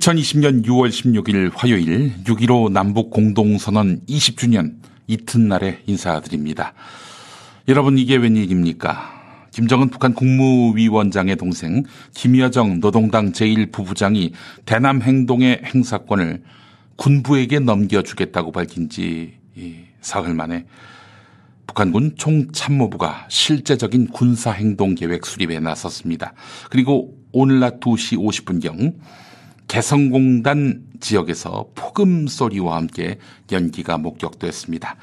2020년 6월 16일 화요일 6.15 남북 공동선언 20주년 이튿날에 인사드립니다. 여러분 이게 웬일입니까? 김정은 북한 국무위원장의 동생 김여정 노동당 제1부부장이 대남 행동의 행사권을 군부에게 넘겨주겠다고 밝힌 지 사흘 만에 북한군 총참모부가 실제적인 군사행동 계획 수립에 나섰습니다. 그리고 오늘 낮 2시 50분경 개성공단 지역에서 폭음 소리와 함께 연기가 목격됐습니다.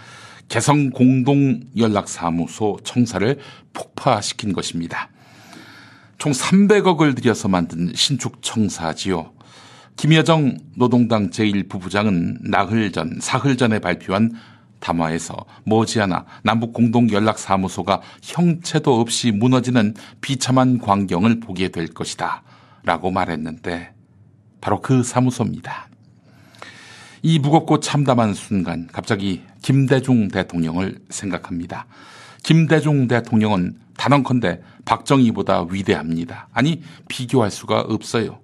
개성공동연락사무소 청사를 폭파시킨 것입니다. 총 300억을 들여서 만든 신축 청사지요. 김여정 노동당 제1부부장은 나흘 전, 사흘 전에 발표한 담화에서 머지않아 남북공동연락사무소가 형체도 없이 무너지는 비참한 광경을 보게 될 것이다. 라고 말했는데 바로 그 사무소입니다. 이 무겁고 참담한 순간 갑자기 김대중 대통령을 생각합니다. 김대중 대통령은 단언컨대 박정희보다 위대합니다. 아니 비교할 수가 없어요.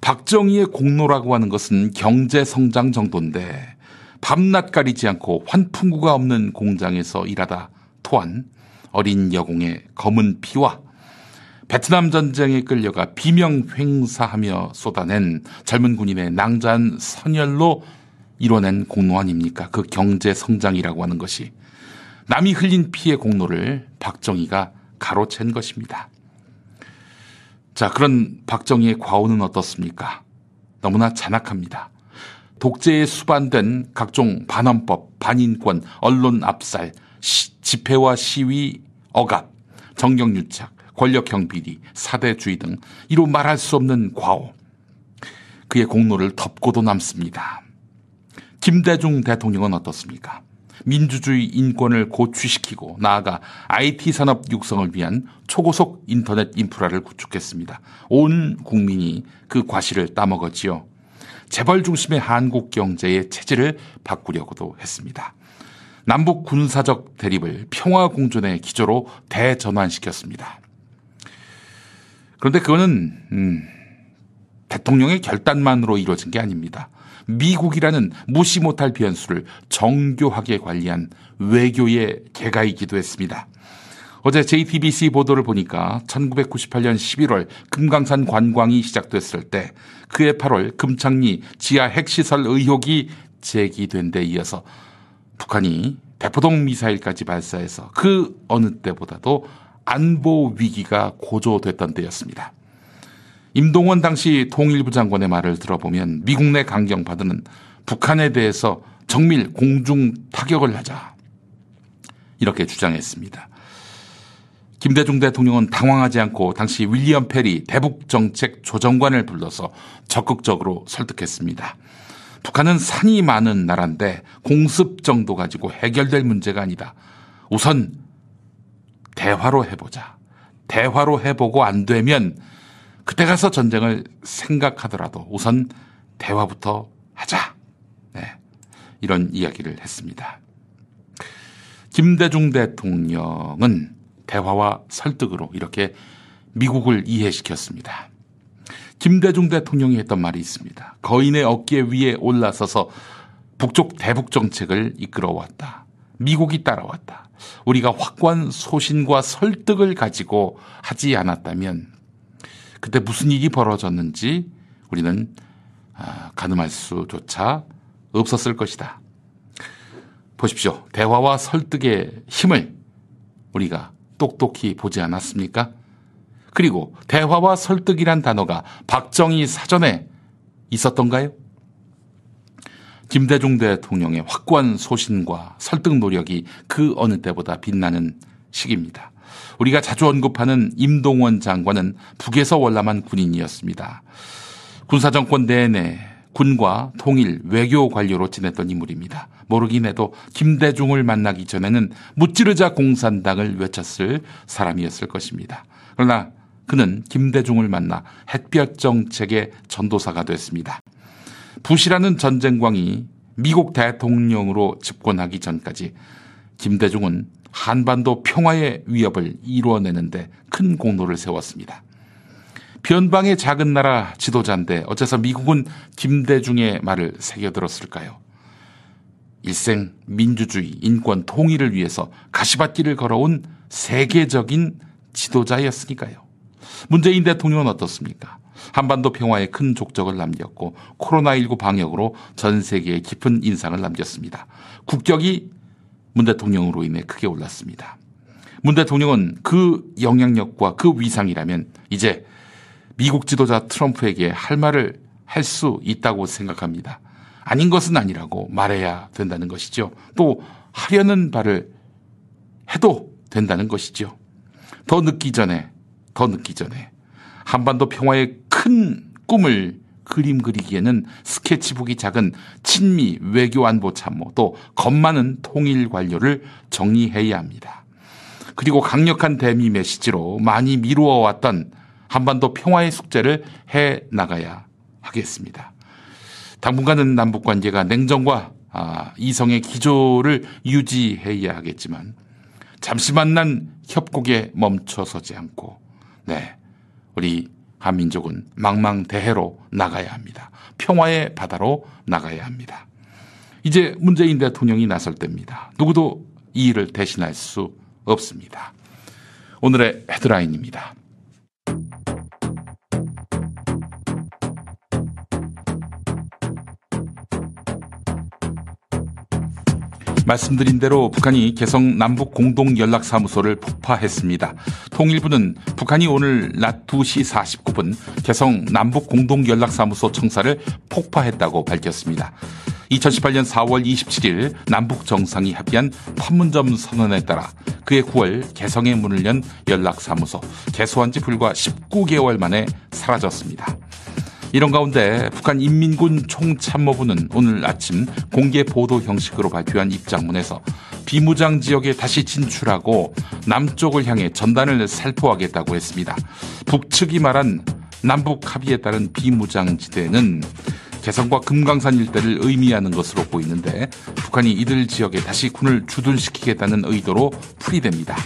박정희의 공로라고 하는 것은 경제 성장 정도인데 밤낮 가리지 않고 환풍구가 없는 공장에서 일하다 토한 어린 여공의 검은 피와 베트남 전쟁에 끌려가 비명 횡사하며 쏟아낸 젊은 군인의 낭자한 선열로 이뤄낸 공로 아닙니까? 그 경제 성장이라고 하는 것이 남이 흘린 피의 공로를 박정희가 가로챈 것입니다. 자, 그런 박정희의 과오는 어떻습니까? 너무나 잔악합니다. 독재에 수반된 각종 반헌법, 반인권, 언론 압살, 시, 집회와 시위, 억압, 정경유착, 권력형 비리, 사대주의 등 이로 말할 수 없는 과오. 그의 공로를 덮고도 남습니다. 김대중 대통령은 어떻습니까? 민주주의 인권을 고취시키고 나아가 IT 산업 육성을 위한 초고속 인터넷 인프라를 구축했습니다. 온 국민이 그 과실을 따먹었지요. 재벌 중심의 한국 경제의 체질을 바꾸려고도 했습니다. 남북 군사적 대립을 평화 공존의 기조로 대전환시켰습니다. 그런데 그거는 음, 대통령의 결단만으로 이루어진 게 아닙니다. 미국이라는 무시 못할 변수를 정교하게 관리한 외교의 개가이기도 했습니다. 어제 JTBC 보도를 보니까 1998년 11월 금강산 관광이 시작됐을 때 그해 8월 금창리 지하 핵시설 의혹이 제기된 데 이어서 북한이 대포동 미사일까지 발사해서 그 어느 때보다도 안보 위기가 고조됐던 때였습니다. 임동원 당시 통일부 장관의 말을 들어보면 미국 내 강경파들은 북한에 대해서 정밀 공중 타격을 하자 이렇게 주장했습니다. 김대중 대통령은 당황하지 않고 당시 윌리엄 페리 대북 정책 조정관을 불러서 적극적으로 설득했습니다. 북한은 산이 많은 나라인데 공습 정도 가지고 해결될 문제가 아니다. 우선 대화로 해보자. 대화로 해보고 안 되면 그때 가서 전쟁을 생각하더라도 우선 대화부터 하자. 네. 이런 이야기를 했습니다. 김대중 대통령은 대화와 설득으로 이렇게 미국을 이해시켰습니다. 김대중 대통령이 했던 말이 있습니다. 거인의 어깨 위에 올라서서 북쪽 대북 정책을 이끌어왔다. 미국이 따라왔다. 우리가 확고한 소신과 설득을 가지고 하지 않았다면 그때 무슨 일이 벌어졌는지 우리는 아, 가늠할 수조차 없었을 것이다. 보십시오. 대화와 설득의 힘을 우리가 똑똑히 보지 않았습니까? 그리고 대화와 설득이란 단어가 박정희 사전에 있었던가요? 김대중 대통령의 확고한 소신과 설득 노력이 그 어느 때보다 빛나는 시기입니다. 우리가 자주 언급하는 임동원 장관은 북에서 월남한 군인이었습니다. 군사정권 내내 군과 통일 외교 관료로 지냈던 인물입니다. 모르긴 해도 김대중을 만나기 전에는 무찌르자 공산당을 외쳤을 사람이었을 것입니다. 그러나 그는 김대중을 만나 햇볕 정책의 전도사가 됐습니다. 부시라는 전쟁광이 미국 대통령으로 집권하기 전까지 김대중은 한반도 평화의 위협을 이루어내는데 큰 공로를 세웠습니다. 변방의 작은 나라 지도자인데 어째서 미국은 김대중의 말을 새겨들었을까요? 일생 민주주의, 인권, 통일을 위해서 가시밭길을 걸어온 세계적인 지도자였으니까요. 문재인 대통령은 어떻습니까? 한반도 평화에 큰 족적을 남겼고 코로나19 방역으로 전 세계에 깊은 인상을 남겼습니다. 국격이 문 대통령으로 인해 크게 올랐습니다. 문 대통령은 그 영향력과 그 위상이라면 이제 미국 지도자 트럼프에게 할 말을 할 수 있다고 생각합니다. 아닌 것은 아니라고 말해야 된다는 것이죠. 또 하려는 바를 해도 된다는 것이죠. 더 늦기 전에, 더 늦기 전에 한반도 평화의 큰 꿈을 그림 그리기에는 스케치북이 작은 친미 외교 안보 참모 또겁 많은 통일 관료를 정리해야 합니다. 그리고 강력한 대미 메시지로 많이 미루어 왔던 한반도 평화의 숙제를 해 나가야 하겠습니다. 당분간은 남북 관계가 냉정과 아, 이성의 기조를 유지해야 하겠지만 잠시 만 난 협곡에 멈춰서지 않고 네 우리 한민족은 망망대해로 나가야 합니다. 평화의 바다로 나가야 합니다. 이제 문재인 대통령이 나설 때입니다. 누구도 이 일을 대신할 수 없습니다. 오늘의 헤드라인입니다. 말씀드린 대로 북한이 개성 남북 공동 연락 사무소를 폭파했습니다. 통일부는 북한이 오늘 낮 2시 49분 개성 남북 공동 연락 사무소 청사를 폭파했다고 밝혔습니다. 2018년 4월 27일 남북 정상이 합의한 판문점 선언에 따라 그해 9월 개성의 문을 연 연락사무소 개소한 지 불과 19개월 만에 사라졌습니다. 이런 가운데 북한 인민군 총참모부는 오늘 아침 공개 보도 형식으로 발표한 입장문에서 비무장 지역에 다시 진출하고 남쪽을 향해 전단을 살포하겠다고 했습니다. 북측이 말한 남북 합의에 따른 비무장지대는 개성과 금강산 일대를 의미하는 것으로 보이는데 북한이 이들 지역에 다시 군을 주둔시키겠다는 의도로 풀이됩니다.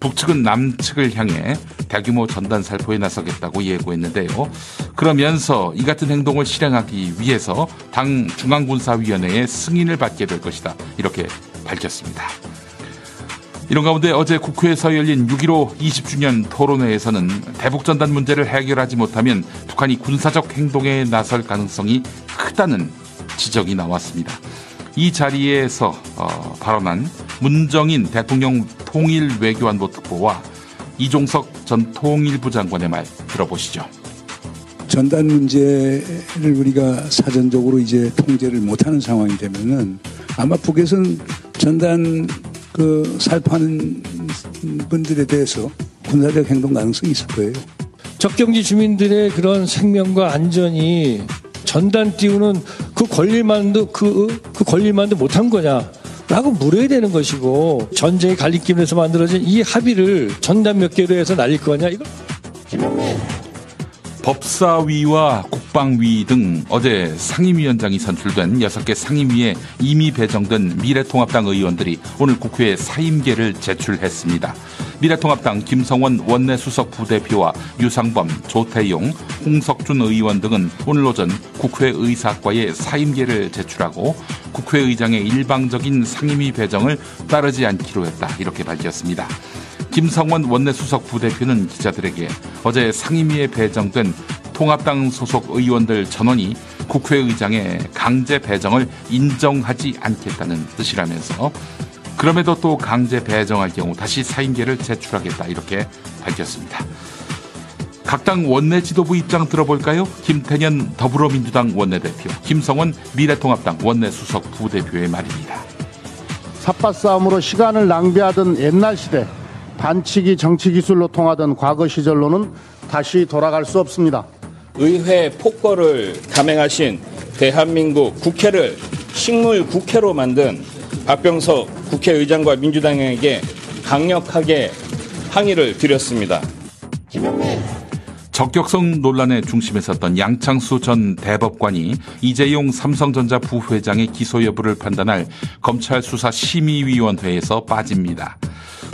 북측은 남측을 향해 대규모 전단 살포에 나서겠다고 예고했는데요. 그러면서 이 같은 행동을 실행하기 위해서 당 중앙군사위원회의 승인을 받게 될 것이다. 이렇게 밝혔습니다. 이런 가운데 어제 국회에서 열린 6.15 20주년 토론회에서는 대북전단 문제를 해결하지 못하면 북한이 군사적 행동에 나설 가능성이 크다는 지적이 나왔습니다. 이 자리에서 어, 발언한 문정인 대통령 통일 외교안보 특보와 이종석 전 통일부 장관의 말 들어보시죠. 전단 문제를 우리가 사전적으로 이제 통제를 못하는 상황이 되면은 아마 북에서는 전단 그 살포하는 분들에 대해서 군사적 행동 가능성이 있을 거예요. 적경지 주민들의 그런 생명과 안전이 전단 띄우는 그 권리만도 그, 그 권리만도 못한 거냐? 라고 물어야 되는 것이고 전쟁의 갈림길에서 만들어진 이 합의를 전단 몇 개로 해서 날릴 거냐 이거 법사위와 국방위 등 어제 상임위원장이 선출된 6개 상임위에 이미 배정된 미래통합당 의원들이 오늘 국회에 사임계를 제출했습니다. 미래통합당 김성원 원내수석 부대표와 유상범, 조태용, 홍석준 의원 등은 오늘 오전 국회 의사과에 사임계를 제출하고 국회의장의 일방적인 상임위 배정을 따르지 않기로 했다. 이렇게 밝혔습니다. 김성원 원내수석 부대표는 기자들에게 어제 상임위에 배정된 통합당 소속 의원들 전원이 국회의장의 강제 배정을 인정하지 않겠다는 뜻이라면서 그럼에도 또 강제 배정할 경우 다시 사임계를 제출하겠다 이렇게 밝혔습니다. 각 당 원내 지도부 입장 들어볼까요? 김태년 더불어민주당 원내대표, 김성원 미래통합당 원내수석 부대표의 말입니다. 삿바 싸움으로 시간을 낭비하던 옛날 시대, 반치기 정치 기술로 통하던 과거 시절로는 다시 돌아갈 수 없습니다. 의회 폭거를 감행하신 대한민국 국회를 식물 국회로 만든 박병석 국회의장과 민주당에게 강력하게 항의를 드렸습니다. 적격성 논란의 중심에 섰던 양창수 전 대법관이 이재용 삼성전자 부회장의 기소 여부를 판단할 검찰 수사 심의위원회에서 빠집니다.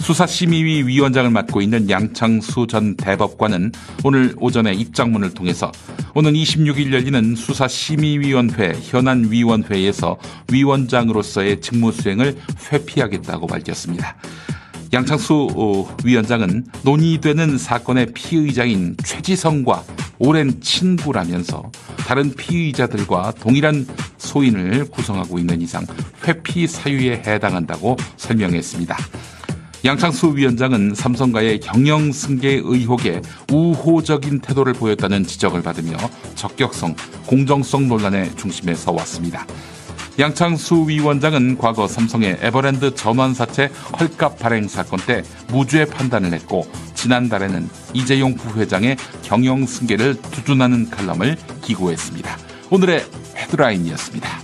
수사심의위 위원장을 맡고 있는 양창수 전 대법관은 오늘 오전에 입장문을 통해서 오는 26일 열리는 수사심의위원회 현안위원회에서 위원장으로서의 직무 수행을 회피하겠다고 밝혔습니다. 양창수 어, 위원장은 논의되는 사건의 피의자인 최지성과 오랜 친구라면서 다른 피의자들과 동일한 소인을 구성하고 있는 이상 회피 사유에 해당한다고 설명했습니다. 양창수 위원장은 삼성과의 경영 승계 의혹에 우호적인 태도를 보였다는 지적을 받으며 적격성, 공정성 논란의 중심에 서왔습니다. 양창수 위원장은 과거 삼성의 에버랜드 전환사채 헐값 발행 사건 때 무죄 판단을 했고 지난달에는 이재용 부회장의 경영 승계를 두둔하는 칼럼을 기고했습니다. 오늘의 헤드라인이었습니다.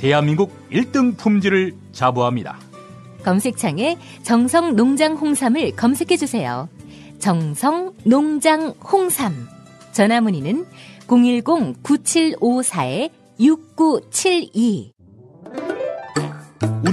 대한민국 1등 품질을 자부합니다. 검색창에 정성 농장 홍삼을 검색해 주세요. 정성 농장 홍삼. 전화 문의는 010-9754-6972.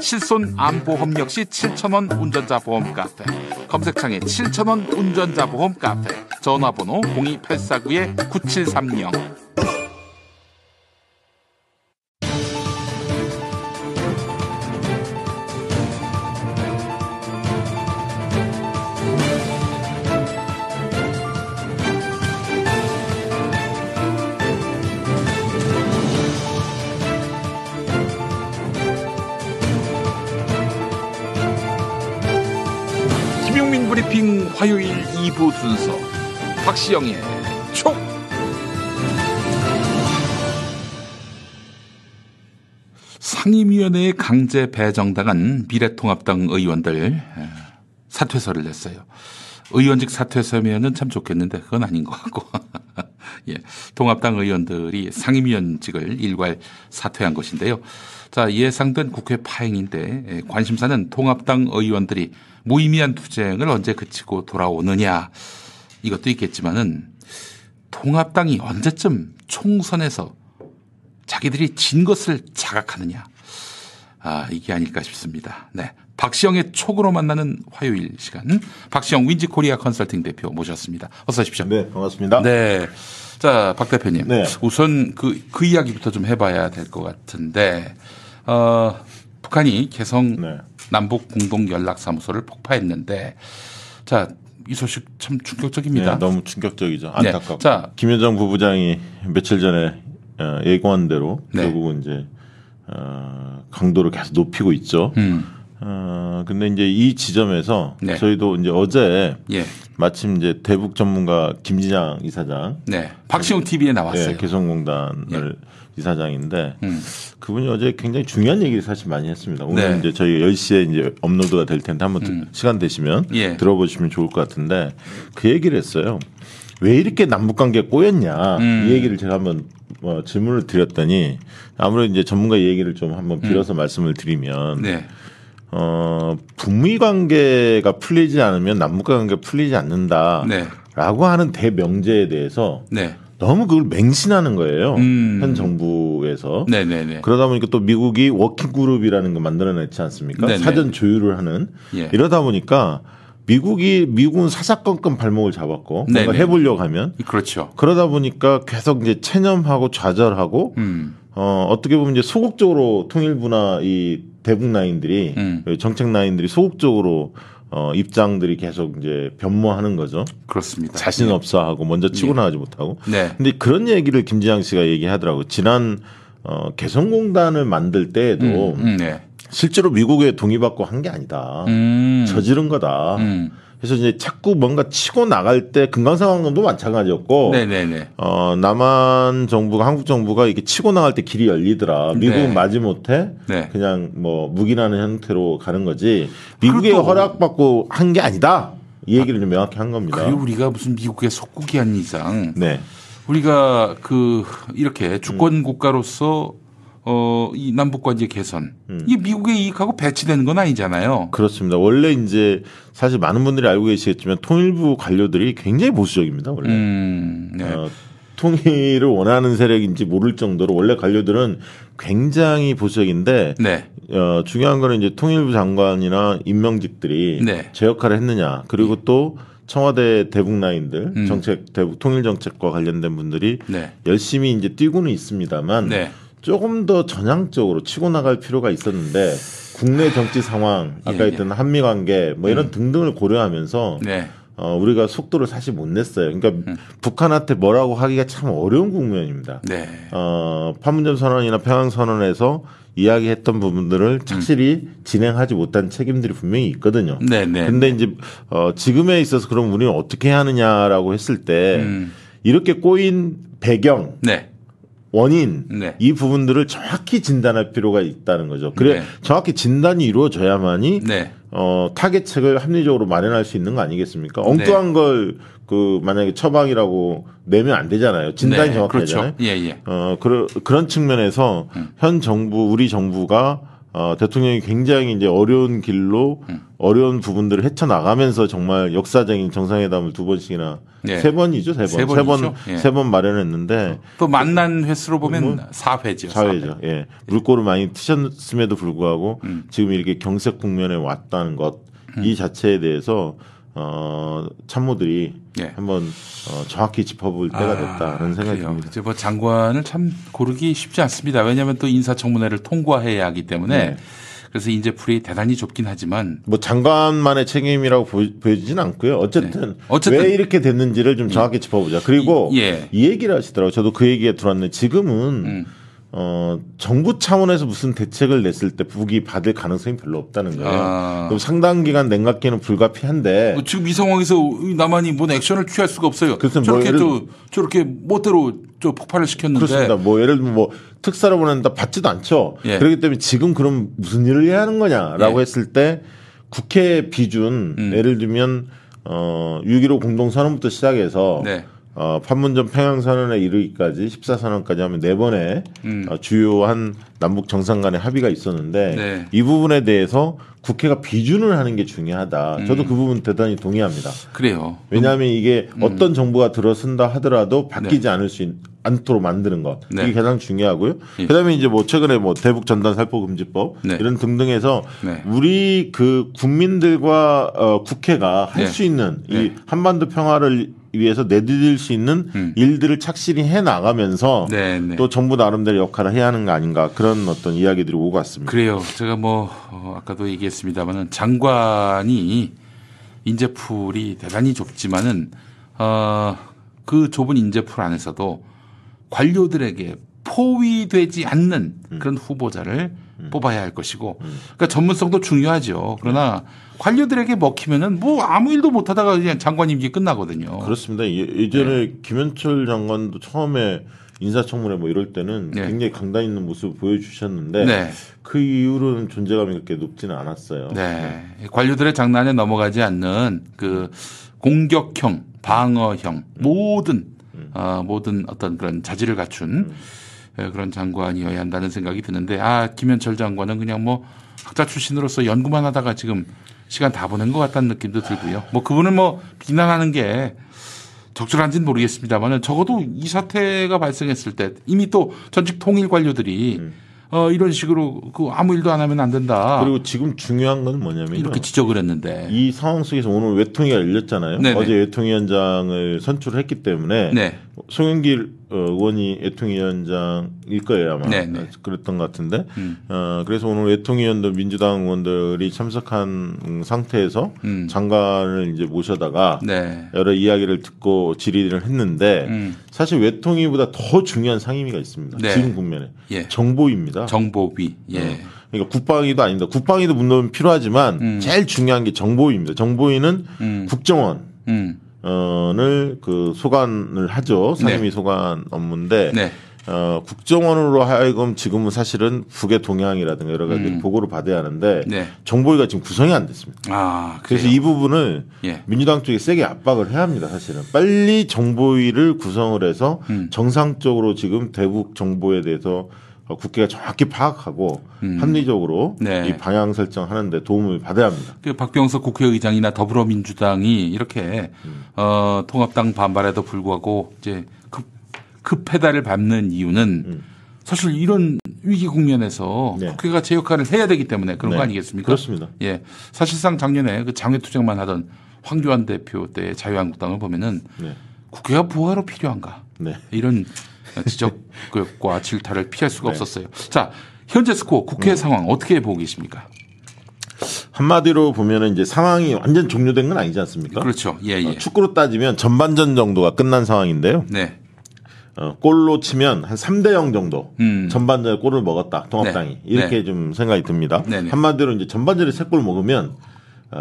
실손 암보험 역시 7,000원 운전자 보험 카페. 검색창에 7,000원 운전자 보험 카페. 전화번호 02849-9730. 화요일 2부 순서 박시영의 촉 상임위원회에 강제 배정당한 미래통합당 의원들 사퇴서를 냈어요. 의원직 사퇴서면은 참 좋겠는데 그건 아닌 것 같고 예, 통합당 의원들이 상임위원직을 일괄 사퇴한 것인데요. 자 예상된 국회 파행인데 예, 관심사는 통합당 의원들이 무의미한 투쟁을 언제 그치고 돌아오느냐 이것도 있겠지만은 통합당이 언제쯤 총선에서 자기들이 진 것을 자각하느냐 아 이게 아닐까 싶습니다. 네. 박시영의 촉으로 만나는 화요일 시간 박시영 윈지 코리아 컨설팅 대표 모셨습니다. 어서 오십시오. 네, 반갑습니다. 네. 자, 박 대표님. 네. 우선 그, 그 이야기부터 좀 해봐야 될 것 같은데, 어, 북한이 개성 네. 남북 공동 연락사무소를 폭파했는데, 자, 이 소식 참 충격적입니다. 네, 너무 충격적이죠. 네. 안타깝고. 자. 김여정 부부장이 며칠 전에 어, 예고한 대로 네. 결국은 이제 어, 강도를 계속 높이고 있죠. 음, 어, 근데 이제 이 지점에서 네. 저희도 이제 어제 예. 마침 이제 대북 전문가 김진양 이사장 네. 박시영 TV에 나왔어요. 예, 개성공단을 이사장인데 음. 그분이 어제 굉장히 중요한 얘기를 사실 많이 했습니다. 오늘 네. 음. 이제 저희 10시에 이제 업로드가 될 텐데 한번 드- 시간 되시면 예. 들어보시면 좋을 것 같은데 그 얘기를 했어요. 왜 이렇게 남북 관계 꼬였냐 음. 이 얘기를 제가 한번 뭐 질문을 드렸더니 아무래도 이제 전문가 얘기를 좀 한번 빌어서 말씀을 드리면 음. 네. 어 북미 관계가 풀리지 않으면 남북 관계 풀리지 않는다라고 네. 하는 대명제에 대해서 네. 너무 그걸 맹신하는 거예요. 음. 현 정부에서. 네네네. 그러다 보니까 또 미국이 워킹 그룹이라는 거 만들어냈지 않습니까? 네네. 사전 조율을 하는. 예. 이러다 보니까 미국이 미국은 사사건건 발목을 잡았고 뭔가 네네. 해보려고 하면 그렇죠. 그러다 보니까 계속 이제 체념하고 좌절하고 음. 어 어떻게 보면 이제 소극적으로 통일부나 이 대북 라인들이 음. 정책 라인들이 소극적으로 어, 입장들이 계속 이제 변모하는 거죠. 그렇습니다. 자신 예. 없어 하고 먼저 치고 예. 나가지 못하고. 네. 근데 그런 얘기를 김지향 씨가 얘기하더라고. 지난 어, 개성공단을 만들 때에도 음, 음, 네. 실제로 미국에 동의받고 한 게 아니다. 음. 저지른 거다. 음. 그래서 이제 자꾸 뭔가 치고 나갈 때 금강산항공도 마찬가지였고 네네네. 어, 남한 정부가 한국 정부가 이렇게 치고 나갈 때 길이 열리더라. 미국은 네. 마지못해 네. 그냥 뭐 묵인하는 형태로 가는 거지. 미국의 허락받고 한 게 아니다. 이 얘기를 좀 명확히 한 겁니다. 그리고 우리가 무슨 미국의 속국이 아닌 이상 네. 우리가 그 이렇게 주권 국가로서 어, 이 남북 관계 개선 음. 이게 미국의 이익하고 배치되는 건 아니잖아요. 그렇습니다. 원래 이제 사실 많은 분들이 알고 계시겠지만 통일부 관료들이 굉장히 보수적입니다. 원래. 음, 네. 어, 통일을 원하는 세력인지 모를 정도로 원래 관료들은 굉장히 보수적인데 네. 어, 중요한 거는 이제 통일부 장관이나 임명직들이 네. 제 역할을 했느냐 그리고 또 청와대 대북 라인들 음. 정책 대북 통일 정책과 관련된 분들이 네. 열심히 이제 뛰고는 있습니다만 네. 조금 더 전향적으로 치고 나갈 필요가 있었는데 국내 정치 상황 아까 예, 예. 했던 한미 관계 뭐 이런 등등을 고려하면서 네. 어, 우리가 속도를 사실 못 냈어요. 그러니까 음. 북한한테 뭐라고 하기가 참 어려운 국면입니다. 네. 어, 판문점 선언이나 평양 선언에서 이야기했던 부분들을 착실히 진행하지 못한 책임들이 분명히 있거든요. 음. 네, 네. 근데 이제 어, 지금에 있어서 그럼 우리는 어떻게 하느냐라고 했을 때 음. 이렇게 꼬인 배경 네. 원인 네. 이 부분들을 정확히 진단할 필요가 있다는 거죠. 그래 네. 정확히 진단이 이루어져야만이 네. 어, 타겟책을 합리적으로 마련할 수 있는 거 아니겠습니까? 엉뚱한 걸 그 만약에 처방이라고 내면 안 되잖아요. 진단이 네. 정확하잖아요. 그렇죠. 예, 예. 어, 그런 그런 측면에서 음. 현 정부 우리 정부가 어, 대통령이 굉장히 이제 어려운 길로 음. 어려운 부분들을 헤쳐나가면서 정말 역사적인 정상회담을 두 번씩이나 네. 세 번이죠, 세 번. 세 세 번. 예. 세번 마련했는데 또 만난 횟수로 보면 뭐, 사 4회죠. 사회죠. 예. 물꼬를 많이 트셨음에도 불구하고 음. 지금 이렇게 경색 국면에 왔다는 것, 이 자체에 대해서 어, 참모들이 예. 한번 어, 정확히 짚어볼 때가 됐다는 생각이 아. 듭니다. 이제 뭐 장관을 참 고르기 쉽지 않습니다. 왜냐하면 또 인사청문회를 통과해야 하기 때문에 네. 그래서 인재풀이 대단히 좁긴 하지만 뭐 장관만의 책임이라고 보, 보여지진 않고요. 어쨌든, 네. 어쨌든 왜 이렇게 됐는지를 좀 정확히 짚어보자. 그리고 이- 예. 이 얘기를 하시더라고요. 저도 그 얘기가 들어왔는데 지금은 음. 어, 정부 차원에서 무슨 대책을 냈을 때 북이 받을 가능성이 별로 없다는 거예요. 아. 그럼 상당 기간 냉각기는 불가피한데 뭐 지금 이 상황에서 남한이 뭔 액션을 취할 수가 없어요. 그래서 뭐 저렇게 예를- 저 저렇게 멋대로 저 폭발을 시켰는데 그렇습니다. 뭐 예를 들면 뭐 특사를 보낸다 받지도 않죠. 예. 그렇기 때문에 지금 그럼 무슨 일을 해야 하는 거냐라고 예. 했을 때 국회 비준 음. 예를 들면 어6.15 공동선언부터 시작해서 네. 어, 판문점 평양선언에 이르기까지 14선언까지 하면 네 번의 음. 어, 주요한 남북 정상 간의 합의가 있었는데 네. 이 부분에 대해서 국회가 비준을 하는 게 중요하다. 음. 저도 그 부분 대단히 동의합니다. 그래요. 왜냐하면 이게 음. 어떤 정부가 들어선다 하더라도 바뀌지 않을 수 있, 않도록 만드는 것 네. 이게 가장 중요하고요. 예. 그다음에 이제 뭐 최근에 뭐 대북 전단 살포 금지법 네. 이런 등등해서 네. 우리 그 국민들과 어, 국회가 할 네. 수 있는 이 네. 한반도 평화를 위해서 내디딜 수 있는 음. 일들을 착실히 해 나가면서 네, 네. 또 정부 나름대로 역할을 해야 하는 거 아닌가 그런 어떤 이야기들이 오고 갔습니다. 그래요. 제가 뭐 어, 아까도 얘기했습니다만은 장관이 인재풀이 대단히 좁지만은 어, 그 좁은 인재풀 안에서도 관료들에게 포위되지 않는 음. 그런 후보자를 뽑아야 할 것이고, 그러니까 전문성도 중요하죠. 그러나 관료들에게 먹히면은 뭐 아무 일도 못 하다가 그냥 장관 임기 끝나거든요. 그렇습니다. 예- 예전에 김현철 장관도 처음에 인사청문회 뭐 이럴 때는 네. 굉장히 강단 있는 모습을 보여주셨는데 네. 그 이후로는 존재감이 그렇게 높지는 않았어요. 네. 관료들의 장난에 넘어가지 않는 그 공격형, 방어형 모든 어, 모든 어떤 그런 자질을 갖춘 예, 그런 장관이어야 한다는 생각이 드는데 아 김현철 장관은 그냥 뭐 학자 출신으로서 연구만 하다가 지금 시간 다 보낸 것 같다는 느낌도 들고요. 뭐 그분을 뭐 비난하는 게 적절한지는 모르겠습니다만은 적어도 이 사태가 발생했을 때 이미 또 전직 통일 관료들이 어, 이런 식으로 그 아무 일도 안 하면 안 된다. 그리고 지금 중요한 건 뭐냐면 이렇게 지적을 했는데. 이 상황 속에서 오늘 외통위가 열렸잖아요. 네네. 어제 외통위원장을 선출을 했기 때문에 네. 송영길 어, 의원이 외통위원장일 거예요 아마 네, 네. 그랬던 것 같은데 음. 어, 그래서 오늘 외통위원들 민주당 의원들이 참석한 상태에서 음. 장관을 이제 모셔다가 네. 여러 이야기를 듣고 질의를 했는데 음. 사실 외통위보다 더 중요한 상임위가 있습니다. 네. 지금 국면에 예. 정보위입니다. 정보위. 예. 그러니까 국방위도 아닙니다. 국방위도 물론 필요하지만 음. 제일 중요한 게 정보위입니다. 정보위는 음. 국정원 음. 어를 그 소관을 하죠. 상임위 네. 소관 업무인데 네. 어 국정원으로 하여금 지금은 사실은 북의 동향이라든가 여러 가지 음. 보고를 받아야 하는데 네. 정보위가 지금 구성이 안 됐습니다. 아, 그래서? 이 부분을 예. 민주당 쪽에 세게 압박을 해야 합니다. 사실은 빨리 정보위를 구성을 해서 음. 정상적으로 지금 대북 정보에 대해서 어, 국회가 정확히 파악하고 합리적으로 음. 네. 이 방향 설정하는데 도움을 받아야 합니다. 그 박병석 국회의장이나 더불어민주당이 이렇게 음. 어, 통합당 반발에도 불구하고 이제 급, 급 페달을 밟는 이유는 음. 사실 이런 위기 국면에서 네. 국회가 제 역할을 해야 되기 때문에 그런 네. 거 아니겠습니까? 그렇습니다. 예. 사실상 작년에 그 장외 투쟁만 하던 황교안 대표 때 자유한국당을 보면은 네. 국회가 부하로 필요한가? 네. 이런 지적과 질타를 피할 수가 네. 없었어요. 자, 현재 스코어 국회 상황 어떻게 보고 계십니까? 한마디로 보면은 이제 상황이 완전 종료된 건 아니지 않습니까? 그렇죠. 예, 예. 어, 축구로 따지면 전반전 정도가 끝난 상황인데요. 네. 어, 골로 치면 한 3대 0 정도 음. 전반전에 골을 먹었다 통합당이 네. 이렇게 네. 좀 생각이 듭니다. 네네. 한마디로 이제 전반전에 세골 먹으면 어,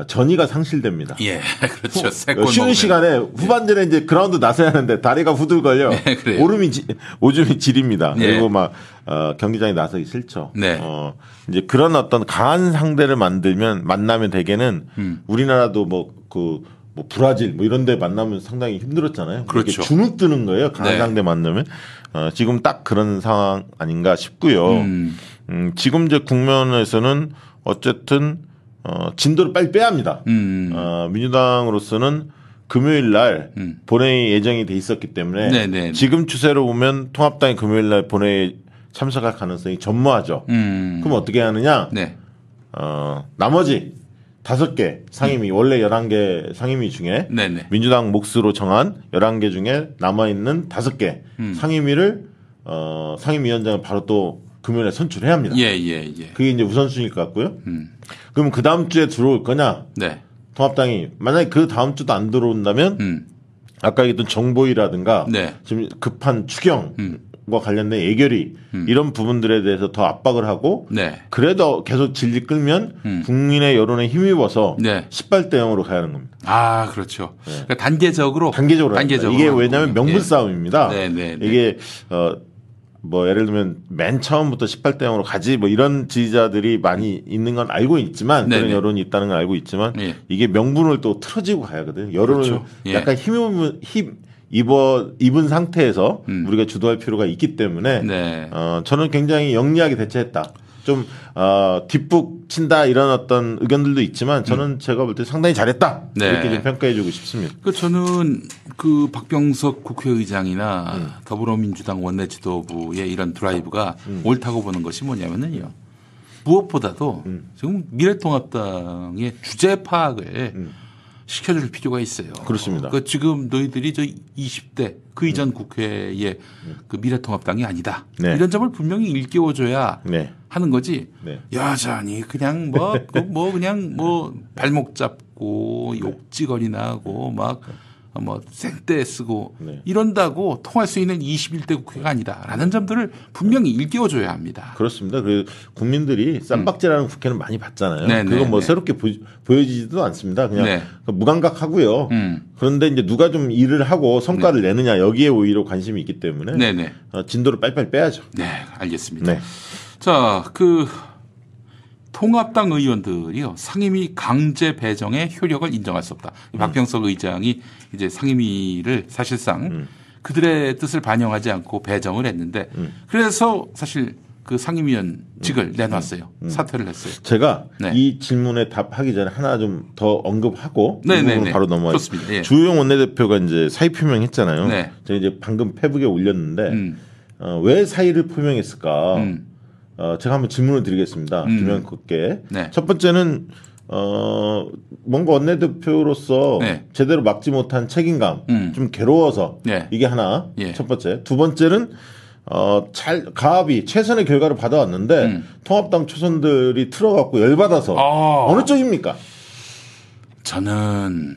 전의가 상실됩니다. 예, 그렇죠. 후- 쉬는 먹으면. 시간에 후반전에 이제 그라운드 나서야 하는데 다리가 후들걸려 네, 그래요. 오름이 지, 오줌이 지립니다. 네. 그리고 막 어, 경기장에 나서기 싫죠. 네. 어, 이제 그런 어떤 강한 상대를 만들면 만나면 대개는 음. 우리나라도 뭐그 뭐 브라질 뭐 이런 데 만나면 상당히 힘들었잖아요. 그렇죠. 주눅 드는 거예요. 강한 네. 상대 만나면. 어, 지금 딱 그런 상황 아닌가 싶고요. 음. 음, 지금 이제 국면에서는 어쨌든 어, 진도를 빨리 빼야 합니다. 음. 어, 민주당으로서는 금요일 날 음. 본회의 예정이 돼 있었기 때문에 네네. 지금 추세로 보면 통합당이 금요일 날 본회의 참석할 가능성이 전무하죠. 음. 그럼 어떻게 하느냐? 네. 어, 나머지 다섯 개 상임위 원래 11개 상임위 중에 음. 네네. 민주당 몫으로 정한 11개 중에 남아 있는 다섯 개 음. 상임위를 어, 상임위원장을 바로 또 금요일에 선출해야 합니다. 예, 예, 예. 그게 이제 우선순위일 것 같고요. 음. 그럼 그 다음 주에 들어올 거냐? 네. 통합당이 만약에 그 다음 주도 안 들어온다면 음. 아까 얘기했던 정보위라든가 네. 지금 급한 추경과 음. 관련된 예결위 이런 부분들에 대해서 더 압박을 하고 네. 그래도 계속 질질 끌면 음. 국민의 여론에 힘입어서 네. 18대 0으로 가야 하는 겁니다. 아, 그렇죠. 그러니까 단계적으로 단계적으로. 단계적으로 이게 왜냐하면. 명분 예. 싸움입니다. 네, 네, 네. 이게 어 뭐 예를 들면 맨 처음부터 18대 0으로 가지 뭐 이런 지지자들이 많이 있는 건 알고 있지만 네, 그런 네. 여론이 있다는 걸 알고 있지만 예. 이게 명분을 또 틀어지고 가야 하거든요. 여론을 그렇죠. 예. 약간 힘입은 힘 입어 입은 상태에서 음. 우리가 주도할 필요가 있기 때문에 네. 어 저는 굉장히 영리하게 대처했다. 좀 어, 뒷북 친다 이런 어떤 의견들도 있지만 저는 제가 볼 때 상당히 잘했다 음. 네. 이렇게 좀 평가해주고 싶습니다. 그 저는 그 박병석 국회의장이나 음. 더불어민주당 원내 지도부의 이런 드라이브가 음. 옳다고 보는 것이 뭐냐면은요. 무엇보다도 음. 지금 미래통합당의 주제 파악을 시켜줄 필요가 있어요. 그렇습니다. 그 지금 너희들이 저 20대 그 이전 국회의 그 미래통합당이 아니다. 음. 네. 이런 점을 분명히 일깨워줘야 네. 하는 거지. 네. 여전히 그냥 뭐, 그 뭐 그냥 뭐 발목 잡고 욕지거리나 하고 막 뭐 생떼 쓰고 네. 이런다고 통할 수 있는 21대 국회가 아니다라는 점들을 분명히 일깨워줘야 합니다. 그렇습니다. 그 국민들이 쌈박질하는 국회는 많이 봤잖아요. 음. 네, 그건 네, 뭐 네. 새롭게 보, 여지도 않습니다. 그냥 네. 무감각하고요. 음. 그런데 이제 누가 좀 일을 하고 성과를 내느냐 여기에 오히려 관심이 있기 때문에 네네. 어, 진도를 빨리빨리 빼야죠. 네, 알겠습니다. 네. 자, 그 통합당 의원들이요 상임위 강제 배정의 효력을 인정할 수 없다. 음. 박병석 의장이 이제 상임위를 사실상 음. 그들의 뜻을 반영하지 않고 배정을 했는데 음. 그래서 사실 그 상임위원직을 내놨어요. 사퇴를 했어요. 제가 네. 이 질문에 답하기 전에 하나 좀 더 언급하고 네, 이 네, 네. 바로 넘어가요. 그렇습니다. 예. 주호영 원내대표가 이제 사의 표명했잖아요. 네. 제가 이제 방금 페북에 올렸는데 음. 어, 왜 사의를 표명했을까? 음. 어, 제가 한번 질문을 드리겠습니다. 음. 김영국께. 네. 첫 번째는 어 뭔가 원내대표로서 네. 제대로 막지 못한 책임감, 음. 좀 괴로워서 네. 이게 하나 예. 첫 번째. 두 번째는 어 잘 가압이 최선의 결과를 받아왔는데 음. 통합당 초선들이 틀어갖고 열받아서 아. 어느 쪽입니까? 저는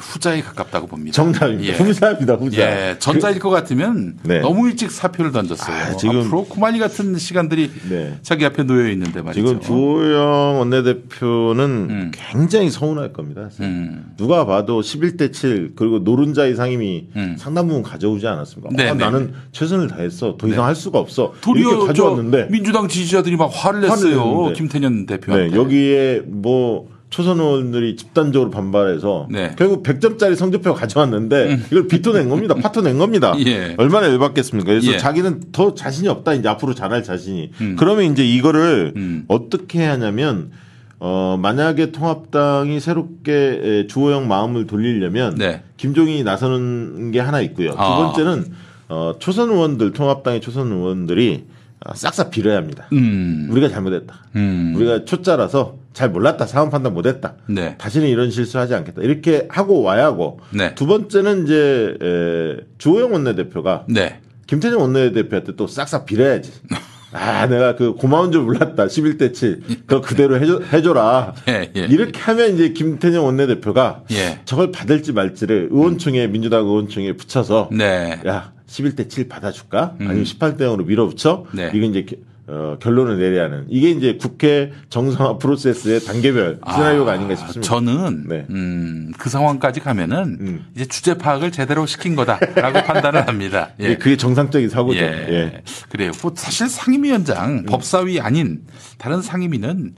후자에 가깝다고 봅니다. 정답입니다. 예. 후자입니다. 후자. 예, 전자일 것 같으면 네. 너무 일찍 사표를 던졌어요. 아, 지금- 앞으로 쿠마리 같은 시간들이 네. 자기 앞에 놓여 있는데 말이죠. 지금 주호영 원내대표는 음. 굉장히 서운할 겁니다. 음. 누가 봐도 11대 7 그리고 노른자의 상임위 음. 상당 부분 가져오지 않았습니까? 네, 아, 네. 나는 최선을 다했어. 더 이상 할 수가 없어. 도리어 이렇게 가져왔는데 저 민주당 지지자들이 막 화를 화를 냈어요. 냈는데. 김태년 대표한테. 네, 여기에 뭐 초선 의원들이 집단적으로 반발해서 네. 음. 결국 100점짜리 성적표 가져왔는데 이걸 빚도 낸 겁니다. 파토 낸 겁니다. 예. 얼마나 열받겠습니까? 그래서 예. 자기는 더 자신이 없다. 이제 앞으로 잘할 자신이. 음. 그러면 이제 이거를 음. 어떻게 하냐면 어 만약에 통합당이 새롭게 에, 주호영 마음을 돌리려면 네. 김종인이 나서는 게 하나 있고요. 두 아. 번째는 어 초선 의원들 통합당의 초선 의원들이 아, 싹싹 빌어야 합니다. 음. 우리가 잘못했다. 음. 우리가 초짜라서 잘 몰랐다. 상황 판단 못했다. 네. 다시는 이런 실수하지 않겠다. 이렇게 하고 와야 하고 네. 두 번째는 이제 에, 주호영 원내대표가 네. 김태년 원내대표한테 또 싹싹 빌어야지. 아, 내가 그 고마운 줄 몰랐다. 11대 7. 그거 그대로 해줘, 해줘라. 예, 예. 이렇게 하면 이제 김태년 원내대표가 예. 저걸 받을지 말지를 의원총회, 민주당 의원총회에 붙여서 네. 야, 11대 7 받아줄까? 아니면 18대 0으로 밀어붙여? 네. 이건 이제 게- 어, 결론을 내려야 하는. 이게 이제 국회 정상화 프로세스의 단계별 시나리오가 아닌가 싶습니다. 저는 네. 음, 그 상황까지 가면은 음. 이제 주제 파악을 제대로 시킨 거다라고 판단을 합니다. 예. 그게 정상적인 사고죠. 예. 예. 그래요. 뭐 사실 상임위원장 법사위 아닌 다른 상임위는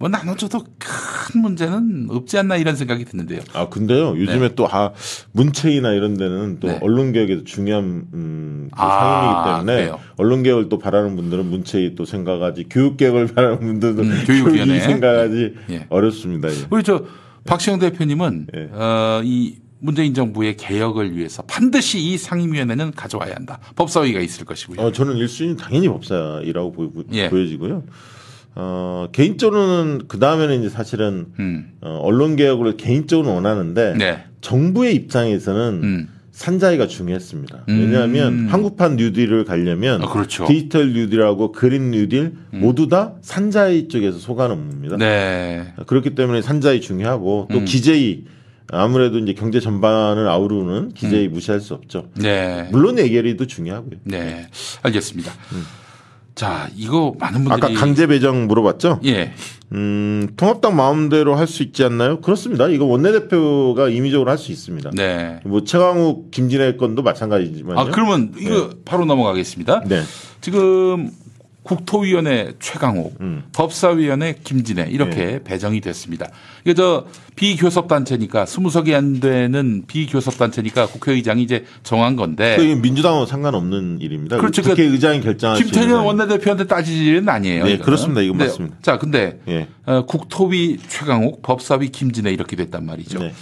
뭐 나눠줘도 큰 문제는 없지 않나 이런 생각이 드는데요. 아 근데요 요즘에 또아 문체위나 이런 데는 또 네. 언론 개혁에도 중요한 음, 그 아, 상임이기 때문에 그래요? 언론 개혁을 또 바라는 분들은 문체위 또 생각하지 교육 개혁을 바라는 분들도 음, 교육위원회. 교육위 생각하지 예. 어렵습니다. 예. 우리 저 박시영 대표님은 예. 어, 이 문재인 정부의 개혁을 위해서 반드시 이 상임위원회는 가져와야 한다. 법사위가 있을 것이고요. 어, 저는 1순위 당연히 예. 보여지고요. 어, 개인적으로는 그 다음에는 이제 사실은 음. 어, 언론 개혁을 개인적으로 원하는데 네. 정부의 입장에서는 음. 산자위가 중요했습니다. 음. 왜냐하면 한국판 뉴딜을 가려면 아, 그렇죠. 디지털 뉴딜하고 그린 뉴딜 모두 다 산자위 쪽에서 속하는 겁니다. 네. 그렇기 때문에 산자위 중요하고 또 음. 기재위 아무래도 이제 경제 전반을 아우르는 기재위 무시할 수 없죠. 네. 물론 예결위도 중요하고요. 네. 알겠습니다. 자, 이거 많은 분들이 아까 강제 배정 물어봤죠? 예. 음, 통합당 마음대로 할 수 있지 않나요? 그렇습니다. 이거 원내대표가 임의적으로 할 수 있습니다. 네. 뭐 최강욱, 김진애 건도 마찬가지지만요. 아, 그러면 이거 바로 넘어가겠습니다. 네. 지금 국토위원회 최강욱, 음. 법사위원회 김진애 이렇게 네. 배정이 됐습니다. 이게 저 비교섭단체니까 스무 석이 안 되는 비교섭단체니까 국회의장이 이제 정한 건데 그 민주당하고 상관없는 일입니다. 그렇죠. 국회의장이 수 있는 김태년. 원내대표한테 따질 일은 아니에요. 네, 이거는. 그렇습니다. 이건 근데 맞습니다. 자, 근데 예. 어, 국토위 최강욱, 법사위 김진애 이렇게 됐단 말이죠. 네.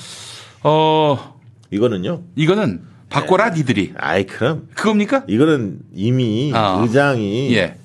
어, 이거는요. 이거는 바꿔라 니들이 아이 그럼 그겁니까? 이거는 이미 아. 의장이 예.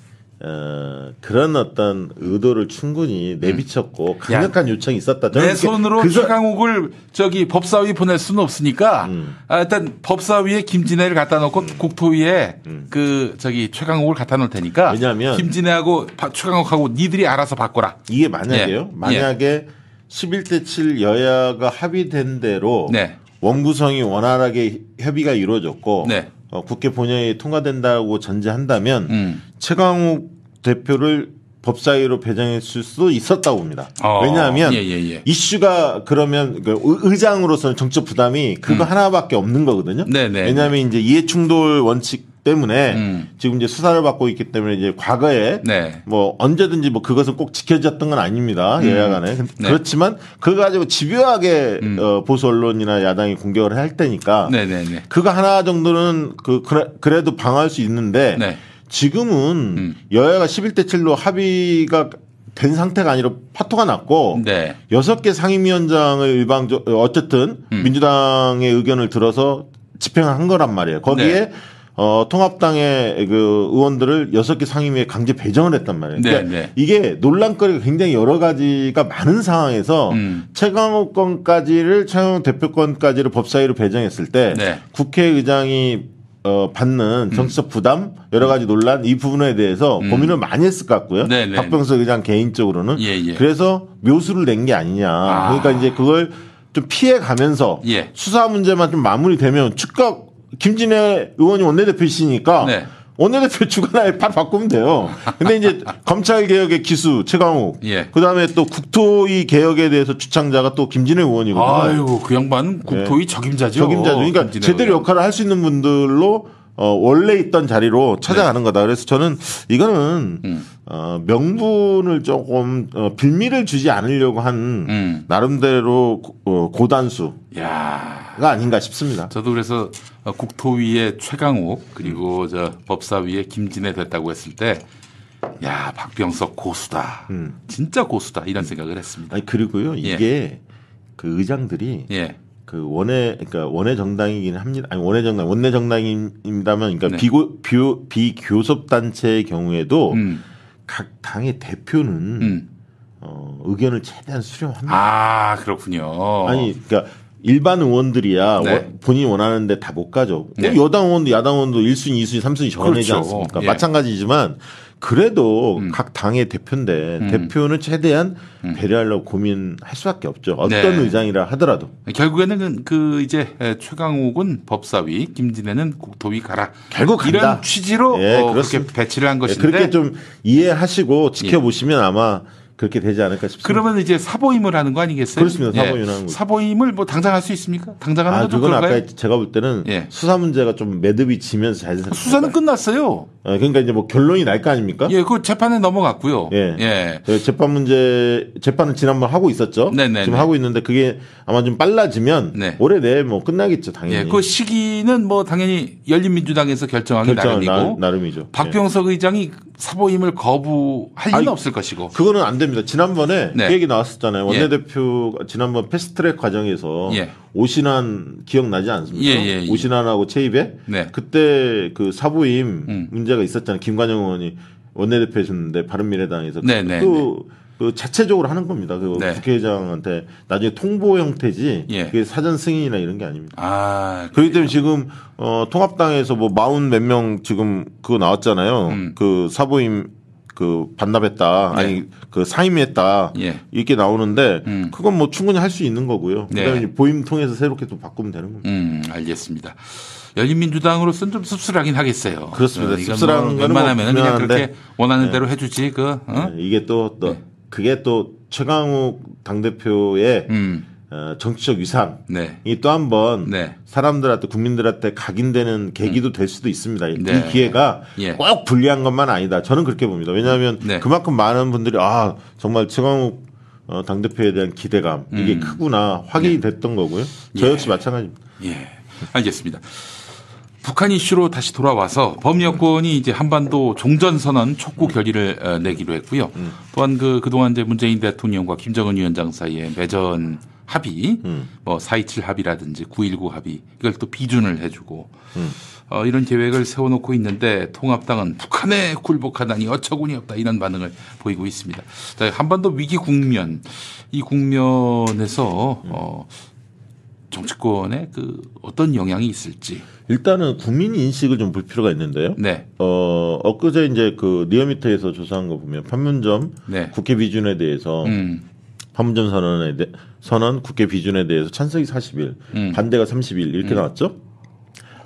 어, 그런 어떤 의도를 충분히 내비쳤고 강력한 요청이 있었다. 내 손으로 그 서- 최강욱을 저기 법사위 보낼 수는 없으니까 음. 아, 일단 법사위에 김진애를 갖다 놓고 국토위에 그 저기 최강욱을 갖다 놓을 테니까 음. 왜냐하면 김진애하고 바- 최강욱하고 니들이 알아서 바꿔라. 이게 만약에요. 예. 만약에 11대 7 여야가 합의된 대로 네. 원구성이 원활하게 협의가 이루어졌고 네. 어, 국회 본회의에 통과된다고 전제한다면 음. 최강욱 대표를 법사위로 배정했을 수도 있었다고 봅니다. 어, 왜냐하면 예, 예, 예. 이슈가 그러면 그 의- 의장으로서는 정적 부담이 그거 하나밖에 없는 거거든요. 음. 네, 네, 왜냐하면 이제 이해충돌 원칙 때문에 음. 지금 이제 수사를 받고 있기 때문에 이제 과거에 네. 뭐 언제든지 뭐 그것은 꼭 지켜졌던 건 아닙니다. 여야 간에. 네. 그렇지만 그거 가지고 집요하게 음. 어, 보수 언론이나 야당이 공격을 할 테니까 네네네. 그거 하나 정도는 그 그래, 그래도 방어할 수 있는데 네. 지금은 음. 여야가 11대 7로 합의가 된 상태가 아니라 파토가 났고 네. 여섯 개 상임위원장을 일방적 어쨌든 음. 민주당의 의견을 들어서 집행한 거란 말이에요. 거기에 네. 어, 통합당의 그 의원들을 여섯 개 상임위에 강제 배정을 했단 말이에요. 네, 그러니까 네. 이게 논란거리가 굉장히 여러 가지가 많은 상황에서 음. 최강욱 건까지를 최강욱 대표권까지를 법사위로 배정했을 때 네. 국회의장이 어, 받는 정치적 부담 여러 가지 논란 이 부분에 대해서 고민을 많이 했을 것 같고요. 음. 네, 네. 박병석 의장 개인적으로는 예, 예. 그래서 묘수를 낸 게 아니냐. 아. 그러니까 이제 그걸 좀 피해 가면서 예. 수사 문제만 좀 마무리되면 즉각 김진애 의원이 원내대표이시니까 네. 원내대표 주관하에 바로 바꾸면 돼요. 근데 이제 검찰 개혁의 기수 최강욱, 예. 그다음에 또 국토위 개혁에 대해서 주창자가 또 김진애 의원이거든요. 아이고 그 양반 국토위 적임자죠. 적임자죠. 그러니까 제대로 의원. 역할을 할 수 있는 분들로 어, 원래 있던 자리로 찾아가는 네. 거다. 그래서 저는 이거는 음. 어, 명분을 조금 어, 빌미를 주지 않으려고 한 음. 나름대로 고- 어, 고단수가 야. 아닌가 싶습니다. 저도 그래서 어, 국토위의 최강욱 음. 그리고 저 법사위의 김진애 됐다고 했을 때, 야 박병석 고수다, 음. 진짜 고수다 이런 생각을 했습니다. 아니 그리고요 이게 그 의장들이 예, 그 원외 그러니까 원외 정당이긴 합니다. 아니 원외 정당 원내 정당입니다만 그러니까 네. 비고 비, 비교섭 단체의 경우에도 음, 각 당의 대표는 음. 어, 의견을 최대한 수렴합니다. 아 그렇군요. 아니 그러니까 일반 의원들이야 네. 원- 본인이 원하는 데 다 못 가죠. 뭐 네. 여당 의원도 야당 의원도 1순위, 2순위, 3순위 정해내지 그렇죠. 않습니까? 예. 마찬가지지만 그래도 음. 각 당의 대표인데 음. 대표는 최대한 배려하려고 고민할 수밖에 없죠. 어떤 네. 의장이라 하더라도. 결국에는 그- 그 이제 에, 최강욱은 법사위, 김진애는 국토위 가라. 결국 간다. 이런 취지로 예, 어, 그렇게. 배치를 한 예, 것인데 그렇게 좀 이해하시고 지켜보시면 아마 그렇게 되지 않을까 싶습니다. 그러면 이제 사보임을 하는 거 아니겠어요? 그렇습니다. 사보임을 하는 거죠. 사보임을 뭐 당장 할 수 있습니까? 당장 하는 아, 것도 그건 그런가요? 아까 제가 볼 때는 예. 수사 문제가 좀 매듭이 지면서 잘 됐어요. 수사는 끝났어요. 그러니까 이제 뭐 결론이 날 거 아닙니까? 예, 그 재판에 넘어갔고요. 예. 예. 그 재판 문제 재판은 지난번 하고 있었죠. 네네네. 지금 하고 있는데 그게 아마 좀 빨라지면 네. 올해 내에 뭐 끝나겠죠 당연히. 예, 그 시기는 뭐 당연히 열린민주당에서 결정하기 결정은 나름이고 나, 름이죠 박병석 의장이 사보임을 거부할 리는 없을 것이고. 그거는 안 됩니다. 지난번에 네. 그 얘기 나왔었잖아요. 예. 원내대표가 지난번 패스트트랙 과정에서 예. 오신환 기억나지 않습니까? 예, 예, 예. 오신환하고 최입에 네. 그때 그 사부임 음. 문제가 있었잖아요. 김관영 의원이 원내대표였는데 바른미래당에서 네, 그, 네, 그, 그 자체적으로 하는 겁니다. 그 네. 국회의장한테 나중에 통보 형태지 예. 그게 사전 승인이나 이런 게 아닙니다. 아, 그렇기 때문에 지금 어 통합당에서 뭐 마흔 몇 명 지금 그거 나왔잖아요. 음. 그 사보임 그 반납했다. 네. 아니 그 사임했다. 예. 이렇게 나오는데 음. 그건 뭐 충분히 할 수 있는 거고요. 네. 그다음에 보임 통해서 새롭게 또 바꾸면 되는 겁니다. 음, 알겠습니다. 열린민주당으로서는 좀 씁쓸하긴 하겠어요. 그렇습니다. 어, 씁쓸한 뭐 웬만하면 뭐 그냥. 그렇게 원하는 네. 대로 해주지 그. 어? 네, 이게 또또 네. 그게 또 최강욱 당 대표의 음, 어, 정치적 위상 네. 이또한번 네. 사람들한테 국민들한테 각인되는 계기도 될 수도 있습니다. 네. 이 기회가 예. 꼭 불리한 것만 아니다. 저는 그렇게 봅니다. 왜냐하면 네. 그만큼 많은 분들이 아 정말 최강욱 어, 당 대표에 대한 기대감 이게 음. 크구나 확인이 됐던 거고요. 저 예. 역시 마찬가지입니다. 예. 알겠습니다. 북한 이슈로 다시 돌아와서 범여권이 이제 한반도 종전선언 촉구 결의를 어, 내기로 했고요. 음. 또한 그, 그동안 이제 문재인 대통령과 김정은 위원장 사이에 매전 합의, 음. 뭐4.27 합의라든지 9.19 합의, 이걸 또 비준을 해주고, 음. 어, 이런 계획을 세워놓고 있는데 통합당은 북한에 굴복하다니 어처구니 없다 이런 반응을 보이고 있습니다. 자, 한반도 위기 국면, 이 국면에서 어, 정치권에 그 어떤 영향이 있을지. 일단은 국민 인식을 좀 볼 필요가 있는데요. 네. 어, 엊그제 이제 그 리어미터에서 조사한 거 보면 판문점 네. 국회 비준에 대해서 음. 판문점 선언에 대, 선언 국회 비준에 대해서 찬성이 40일, 음. 반대가 30일 이렇게 나왔죠.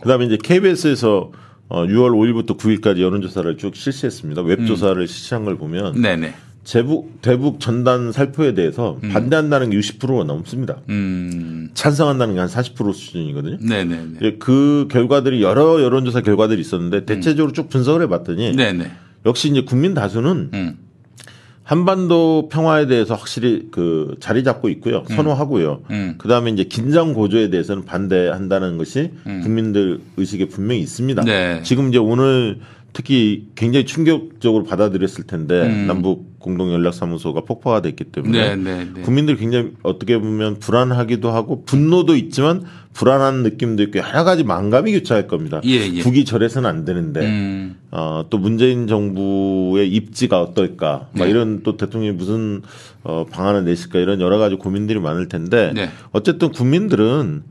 그다음에 이제 KBS에서 어, 6월 5일부터 9일까지 여론조사를 쭉 실시했습니다. 웹조사를 실시한 걸 보면 네네. 제북 대북 전단 살포에 대해서 반대한다는 게 60%가 넘습니다. 음. 찬성한다는 게 한 40% 수준이거든요. 네네네. 그 결과들이 여러 여론조사 결과들이 있었는데 대체적으로 쭉 분석을 해봤더니 음. 네네. 역시 이제 국민 다수는 음. 한반도 평화에 대해서 확실히 그 자리 잡고 있고요. 선호하고요. 음. 그 다음에 이제 긴장 고조에 대해서는 반대한다는 것이 국민들 의식에 분명히 있습니다. 네. 지금 이제 오늘 특히 굉장히 충격적으로 받아들였을 텐데 음. 남북 공동 연락 사무소가 폭파가 됐기 때문에 네, 네, 네. 국민들이 굉장히 어떻게 보면 불안하기도 하고 분노도 있지만 불안한 느낌도 있고 여러 가지 망감이 교차할 겁니다. 예, 예. 북이 저래서는 안 되는데 음. 어, 또 문재인 정부의 입지가 어떨까? 막 네. 이런 또 대통령이 무슨 어, 방안을 내실까 이런 여러 가지 고민들이 많을 텐데 네. 어쨌든 국민들은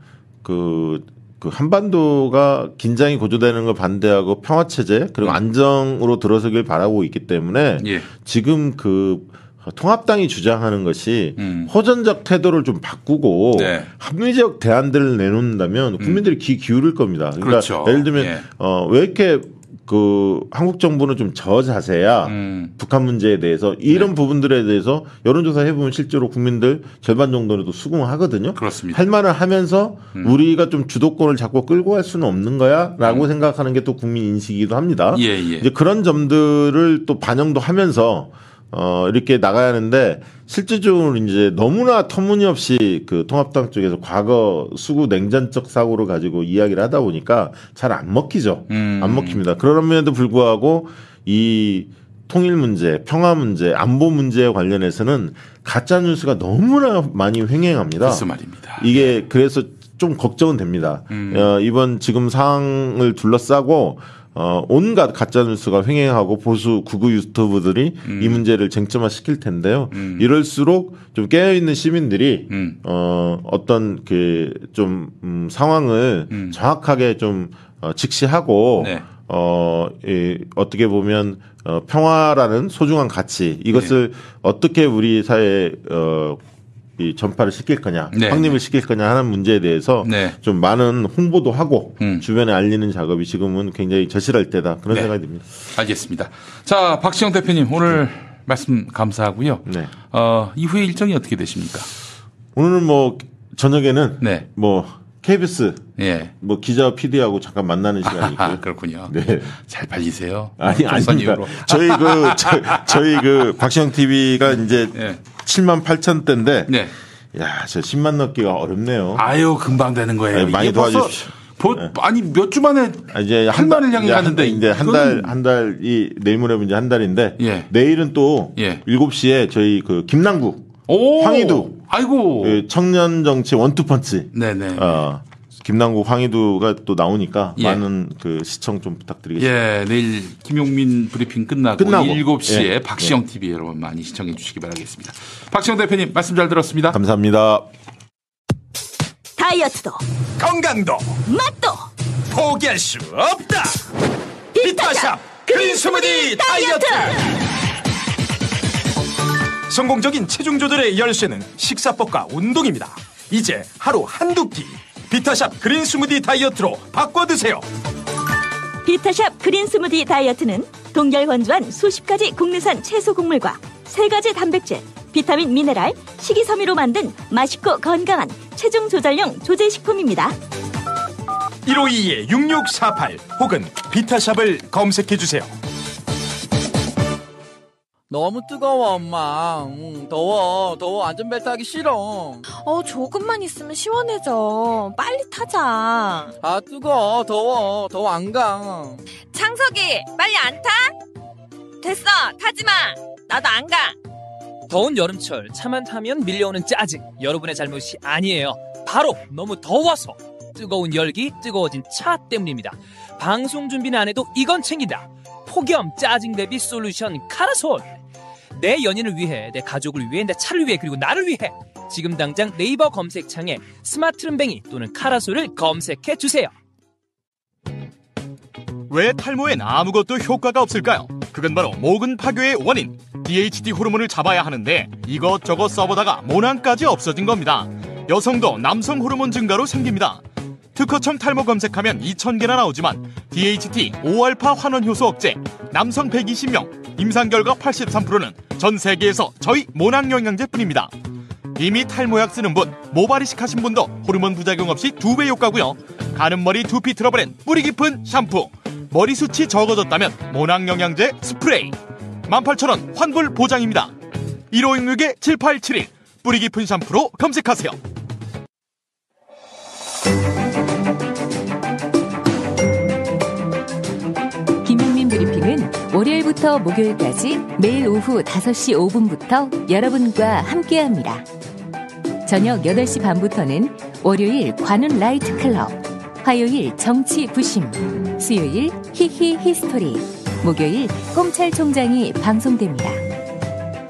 그, 그 한반도가 긴장이 고조되는 걸 반대하고 평화 체제 그리고 안정으로 들어서길 바라고 있기 때문에 예. 지금 그 통합당이 주장하는 것이 음. 호전적 태도를 좀 바꾸고 네. 합리적 대안들을 내놓는다면 국민들이 귀 기울일 겁니다. 그러니까 그렇죠. 예를 들면 예. 어, 왜 이렇게 그 한국 정부는 좀 저자세야 음. 북한 문제에 대해서 이런 부분들에 대해서 여론조사 해보면 실제로 국민들 절반 정도는 수긍하거든요. 그렇습니다. 할 말을 하면서 우리가 좀 주도권을 잡고 끌고 갈 수는 없는 거야라고 생각하는 게 또 국민 인식이기도 합니다. 예, 예. 이제 그런 점들을 또 반영도 하면서 어 이렇게 나가야 하는데 실질적으로 이제 너무나 터무니없이 그 통합당 쪽에서 과거 수구 냉전적 사고를 가지고 이야기를 하다 보니까 잘 안 먹히죠. 음. 안 먹힙니다. 그럼에도 불구하고 이 통일 문제, 평화 문제, 안보 문제에 관련해서는 가짜 뉴스가 너무나 많이 횡행합니다. 글쎄 말입니다. 이게 그래서 좀 걱정은 됩니다. 음. 어, 이번 지금 상황을 둘러싸고 어, 온갖 가짜 뉴스가 횡행하고 보수 구구 유튜브들이 음. 이 문제를 쟁점화 시킬 텐데요. 이럴수록 좀 깨어 있는 시민들이 음. 어, 어떤 그좀 음, 상황을 음. 정확하게 좀 어, 직시하고 네. 어, 이, 어떻게 보면 어, 평화라는 소중한 가치 이것을 네. 어떻게 우리 사회에 어, 이 전파를 시킬 거냐, 네, 확립을 시킬 거냐 하는 문제에 대해서 네. 좀 많은 홍보도 하고 음. 주변에 알리는 작업이 지금은 굉장히 절실할 때다 그런 네. 생각이 듭니다. 알겠습니다. 자, 박시영 대표님 오늘 말씀 감사하고요. 네. 어, 이후에 일정이 어떻게 되십니까? 오늘은 뭐 저녁에는 네. 뭐 KBS 예. 뭐 기자 PD하고 잠깐 만나는 시간이 있고요. 아, 그렇군요. 네. 잘 팔리세요. 아니 아닙니다. 저희 그 저, 희그 박시영 TV가 이제 예. 7만 8천 대인데 네. 야, 저 10만 넣기가 어렵네요. 아유, 금방 되는 거예요. 아니, 많이 도와주십시오. 보- 아니, 몇 주 만에 아, 이제 한 달을 향해 가는데 한, 이제 한 달 한 달이 내일 모레면 이제 한 달인데 예. 내일은 또 예. 7시에 저희 그 김남국 오! 황희두. 아이고. 그 청년 정치 원투펀치 네네. 어, 김남국 황희두가 또 나오니까 예. 많은 그 시청 좀 부탁드리겠습니다. 예, 내일 김용민 브리핑 끝나고, 끝나고. 7시에 예. 박시영 TV 여러분 많이 시청해 주시기 바라겠습니다. 박시영 대표님 말씀 잘 들었습니다. 감사합니다. 다이어트도 건강도 맛도 포기할 수 없다. 비타샵 그린 스무디 다이어트. 성공적인 체중 조절의 열쇠는 식사법과 운동입니다. 이제 하루 한두 끼 비타샵 그린 스무디 다이어트로 바꿔 드세요. 비타샵 그린 스무디 다이어트는 동결 건조한 수십 가지 국내산 채소 곡물과 세 가지 단백질, 비타민, 미네랄, 식이섬유로 만든 맛있고 건강한 체중 조절용 조제 식품입니다. 152-6648 혹은 비타샵을 검색해 주세요. 너무 뜨거워 엄마 응, 더워 더워 안전벨트 하기 싫어 어, 조금만 있으면 시원해져. 빨리 타자. 아 뜨거워 더워 더워 안가 창석이, 빨리 안 타? 됐어, 타지 마. 나도 안 가. 더운 여름철 차만 타면 밀려오는 짜증 여러분의 잘못이 아니에요 바로 너무 더워서 뜨거운 열기 뜨거워진 차 때문입니다 방송 준비는 안 해도 이건 챙긴다 폭염 짜증 대비 솔루션 카라솔 내 연인을 위해 내 가족을 위해 내 차를 위해 그리고 나를 위해 지금 당장 네이버 검색창에 스마트름뱅이 또는 카라솔을 검색해 주세요 왜 탈모엔 아무것도 효과가 없을까요? 그건 바로 모근 파괴의 원인 DHT 호르몬을 잡아야 하는데 이것저것 써보다가 모낭까지 없어진 겁니다. 여성도 남성 호르몬 증가로 생깁니다. 특허청 탈모 검색하면 2,000개나 나오지만 DHT 5알파 환원 효소 억제 남성 120명 임상 결과 83%는 전 세계에서 저희 모낭 영양제뿐입니다. 이미 탈모약 쓰는 분, 모발이식 하신 분도 호르몬 부작용 없이 두 배 효과고요. 가는 머리 두피 트러블엔 뿌리 깊은 샴푸, 머리숱이 적어졌다면 모낭 영양제 스프레이. 18,000원 환불 보장입니다. 1566-7871 뿌리 깊은 샴푸로 검색하세요. 월요일부터 목요일까지 매일 오후 5시 5분부터 여러분과 함께합니다. 저녁 8시 반부터는 월요일 관훈 나이트클럽, 화요일 정치 부심, 수요일 히히 history, 목요일 꼼찰 총장이 방송됩니다.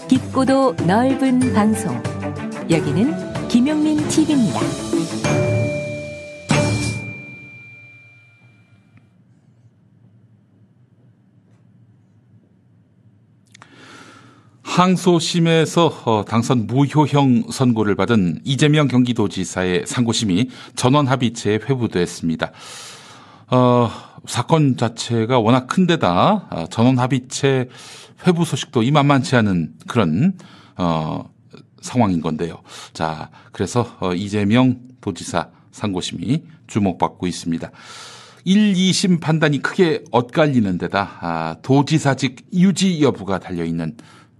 깊고도 넓은 방송. 여기는 김용민 TV입니다. 항소심에서 어, 당선 무효형 선고를 받은 이재명 경기도지사의 상고심이 전원 합의체에 회부됐습니다. 어, 사건 자체가 워낙 큰데다 어, 전원 합의체 회부 소식도 이만만치 않은 그런 어, 상황인 건데요. 자, 그래서 어, 이재명 도지사 상고심이 주목받고 있습니다. 1, 2심 판단이 크게 엇갈리는 데다 아, 도지사직 유지 여부가 달려 있는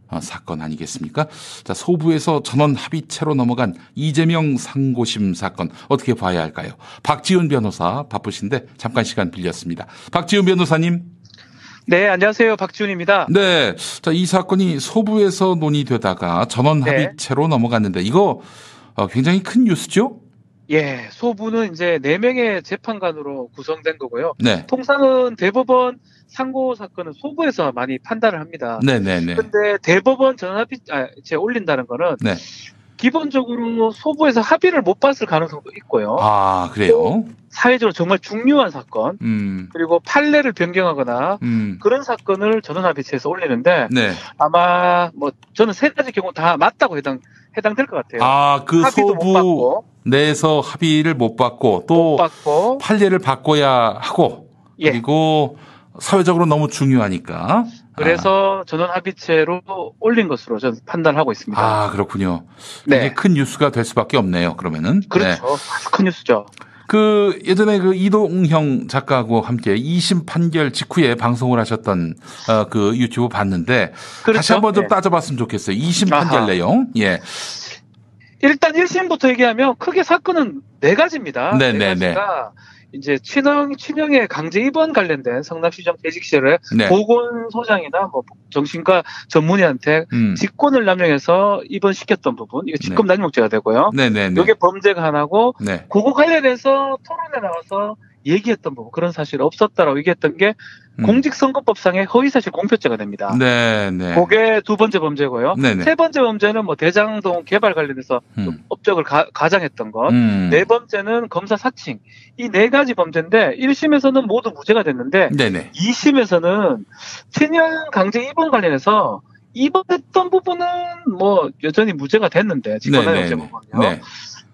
어, 사건 아니겠습니까? 자, 소부에서 전원 합의체로 넘어간 이재명 상고심 사건 어떻게 봐야 할까요? 박지훈 변호사 바쁘신데 잠깐 시간 빌렸습니다. 박지훈 변호사님. 네, 안녕하세요. 박지훈입니다. 네. 자, 이 사건이 소부에서 논의되다가 전원 네. 합의체로 넘어갔는데 이거 어, 굉장히 큰 뉴스죠? 예, 소부는 이제 4명의 재판관으로 구성된 거고요. 네. 통상은 대법원 상고 사건은 소부에서 많이 판단을 합니다. 네네네. 근데 대법원 전합의체 올린다는 거는 네. 기본적으로 소부에서 합의를 못 봤을 가능성도 있고요. 아, 그래요? 사회적으로 정말 중요한 사건, 음. 그리고 판례를 변경하거나 음. 그런 사건을 전원합의체에서 올리는데 네. 아마 뭐 저는 세 가지 경우 다 맞다고 해당 해당될 것 같아요. 아, 그 합의도 못 소부 받고. 내에서 합의를 못 받고 또 받고. 판례를 바꿔야 하고 예. 그리고 사회적으로 너무 중요하니까 그래서 전원 합의체로 올린 것으로 저는 판단하고 있습니다. 아 그렇군요. 네. 이게 큰 뉴스가 될 수밖에 없네요. 그러면은 그렇죠. 네. 아주 큰 뉴스죠. 그 예전에 그 이동형 작가하고 함께 2심 판결 직후에 방송을 하셨던 어, 그 유튜브 봤는데 그렇죠. 다시 한번 좀 네. 따져봤으면 좋겠어요. 2심 아하. 판결 내용. 예. 일단 1심부터 얘기하면 크게 사건은 네 가지입니다. 네, 네, 네, 가지가 이제 친형 친형의 강제 입원 관련된 성남시정 퇴직시설에 네. 보건소장이나 뭐 정신과 전문의한테 음. 직권을 남용해서 입원시켰던 부분 이거 직권 남용죄가 되고요. 네네네. 이게 범죄가 하나고 네. 그거 관련해서 토론에 나와서 얘기했던 부분 그런 사실 없었다라고 얘기했던 게 공직선거법상의 허위사실 공표죄가 됩니다. 음. 네네. 그게 두 번째 범죄고요. 네 네. 세 번째 범죄는 뭐 대장동 개발 관련해서 좀 업적을 가, 가장했던 것. 음. 네 번째는 검사 사칭. 이 네 가지 범죄인데 1심에서는 모두 무죄가 됐는데 네 네. 2심에서는 친형 강제 입원 관련해서 입원했던 부분은 뭐 여전히 무죄가 됐는데 직권남용죄 네네네. 부분이요.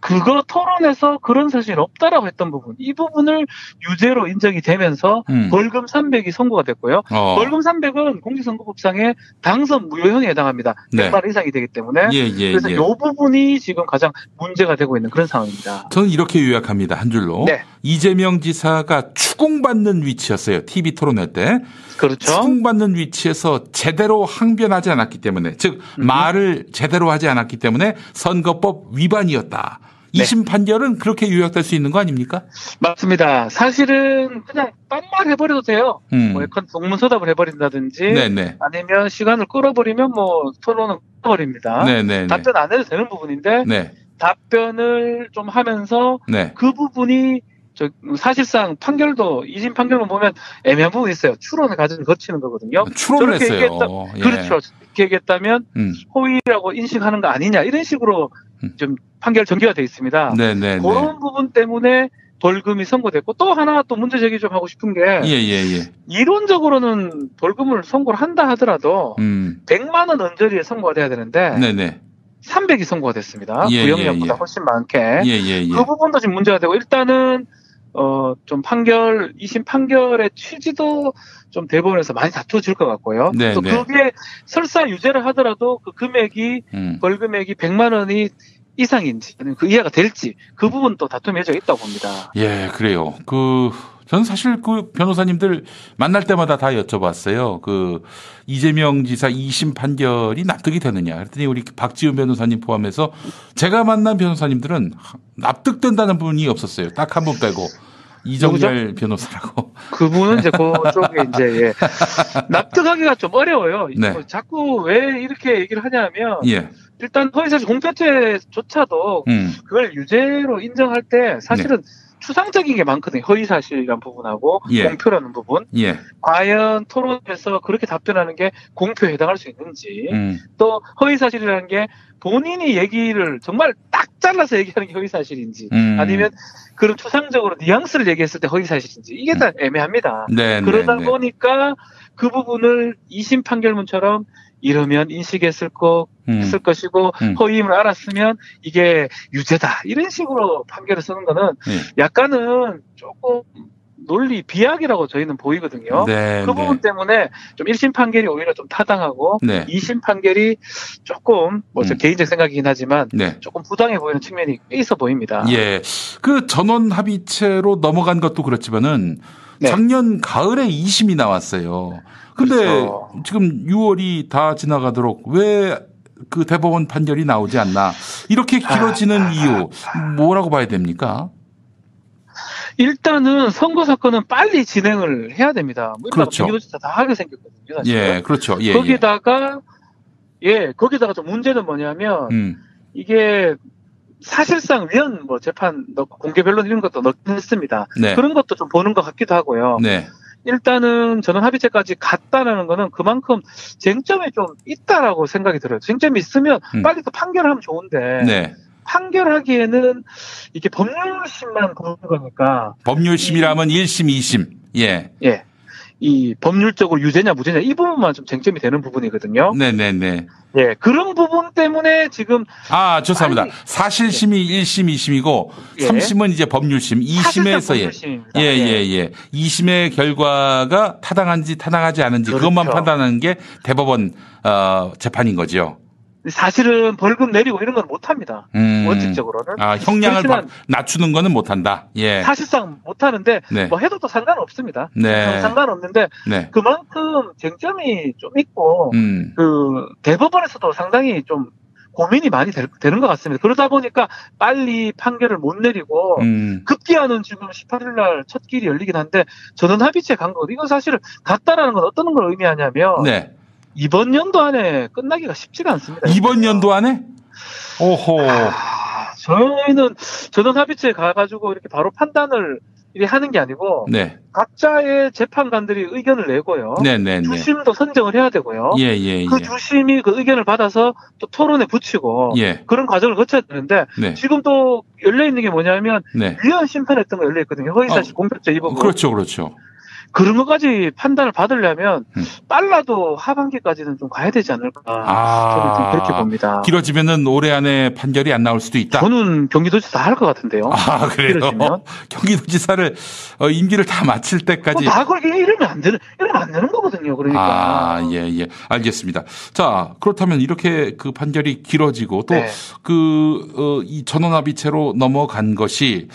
네. 그거 토론에서 그런 사실 없다라고 했던 부분 이 부분을 유죄로 인정이 되면서 음. 벌금 300이 선고가 됐고요. 어. 벌금 300은 공직선거법상의 당선 무효형에 해당합니다. 네. 100만 원 이상이 되기 때문에 예, 예, 그래서 예. 이 부분이 지금 가장 문제가 되고 있는 그런 상황입니다. 저는 이렇게 요약합니다. 한 줄로. 네. 이재명 지사가 추궁받는 위치였어요. TV 토론회 때. 그렇죠. 추궁받는 위치에서 제대로 항변하지 않았기 때문에, 즉 음. 말을 제대로 하지 않았기 때문에 선거법 위반이었다. 네. 이심 판결은 그렇게 요약될 수 있는 거 아닙니까? 맞습니다. 사실은 그냥 딴말 해버려도 돼요. 음. 뭐 약간 동문서답을 해버린다든지 네네. 아니면 시간을 끌어버리면 뭐 토론은 끌어버립니다. 네네네. 답변 안 해도 되는 부분인데 네. 답변을 좀 하면서 네. 그 부분이 저 사실상 판결도 이심 판결만 보면 애매한 부분이 있어요. 추론의 과정을 거치는 거거든요. 추론을 저렇게 했어요. 얘기했다- 예. 그렇죠. 이렇게 얘기했다면 음. 호의라고 인식하는 거 아니냐 이런 식으로 좀 판결 전개가 돼 있습니다. 네네네. 그런 부분 때문에 벌금이 선고됐고 또 하나 또 문제 제기 좀 하고 싶은 게 예, 예, 예. 이론적으로는 벌금을 선고를 한다 하더라도 음. 100만 원 언저리에 선고가 돼야 되는데 네네. 300이 선고가 됐습니다. 예, 구형량보다 예, 예. 훨씬 많게. 예, 예, 예. 그 부분도 지금 문제가 되고 일단은 어 좀 판결 2심 판결의 취지도 좀 대법원에서 많이 다투어질 것 같고요. 네, 또 네. 그게 설사 유죄를 하더라도 그 금액이 음. 벌금액이 100만 원이 이상인지 아니면 그 이하가 될지 그 부분 또 다툼의 여지가 있다고 봅니다. 예, 그래요. 그, 저는 사실 그 변호사님들 만날 때마다 다 여쭤봤어요. 그, 이재명 지사 2심 판결이 납득이 되느냐. 그랬더니 우리 박지훈 변호사님 포함해서 제가 만난 변호사님들은 납득된다는 부분이 없었어요. 딱 한 분 빼고. 이정열 변호사라고. 그분은 이제 그쪽에 이제 예. 납득하기가 좀 어려워요. 네. 뭐 자꾸 왜 이렇게 얘기를 하냐면 예. 일단 허위사실 공표죄조차도 음. 그걸 유죄로 인정할 때 사실은 추상적인 게 많거든요. 허위사실이란 부분하고 예. 공표라는 부분. 예. 과연 토론에서 그렇게 답변하는 게 공표에 해당할 수 있는지 음. 또 허위사실이라는 게 본인이 얘기를 정말 딱 잘라서 얘기하는 게 허위사실인지 음. 아니면 그런 추상적으로 뉘앙스를 얘기했을 때 허위사실인지 이게 다 애매합니다. 네, 그러다 네, 네. 보니까 그 부분을 2심 판결문처럼 이러면 인식했을 거 음. 했을 것이고 음. 허위임을 알았으면 이게 유죄다 이런 식으로 판결을 쓰는 거는 예. 약간은 조금 논리 비약이라고 저희는 보이거든요. 네, 그 부분 네. 때문에 좀 1심 판결이 오히려 좀 타당하고 네. 2심 판결이 조금 뭐저 음. 개인적 생각이긴 하지만 네. 조금 부당해 보이는 측면이 꽤 있어 보입니다. 예. 그 전원 합의체로 넘어간 것도 그렇지만은 네. 작년 가을에 2심이 나왔어요. 근데 그렇죠. 지금 6월이 다 지나가도록 왜 그 대법원 판결이 나오지 않나. 이렇게 길어지는 아, 이유 뭐라고 봐야 됩니까? 일단은 선거 사건은 빨리 진행을 해야 됩니다. 뭐 그렇죠. 경기도지사 다 하게 생겼거든요. 사실은. 예, 그렇죠. 예, 예. 거기다가 예 거기다가 좀 문제는 뭐냐면 음. 이게 사실상 위헌 뭐 재판 넣고 공개 변론 이런 것도 넣긴 했습니다. 네. 그런 것도 좀 보는 것 같기도 하고요. 네. 일단은 전원 합의체까지 갔다라는 거는 그만큼 쟁점이 좀 있다라고 생각이 들어요. 쟁점이 있으면 음. 빨리 또 판결하면 좋은데 네. 판결하기에는 이게 법률심만 보는 거니까 법률심이라면 1심, 2심. 예. 예. 이 법률적으로 유죄냐 무죄냐 이 부분만 좀 쟁점이 되는 부분이거든요. 네, 네, 네. 예, 그런 부분 때문에 지금 아, 죄송합니다. 사실심이 1심, 2심이고 예. 3심은 이제 법률심, 2심에서 예. 법률심입니다. 예, 예, 예. 2심의 결과가 타당한지 타당하지 않은지 그것만 그렇죠. 판단하는 게 대법원 어, 재판인 거죠. 사실은 벌금 내리고 이런 건 못합니다. 음. 원칙적으로는. 아, 형량을 바- 낮추는 거는 못 한다. 예. 사실상 못하는데 네. 뭐 해도 또 상관없습니다. 네. 상관없는데 네. 그만큼 쟁점이 좀 있고 음. 그 대법원에서도 상당히 좀 고민이 많이 될- 되는 것 같습니다. 그러다 보니까 빨리 판결을 못 내리고 음. 급기야는 지금 18일 날 첫 길이 열리긴 한데 전원 합의체 간 거. 이건 사실은 갔다라는 건 어떤 걸 의미하냐면 네. 이번 연도 안에 끝나기가 쉽지가 않습니다. 이번 연도 안에? 오호. 저희는 전원 합의체 가가지고 이렇게 바로 판단을 이렇게 하는 게 아니고 네. 각자의 재판관들이 의견을 내고요. 네, 네, 네. 주심도 선정을 해야 되고요. 예, 예, 그 예. 주심이 그 의견을 받아서 또 토론에 붙이고 예. 그런 과정을 거쳐야 되는데 네. 지금 또 열려 있는 게 뭐냐면 네. 위헌 심판했던 거 열려 있거든요. 허위사실 공표죄 이 부분. 그렇죠, 그렇죠. 그런 것까지 판단을 받으려면 음. 빨라도 하반기까지는 좀 가야 되지 않을까. 아. 저는 좀 그렇게 봅니다. 길어지면은 올해 안에 판결이 안 나올 수도 있다. 저는 경기도지사 다할것 같은데요. 아, 그래요? 길어지면. 경기도지사를 어, 임기를 다 마칠 때까지. 뭐다 그렇게 이러면 안 되는, 이러면 안 되는 거거든요. 그러니까. 아, 예, 예. 알겠습니다. 자, 그렇다면 이렇게 그 판결이 길어지고 또 네. 그, 어, 이 전원합의체로 넘어간 것이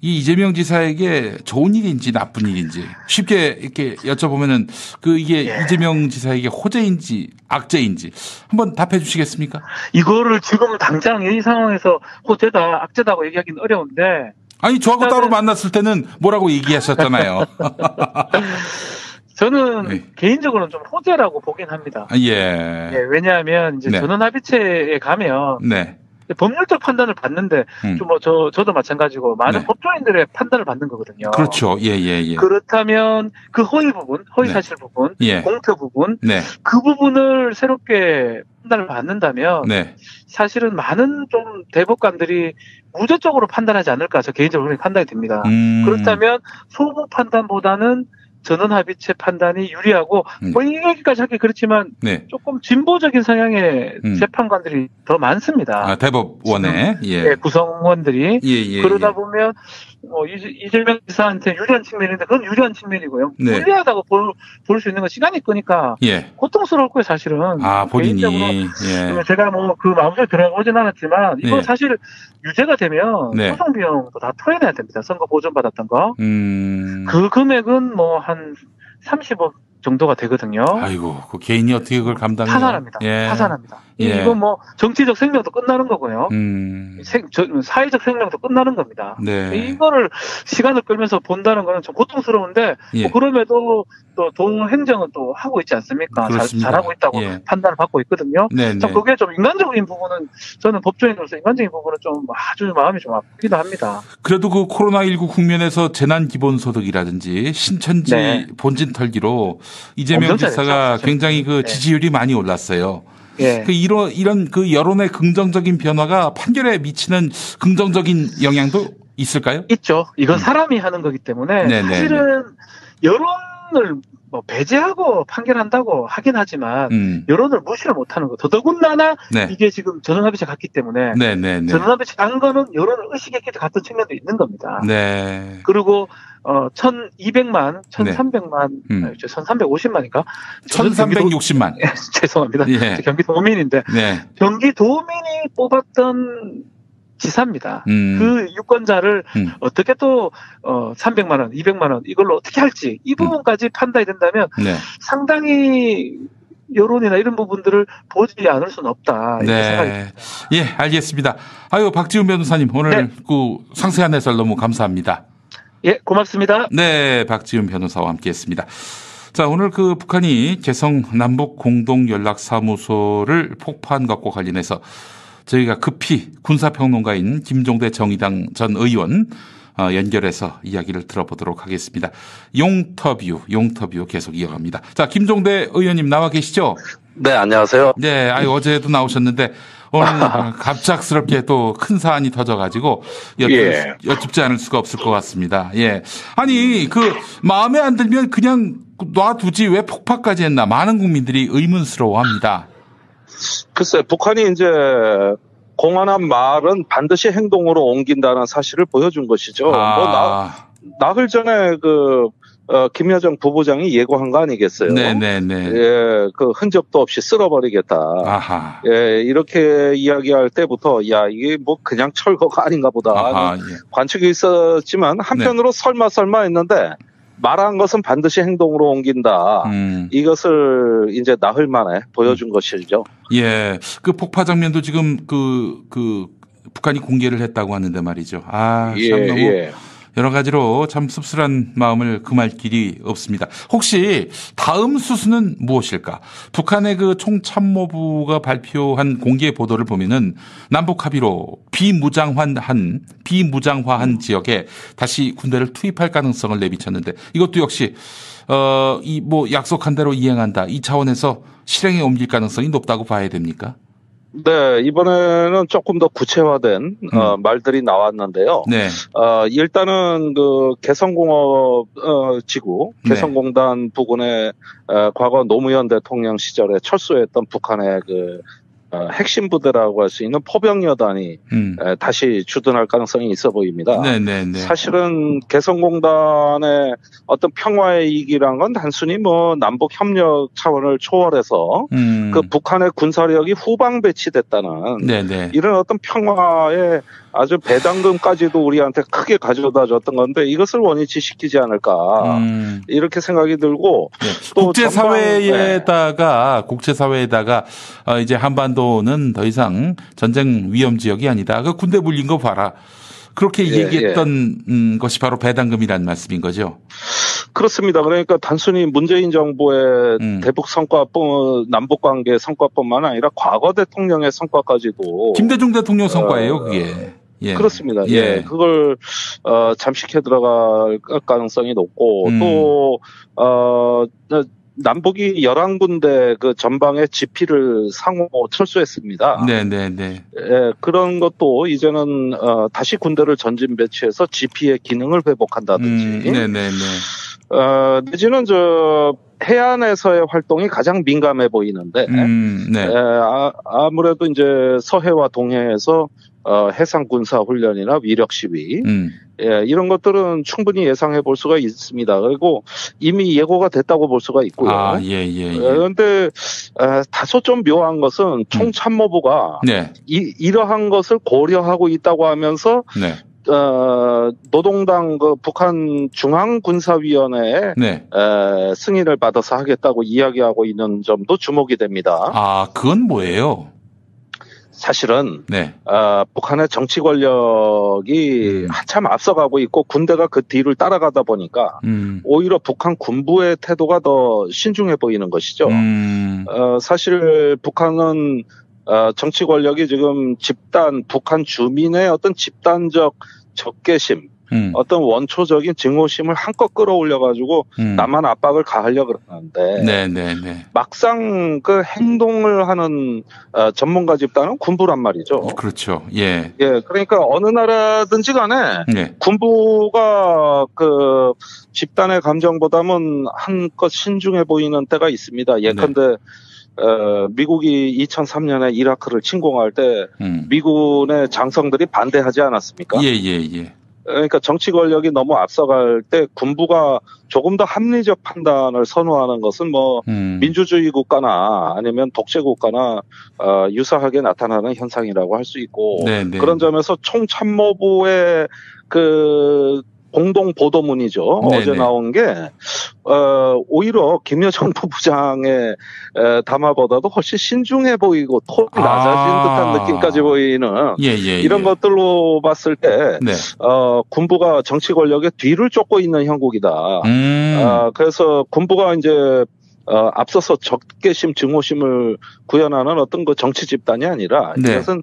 이 이재명 지사에게 좋은 일인지 나쁜 일인지 쉽게 이렇게 여쭤보면은 그 이게 예. 이재명 지사에게 호재인지 악재인지 한번 답해 주시겠습니까? 이거를 지금 당장 이 상황에서 호재다, 악재다고 얘기하기는 어려운데, 아니, 저하고 따로 만났을 때는 뭐라고 얘기하셨잖아요. 저는 네. 개인적으로는 좀 호재라고 보긴 합니다. 예. 예, 왜냐하면 이제 네. 전원합의체에 가면 네. 법률적 판단을 받는데 음. 좀뭐저 저도 마찬가지고 많은 네. 법조인들의 판단을 받는 거거든요. 그렇죠. 예, 예, 예. 그렇다면 그 허위 부분, 허위 네. 사실 부분, 예. 공표 부분 네. 그 부분을 새롭게 판단을 받는다면 네. 사실은 많은 좀 대법관들이 무죄적으로 판단하지 않을까 저 개인적으로 판단이 됩니다. 음. 그렇다면 소부 판단보다는 전원 합의체 판단이 유리하고 음. 뭐이 얘기까지 하기 그렇지만 네. 조금 진보적인 성향의 음. 재판관들이 더 많습니다. 아, 대법원에. 예. 예, 구성원들이 예, 예. 그러다 예. 보면 뭐 이재- 이재명 지사한테 유리한 측면인데 그건 유리한 측면이고요. 네. 불리하다고 볼 수 있는 건 시간이 끄니까 예. 고통스러울 거예요, 사실은. 아, 본인이. 개인적으로 예. 제가 뭐 그 마음속에 들어가보진 않았지만 이건 네. 사실 유죄가 되면 네. 소송 비용도 다 토해내야 됩니다. 선거 보전 받았던 거. 음. 그 금액은 뭐 한 30억 정도가 되거든요. 아이고, 그 개인이 어떻게 그걸 감당해요? 파산합니다. 예. 파산합니다. 예. 이건 뭐 정치적 생명도 끝나는 거고요. 음. 생- 저- 사회적 생명도 끝나는 겁니다. 네. 이거를 시간을 끌면서 본다는 거는 좀 고통스러운데 예. 뭐 그럼에도 또 도행정은 또 하고 있지 않습니까? 잘, 그렇습니다. 잘 하고 있다고 예. 판단을 받고 있거든요. 네, 참 네. 그게 좀 인간적인 부분은 저는 법조인으로서 인간적인 부분은 좀 아주 마음이 좀 아프기도 합니다. 그래도 그 코로나19 국면에서 재난기본소득이라든지 신천지 네. 본진 털기로 이재명 지사가. 굉장히 그 네. 지지율이 많이 올랐어요. 예. 그 이런 이런 그 여론의 긍정적인 변화가 판결에 미치는 긍정적인 영향도 있을까요? 있죠. 이건 사람이 하는 거기 때문에 음. 네네. 사실은 여론을 뭐 배제하고 판결한다고 하긴 하지만 음. 여론을 무시를 못하는 거. 더더군다나 네. 이게 지금 전원합의체 갔기 때문에 네네네. 전원합의체 간 거는 여론을 의식했기 같은 측면도 있는 겁니다. 네. 그리고 어 1,200만, 네. 1,300만, 음. 1,350만인가? 1360만. 죄송합니다. 예. 저 경기도민인데 네. 경기도민이 뽑았던 지사입니다. 음. 그 유권자를 음. 어떻게 또 어, 300만 원, 200만 원 이걸로 어떻게 할지 이 부분까지 판단이 된다면 네. 상당히 여론이나 이런 부분들을 보지 않을 수는 없다. 네. 예, 알겠습니다. 아유, 박지훈 변호사님, 오늘 네. 그 상세한 해설 너무 감사합니다. 예, 고맙습니다. 네, 박지훈 변호사와 함께 했습니다. 자, 오늘 그 북한이 개성 남북 공동 연락 사무소를 폭파한 것과 관련해서 저희가 급히 군사평론가인 김종대 정의당 전 의원 어, 연결해서 이야기를 들어보도록 하겠습니다. 용터뷰, 용터뷰 계속 이어갑니다. 자, 김종대 의원님 나와 계시죠? 네, 안녕하세요. 네, 아유, 어제도 나오셨는데 오늘 갑작스럽게 또 큰 사안이 터져가지고 여쭙, 예. 여쭙지 않을 수가 없을 것 같습니다. 예. 아니, 그 마음에 안 들면 그냥 놔두지 왜 폭파까지 했나 많은 국민들이 의문스러워 합니다. 글쎄, 북한이 이제 공언한 말은 반드시 행동으로 옮긴다는 사실을 보여준 것이죠. 아. 뭐 나, 나흘 전에 그 어, 김여정 부부장이 예고한 거 아니겠어요? 네네네. 예, 그 흔적도 없이 쓸어버리겠다. 아하. 예, 이렇게 이야기할 때부터 야 이게 뭐 그냥 철거가 아닌가 보다 아하, 하는 예. 관측이 있었지만 한편으로 설마 설마 했는데 말한 것은 반드시 행동으로 옮긴다. 음. 이것을 이제 나흘 만에 보여준 것이죠. 예. 그 폭파 장면도 지금 그, 그, 북한이 공개를 했다고 하는데 말이죠. 아, 참 예, 너무 예. 여러 가지로 참 씁쓸한 마음을 금할 길이 없습니다. 혹시 다음 수순은 무엇일까? 북한의 그 총참모부가 발표한 공개 보도를 보면은 남북 합의로 비무장화한 비무장화한 지역에 다시 군대를 투입할 가능성을 내비쳤는데 이것도 역시 어 이 뭐 약속한 대로 이행한다 이 차원에서 실행에 옮길 가능성이 높다고 봐야 됩니까? 네, 이번에는 조금 더 구체화된 어, 말들이 나왔는데요. 네. 어, 일단은 그 개성공업 어, 지구, 네. 개성공단 부근에 어, 과거 노무현 대통령 시절에 철수했던 북한의 그 어, 핵심 부대라고 할 수 있는 포병 여단이 음. 에, 다시 주둔할 가능성이 있어 보입니다. 네네네. 사실은 개성공단의 어떤 평화의 이익이란 건 단순히 뭐 남북 협력 차원을 초월해서 음. 그 북한의 군사력이 후방 배치됐다는 네네. 이런 어떤 평화의 아주 배당금까지도 우리한테 크게 가져다 줬던 건데 이것을 원위치 시키지 않을까 음. 이렇게 생각이 들고 또 국제 전방- 네. 사회에다가 국제 사회에다가 어, 이제 한반도 는 더 이상 전쟁 위험 지역이 아니다. 그 군대 물린 거 봐라. 그렇게 예, 얘기했던 음, 것이 바로 배당금이라는 말씀인 거죠. 그렇습니다. 그러니까 단순히 문재인 정부의 음. 대북 성과뿐 남북 관계 성과뿐만 아니라 과거 대통령의 성과까지도 김대중 대통령 성과예요, 그게. 예. 그렇습니다. 예. 예, 그걸 어, 잠식해 들어갈 가능성이 높고 음. 또 어, 남북이 11군데 그 전방에 지피를 상호 철수했습니다. 네네네. 예, 그런 것도 이제는 어, 다시 군대를 전진 배치해서 GP의 기능을 회복한다든지 음, 네네네. 어, 내지는 저 해안에서의 활동이 가장 민감해 보이는데 음, 네. 에, 아, 아무래도 이제 서해와 동해에서 어, 해상 군사 훈련이나 위력 시위 음. 예, 이런 것들은 충분히 예상해 볼 수가 있습니다. 그리고 이미 예고가 됐다고 볼 수가 있고요. 아, 예, 예, 예. 그런데 다소 좀 묘한 것은 총참모부가 네. 이, 이러한 것을 고려하고 있다고 하면서 네. 어, 노동당 그 북한 중앙군사위원회에 네. 에, 승인을 받아서 하겠다고 이야기하고 있는 점도 주목이 됩니다. 아, 그건 뭐예요? 사실은 네. 어, 북한의 정치 권력이 한참 앞서가고 있고 군대가 그 뒤를 따라가다 보니까 음. 오히려 북한 군부의 태도가 더 신중해 보이는 것이죠. 음. 어, 사실 북한은 어, 정치 권력이 지금 집단 북한 주민의 어떤 집단적 적개심, 음. 어떤 원초적인 증오심을 한껏 끌어올려 가지고 음. 남한 압박을 가하려고 그러는데 네, 네, 네. 막상 그 행동을 하는 어, 전문가 집단은 군부란 말이죠. 그렇죠. 예. 예, 그러니까 어느 나라든지 간에 네. 군부가 그 집단의 감정보다는 한껏 신중해 보이는 때가 있습니다. 예컨대 어, 미국이 2003년에 이라크를 침공할 때 음. 미군의 장성들이 반대하지 않았습니까? 예, 예, 예. 그러니까 정치 권력이 너무 앞서갈 때 군부가 조금 더 합리적 판단을 선호하는 것은 뭐 음. 민주주의 국가나 아니면 독재 국가나 어, 유사하게 나타나는 현상이라고 할 수 있고 네, 네. 그런 점에서 총참모부의 그 공동 보도문이죠. 네, 어제 네. 나온 게 어, 오히려 김여정 부부장의 에, 담화보다도 훨씬 신중해 보이고 톤이 낮아진 듯한 느낌까지 보이는 예, 예, 이런 예. 것들로 봤을 때 네. 어, 군부가 정치 권력의 뒤를 쫓고 있는 형국이다. 음. 아, 그래서 군부가 이제 어, 앞서서 적개심, 증오심을 구현하는 어떤 그 정치 집단이 아니라 네. 이것은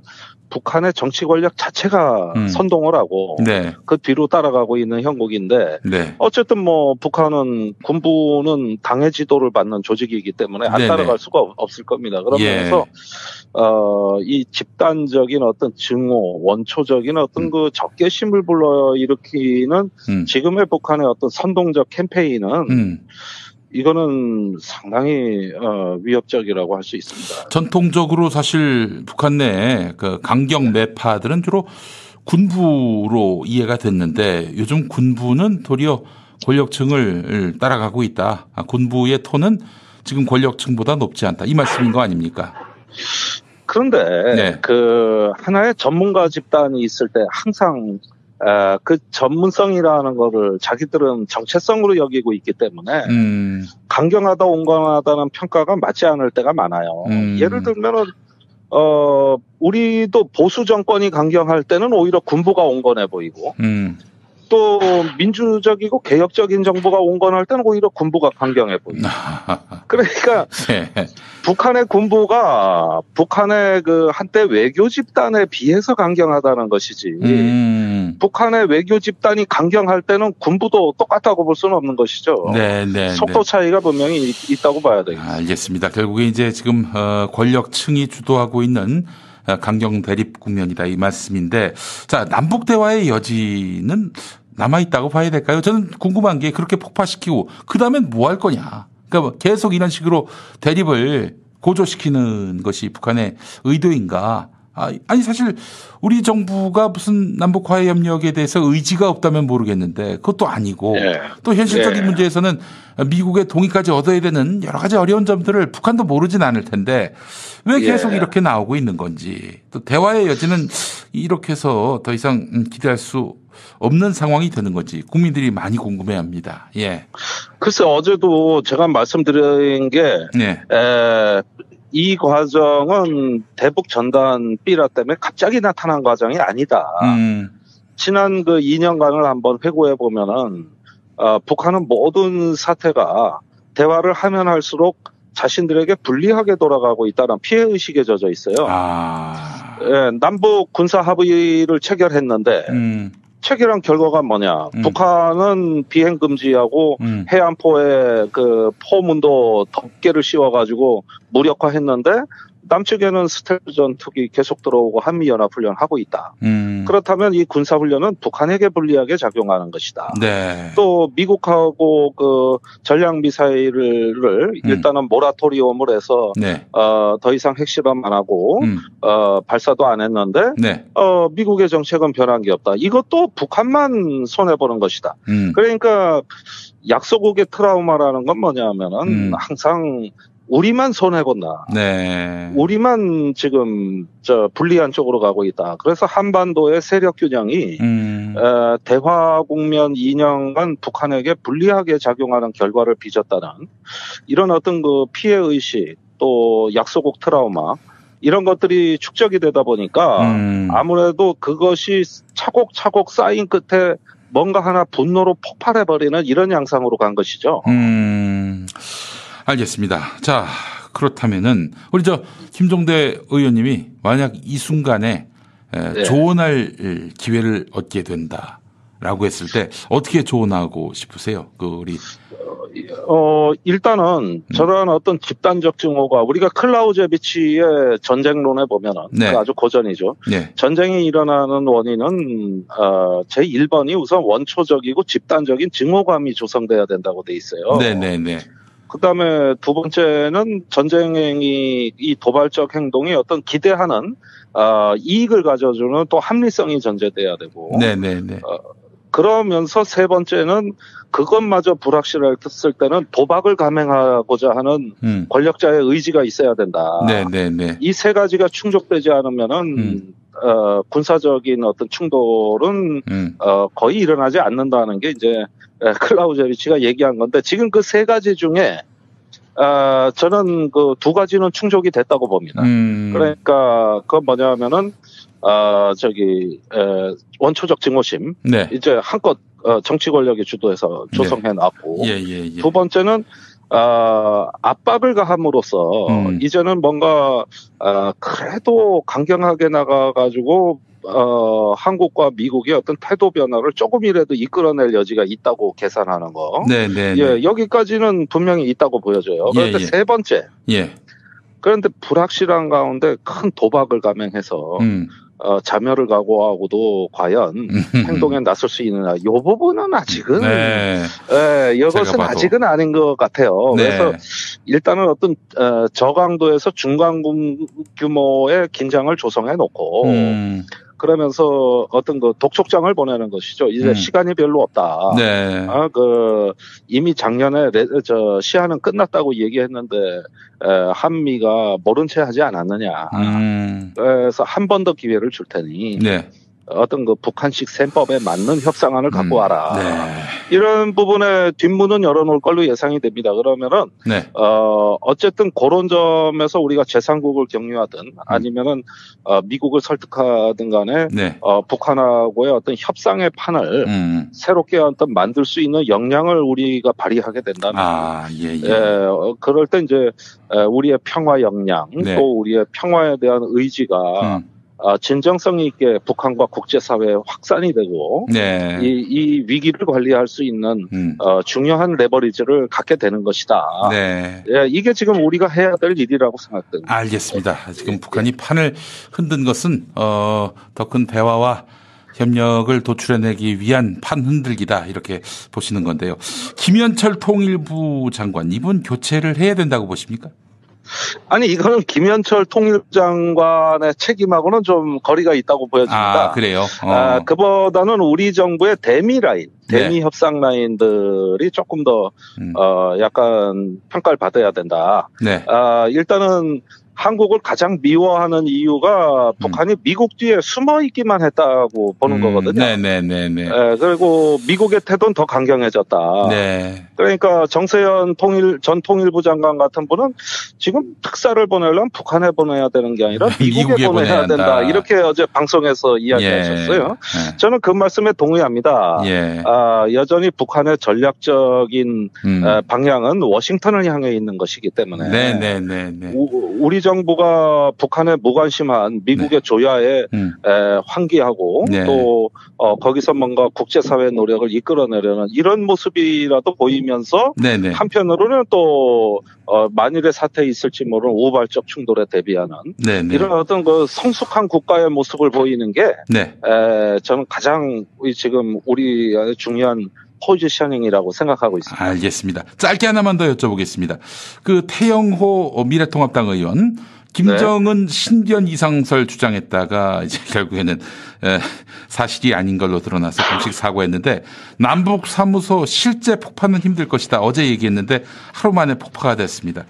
북한의 정치 권력 자체가 음. 선동을 하고 네. 그 뒤로 따라가고 있는 형국인데 네. 어쨌든 뭐 북한은 군부는 당의 지도를 받는 조직이기 때문에 안 네네. 따라갈 수가 없- 없을 겁니다. 그런 예. 어, 이 집단적인 어떤 증오, 원초적인 어떤 그 적개심을 불러일으키는 음. 지금의 북한의 어떤 선동적 캠페인은 음. 이거는 상당히 어, 위협적이라고 할 수 있습니다. 전통적으로 사실 북한 내 그 강경 매파들은 주로 군부로 이해가 됐는데 요즘 군부는 도리어 권력층을 따라가고 있다. 아, 군부의 톤은 지금 권력층보다 높지 않다. 이 말씀인 거 아닙니까? 그런데 네. 그 하나의 전문가 집단이 있을 때 항상 어, 그 전문성이라는 거를 자기들은 정체성으로 여기고 있기 때문에 음, 강경하다 온건하다는 평가가 맞지 않을 때가 많아요. 음. 예를 들면은 어 우리도 보수 정권이 강경할 때는 오히려 군부가 온건해 보이고 음, 또 민주적이고 개혁적인 정부가 온건 할 때는 오히려 군부가 강경해 보이고 그러니까 네. 북한의 군부가 북한의 그 한때 외교 집단에 비해서 강경하다는 것이지. 음, 북한의 외교 집단이 강경할 때는 군부도 똑같다고 볼 수는 없는 것이죠. 네, 네, 속도 네. 차이가 분명히 있- 있다고 봐야 되겠습니다. 알겠습니다. 결국에 이제 지금 어, 권력층이 주도하고 있는 어, 강경 대립 국면이다 이 말씀인데 자 남북 대화의 여지는 남아 있다고 봐야 될까요? 저는 궁금한 게 그렇게 폭파시키고 그 다음엔 뭐 할 거냐? 그러니까 뭐 계속 이런 식으로 대립을 고조시키는 것이 북한의 의도인가? 아, 아니 사실 우리 정부가 무슨 남북 화해 협력에 대해서 의지가 없다면 모르겠는데 그것도 아니고 예. 또 현실적인 예. 문제에서는 미국의 동의까지 얻어야 되는 여러 가지 어려운 점들을 북한도 모르진 않을 텐데 왜 계속 예. 이렇게 나오고 있는 건지 또 대화의 여지는 이렇게 해서 더 이상 음, 기대할 수 없는 상황이 되는 건지 국민들이 많이 궁금해합니다. 예, 글쎄 어제도 제가 말씀드린 게 네, 에, 이 과정은 대북 전단 삐라 때문에 갑자기 나타난 과정이 아니다. 음, 지난 그 2년간을 한번 회고해 보면은 어, 북한은 모든 사태가 대화를 하면 할수록 자신들에게 불리하게 돌아가고 있다는 피해 의식에 젖어 있어요. 아, 예, 남북 군사 합의를 체결했는데 음, 체결한 결과가 뭐냐? 음. 북한은 비행 금지하고 음. 해안포에 그 포문도 덮개를 씌워가지고 무력화했는데 남측에는 스텔스 전투기 계속 들어오고 한미 연합 훈련 하고 있다. 음, 그렇다면 이 군사 훈련은 북한에게 불리하게 작용하는 것이다. 네, 또 미국하고 그 전략 미사일을 일단은 모라토리움을 해서 네, 어, 더 이상 핵실험 안 하고 음, 어, 발사도 안 했는데 네, 어, 미국의 정책은 변한 게 없다. 이것도 북한만 손해 보는 것이다. 음, 그러니까 약소국의 트라우마라는 건 뭐냐면은 음. 항상 우리만 손해 본다. 네, 우리만 지금 저 불리한 쪽으로 가고 있다. 그래서 한반도의 세력 균형이 음, 어, 대화 국면 2년간 북한에게 불리하게 작용하는 결과를 빚었다는 이런 어떤 그 피해 의식 또 약소국 트라우마 이런 것들이 축적이 되다 보니까 음. 아무래도 그것이 차곡차곡 쌓인 끝에 뭔가 하나 분노로 폭발해버리는 이런 양상으로 간 것이죠. 음, 알겠습니다. 자, 그렇다면은 우리 저 김종대 의원님이 만약 이 순간에 에, 네. 조언할 기회를 얻게 된다라고 했을 때 어떻게 조언하고 싶으세요? 그 우리 어, 일단은 저런 어떤 집단적 증오가 우리가 클라우제비치의 전쟁론에 보면은 네. 그 아주 고전이죠. 네. 전쟁이 일어나는 원인은 어, 제 1번이 우선 원초적이고 집단적인 증오감이 조성돼야 된다고 돼 있어요. 네네네. 그 다음에 두 번째는 전쟁이 이 도발적 행동이 어떤 기대하는 어, 이익을 가져주는 또 합리성이 전제돼야 되고 네네네. 그러면서 세 번째는 그것마저 불확실했을 때는 도박을 감행하고자 하는 음. 권력자의 의지가 있어야 된다. 네네네. 이 세 가지가 충족되지 않으면은 어, 군사적인 어떤 충돌은 음. 어, 거의 일어나지 않는다는 게 이제 에, 클라우제비치가 얘기한 건데 지금 그 세 가지 중에 아, 저는 그 두 가지는 충족이 됐다고 봅니다. 음. 그러니까 그건 뭐냐면은 아 저기 에, 원초적 증오심 네. 이제 한껏 어, 정치 권력이 주도해서 조성해 놨고 예, 예, 예. 두 번째는 아, 압박을 가함으로써 음. 이제는 뭔가 아, 그래도 강경하게 나가가지고 어, 한국과 미국의 어떤 태도 변화를 조금이라도 이끌어낼 여지가 있다고 계산하는 거. 네네네. 예, 여기까지는 분명히 있다고 보여져요. 예, 그런데 예. 세 번째. 예. 그런데 불확실한 가운데 큰 도박을 감행해서 음. 어, 자멸을 각오하고도 과연 행동에 나설 수 있느냐. 이 부분은 아직은 네. 예, 이것은. 아직은 아닌 것 같아요. 네. 그래서 일단은 어떤 어, 저강도에서 중간 구- 규모의 긴장을 조성해 놓고 음. 그러면서 어떤 그 독촉장을 보내는 것이죠. 이제 음. 시간이 별로 없다. 네. 아, 그 이미 작년에 레- 저 시한은 끝났다고 얘기했는데 에, 한미가 모른 채 하지 않았느냐. 음. 그래서 한 번 더 기회를 줄 테니 네. 어떤 그 북한식 셈법에 맞는 협상안을 갖고 와라. 네. 이런 부분에 뒷문은 열어놓을 걸로 예상이 됩니다. 그러면은 네. 어 어쨌든 그런 점에서 우리가 제3국을 격려하든 아니면은 어, 미국을 설득하든 간에 네. 어, 북한하고의 어떤 협상의 판을 음. 새롭게 어떤 만들 수 있는 역량을 우리가 발휘하게 된다면 아, 예, 예. 예, 어, 그럴 때 이제 에, 우리의 평화 역량 네. 또 우리의 평화에 대한 의지가 음. 아, 진정성 있게 북한과 국제사회에 확산이 되고 네. 이, 이 위기를 관리할 수 있는 음. 어, 중요한 레버리지를 갖게 되는 것이다. 네. 예, 이게 지금 우리가 해야 될 일이라고 생각됩니다. 알겠습니다. 지금 북한이 판을 흔든 것은 어, 더 큰 대화와 협력을 도출해내기 위한 판 흔들기다 이렇게 보시는 건데요. 김현철 통일부 장관 이분 교체를 해야 된다고 보십니까? 아니 이거는 김현철 통일장관의 책임하고는 좀 거리가 있다고 보여집니다. 아 그래요. 어. 아, 그보다는 우리 정부의 대미 라인, 대미 네. 협상 라인들이 조금 더 음. 어, 약간 평가를 받아야 된다. 네. 아, 일단은 한국을 가장 미워하는 이유가 북한이 미국 뒤에 숨어 있기만 했다고 보는 거거든요. 음. 네네네네. 예, 그리고 미국의 태도는 더 강경해졌다. 네. 그러니까 정세현 통일 전 통일부 장관 같은 분은 지금 특사를 보내려면 북한에 보내야 되는 게 아니라 미국에, 미국에 보내야 보내야 된다. 한다. 이렇게 어제 방송에서 이야기하셨어요. 예. 저는 그 말씀에 동의합니다. 예. 아, 여전히 북한의 전략적인 음. 에, 방향은 워싱턴을 향해 있는 것이기 때문에 네네네네. 우- 우리 정부가 북한에 무관심한 미국의 조야에 음. 에, 환기하고 네. 또 어, 거기서 뭔가 국제사회 노력을 이끌어내려는 이런 모습이라도 보이면서 네네. 한편으로는 또 어, 만일의 사태에 있을지 모르는 우발적 충돌에 대비하는 네네. 이런 어떤 그 성숙한 국가의 모습을 보이는 게 네. 에, 저는 가장 이 지금 우리의 중요한 포지셔닝이라고 생각하고 있습니다. 알겠습니다. 짧게 하나만 더 여쭤보겠습니다. 그 태영호 미래통합당 의원 김정은 신변 이상설 주장했다가 이제 결국에는 에, 사실이 아닌 걸로 드러나서 공식 사과했는데 남북 사무소 실제 폭파는 힘들 것이다. 어제 얘기했는데 하루 만에 폭파가 됐습니다.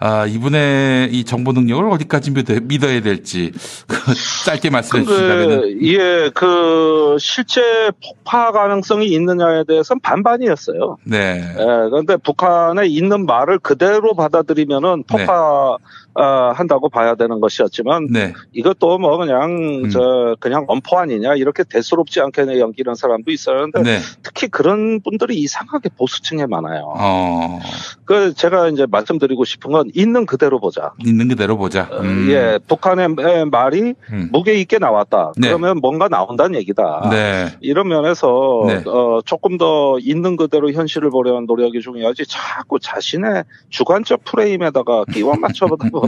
아, 이분의 이 정보 능력을 어디까지 믿어- 믿어야 될지 그 짧게 말씀해 주신다면 근데 예, 그 실제 폭파 가능성이 있느냐에 대해서는 반반이었어요. 네. 예, 그런데 북한에 있는 말을 그대로 받아들이면은 폭파 어, 한다고 봐야 되는 것이었지만 네. 이것도 뭐 그냥 저 그냥 엄포 아니냐 이렇게 대수롭지 않게 연기는 사람도 있었는데 네. 특히 그런 분들이 이상하게 보수층에 많아요. 어, 그 제가 이제 말씀드리고 싶은 건 있는 그대로 보자. 있는 그대로 보자. 음. 예, 북한의 에, 말이 음. 무게 있게 나왔다. 네. 그러면 뭔가 나온다는 얘기다. 네. 이런 면에서 네. 어, 조금 더 있는 그대로 현실을 보려는 노력이 중요하지. 자꾸 자신의 주관적 프레임에다가 기왕 맞춰보다 보면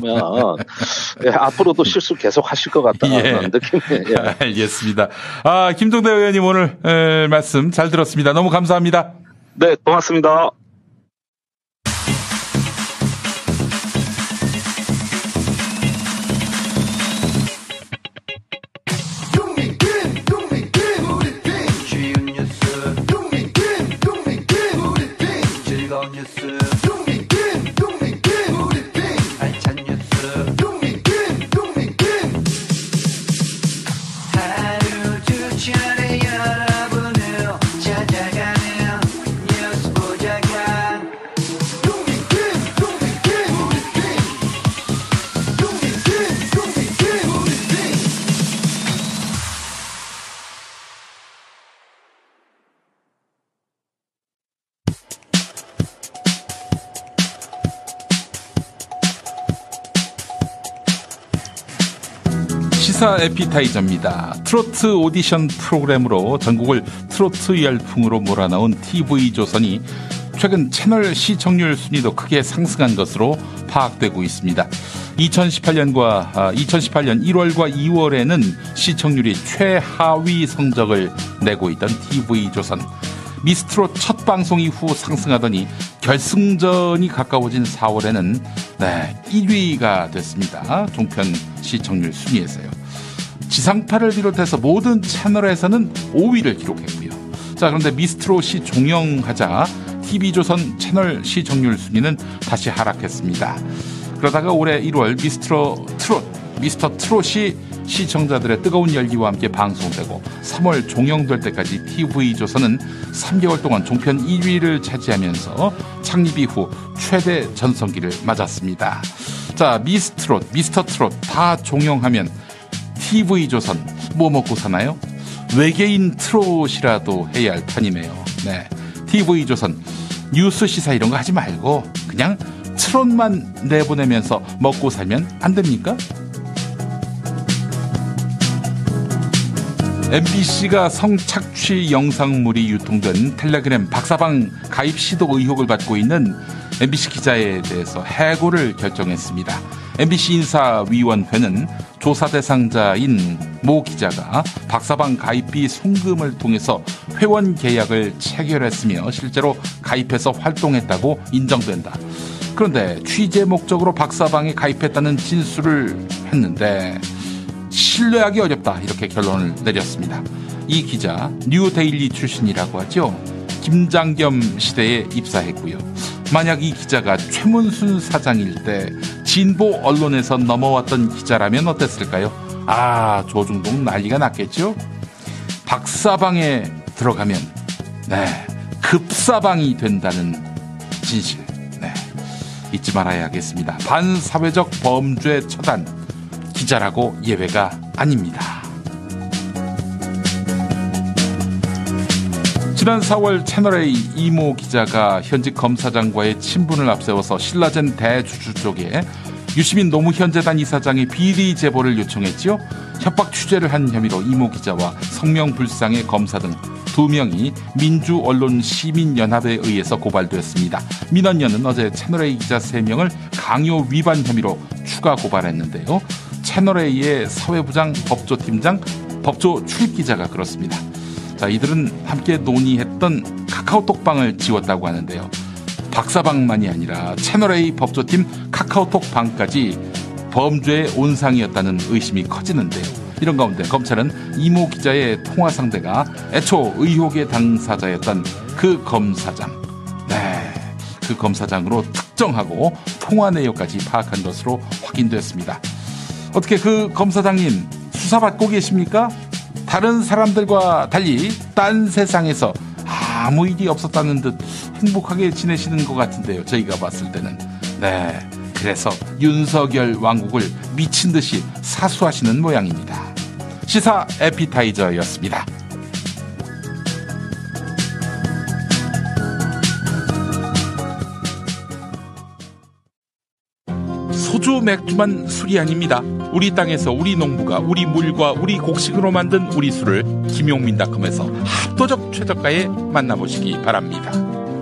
예, 앞으로도 실수 계속 하실 것 같다는 예. 느낌이. 예. 알겠습니다. 아, 김종대 의원님 오늘 에, 말씀 잘 들었습니다. 너무 감사합니다. 네, 고맙습니다. 에피타이저입니다. 트로트 오디션 프로그램으로 전국을 트로트 열풍으로 몰아넣은 TV조선이 최근 채널 시청률 순위도 크게 상승한 것으로 파악되고 있습니다. 2018년과 2018년 1월과 2월에는 시청률이 최하위 성적을 내고 있던 TV조선. 미스트롯 첫 방송 이후 상승하더니 결승전이 가까워진 4월에는 네, 1위가 됐습니다. 종편 시청률 순위에서요. 지상파를 비롯해서 모든 채널에서는 5위를 기록했고요. 자, 그런데 미스트롯이 종영하자 TV조선 채널 시청률 순위는 다시 하락했습니다. 그러다가 올해 1월 미스트로 트롯, 미스터 트롯이 시청자들의 뜨거운 열기와 함께 방송되고 3월 종영될 때까지 TV조선은 3개월 동안 종편 1위를 차지하면서 창립 이후 최대 전성기를 맞았습니다. 자, 미스트롯, 미스터 트롯 다 종영하면 TV조선 뭐 먹고 사나요? 외계인 트롯이라도 해야 할 판이네요. 네. TV조선 뉴스 시사 이런 거 하지 말고 그냥 트롯만 내보내면서 먹고 살면 안 됩니까? MBC가 성착취 영상물이 유통된 텔레그램 박사방 가입 시도 의혹을 받고 있는 MBC 기자에 대해서 해고를 결정했습니다. MBC 인사위원회는 조사 대상자인 모 기자가 박사방 가입비 송금을 통해서 회원 계약을 체결했으며 실제로 가입해서 활동했다고 인정된다. 그런데 취재 목적으로 박사방에 가입했다는 진술을 했는데 신뢰하기 어렵다 이렇게 결론을 내렸습니다. 이 기자 뉴데일리 출신이라고 하죠. 김장겸 시대에 입사했고요. 만약 이 기자가 최문순 사장일 때 진보 언론에서 넘어왔던 기자라면 어땠을까요? 아 조중동 난리가 났겠죠. 박사방에 들어가면 네 급사방이 된다는 진실 네 잊지 말아야겠습니다. 반사회적 범죄 처단 기자라고 예외가 아닙니다. 지난 4월 채널A 이모 기자가 현직 검사장과의 친분을 앞세워서 신라젠 대주주 쪽에 유시민 노무현재단 이사장의 비리 제보를 요청했지요. 협박 취재를 한 혐의로 이모 기자와 성명불상의 검사 등 두 명이 민주언론시민연합에 의해서 고발됐습니다. 민원연은 어제 채널A 기자 3명을 강요 위반 혐의로 추가 고발했는데요. 채널A의 사회부장, 법조팀장, 법조 출입기자가 그렇습니다. 자, 이들은 함께 논의했던 카카오톡방을 지웠다고 하는데요. 박사방만이 아니라 채널A 법조팀 카카오톡 방까지 범죄의 온상이었다는 의심이 커지는데요. 이런 가운데 검찰은 이모 기자의 통화 상대가 애초 의혹의 당사자였던 그 검사장, 네, 그 검사장으로 특정하고 통화 내역까지 파악한 것으로 확인됐습니다. 어떻게 그 검사장님 수사받고 계십니까? 다른 사람들과 달리 딴 세상에서 아무 일이 없었다는 듯 행복하게 지내시는 것 같은데요. 저희가 봤을 때는. 네. 그래서 윤석열 왕국을 미친 듯이 사수하시는 모양입니다. 시사 에피타이저였습니다. 맥주만 술이 아닙니다. 우리 땅에서 우리 농부가 우리 물과 우리 곡식으로 만든 우리 술을 김용민닷컴에서 합도적 최저가에 만나보시기 바랍니다.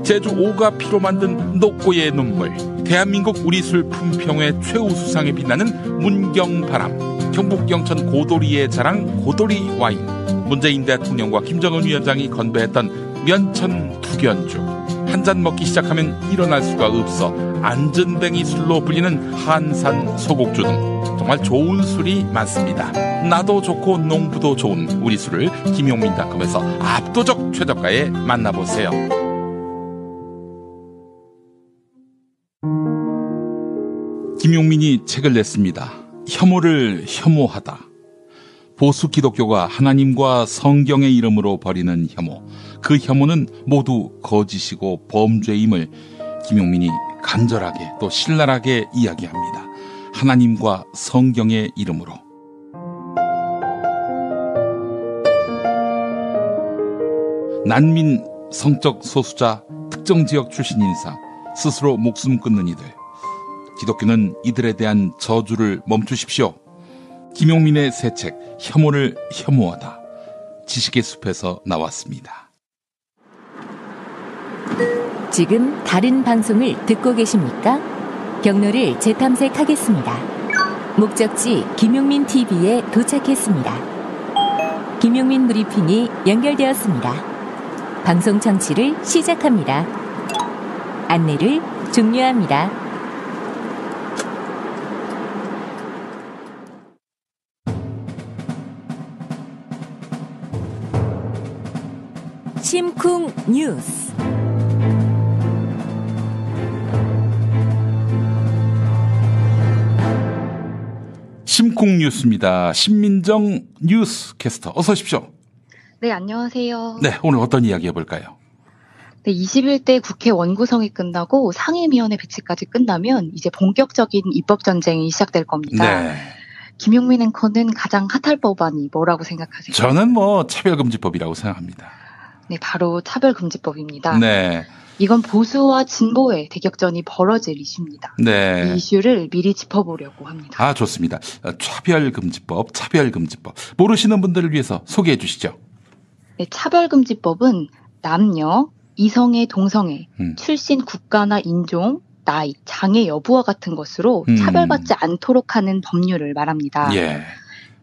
제주 오가 피로 만든 녹고의 눈물, 대한민국 우리 술 품평회 최우수상에 빛나는 문경바람, 경북 영천 고도리의 자랑 고도리 와인, 문재인 대통령과 김정은 위원장이 건배했던 면천 두견주, 한 잔 먹기 시작하면 일어날 수가 없어 안전뱅이 술로 불리는 한산 소곡주 등 정말 좋은 술이 많습니다. 나도 좋고 농부도 좋은 우리 술을 김용민닷컴에서 압도적 최저가에 만나보세요. 김용민이 책을 냈습니다. 혐오를 혐오하다. 보수 기독교가 하나님과 성경의 이름으로 벌이는 혐오. 그 혐오는 모두 거짓이고 범죄임을 김용민이 간절하게 또 신랄하게 이야기합니다. 하나님과 성경의 이름으로. 난민, 성적 소수자, 특정 지역 출신 인사, 스스로 목숨 끊는 이들. 기독교는 이들에 대한 저주를 멈추십시오. 김용민의 새 책, 혐오를 혐오하다. 지식의 숲에서 나왔습니다. 지금 다른 방송을 듣고 계십니까? 경로를 재탐색하겠습니다. 목적지 김용민 TV에 도착했습니다. 김용민 브리핑이 연결되었습니다. 방송 청취를 시작합니다. 안내를 종료합니다. 심쿵 뉴스 심쿵 뉴스입니다. 신민정 뉴스 캐스터 어서 오십시오. 네, 안녕하세요. 네, 오늘 어떤 이야기 해볼까요? 네, 21대 국회 원구성이 끝나고 상임위원회 배치까지 끝나면 이제 본격적인 입법 전쟁이 시작될 겁니다. 네. 김용민 앵커는 가장 핫할 법안이 뭐라고 생각하세요? 저는 뭐 차별금지법이라고 생각합니다. 네, 바로 차별금지법입니다. 네. 이건 보수와 진보의 대격전이 벌어질 이슈입니다. 네. 이 이슈를 미리 짚어보려고 합니다. 아, 좋습니다. 어, 차별금지법, 차별금지법. 모르시는 분들을 위해서 소개해 주시죠. 네, 차별금지법은 남녀, 이성애, 동성애, 음. 출신 국가나 인종, 나이, 장애 여부와 같은 것으로 음. 차별받지 않도록 하는 법률을 말합니다. 예.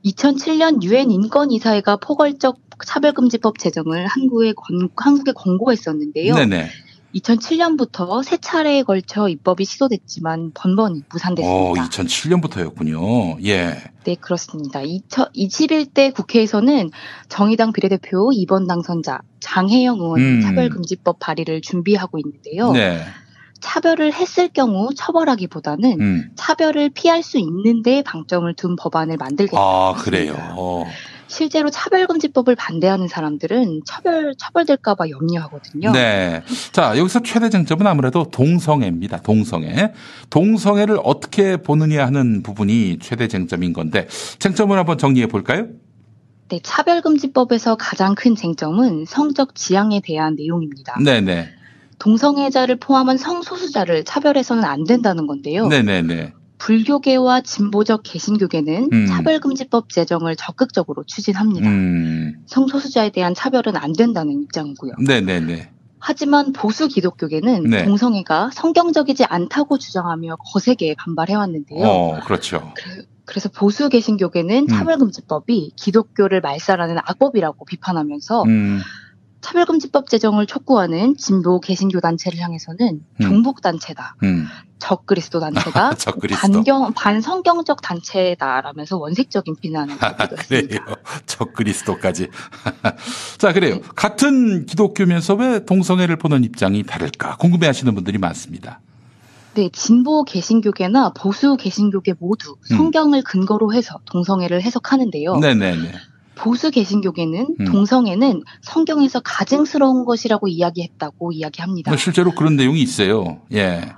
2007년 유엔 인권이사회가 포괄적 차별금지법 제정을 한국에, 권, 한국에 권고했었는데요. 네네. 2007년부터 세 차례에 걸쳐 입법이 시도됐지만 번번이 어, 무산됐습니다. 2007년부터였군요. 예. 네, 그렇습니다. 21대 국회에서는 정의당 비례대표 2번 당선자 장혜영 의원이 음. 차별금지법 발의를 준비하고 있는데요. 네. 차별을 했을 경우 처벌하기보다는 음. 차별을 피할 수 있는데 방점을 둔 법안을 만들겠다. 아, 그래요. 어. 실제로 차별금지법을 반대하는 사람들은 차별 처벌될까봐 염려하거든요. 네. 자, 여기서 최대 쟁점은 아무래도 동성애입니다. 동성애. 동성애를 어떻게 보느냐 하는 부분이 최대 쟁점인 건데, 쟁점을 한번 정리해 볼까요? 네, 차별금지법에서 가장 큰 쟁점은 성적 지향에 대한 내용입니다. 네네. 동성애자를 포함한 성소수자를 차별해서는 안 된다는 건데요. 네네네. 불교계와 진보적 개신교계는 음. 차별금지법 제정을 적극적으로 추진합니다. 음. 성소수자에 대한 차별은 안 된다는 입장이고요. 네네네. 하지만 보수 기독교계는 네. 동성애가 성경적이지 않다고 주장하며 거세게 반발해왔는데요. 어, 그렇죠. 그래서 보수 개신교계는 음. 차별금지법이 기독교를 말살하는 악법이라고 비판하면서 음. 차별금지법 제정을 촉구하는 진보 개신교 단체를 향해서는 음. 종북 단체다, 음. 적그리스도 단체다, 적그리스도. 반경 반성경적 단체다라면서 원색적인 비난을 그래요. 저 그리스도까지. 자, 그래요. 같은 기독교면서 왜 동성애를 보는 입장이 다를까 궁금해 하시는 분들이 많습니다. 네, 진보 개신교계나 보수 개신교계 모두 음. 성경을 근거로 해서 동성애를 해석하는데요. 네네네. 보수 개신교계는 음. 동성애는 성경에서 가증스러운 것이라고 이야기했다고 이야기합니다. 뭐 실제로 그런 내용이 있어요. 예.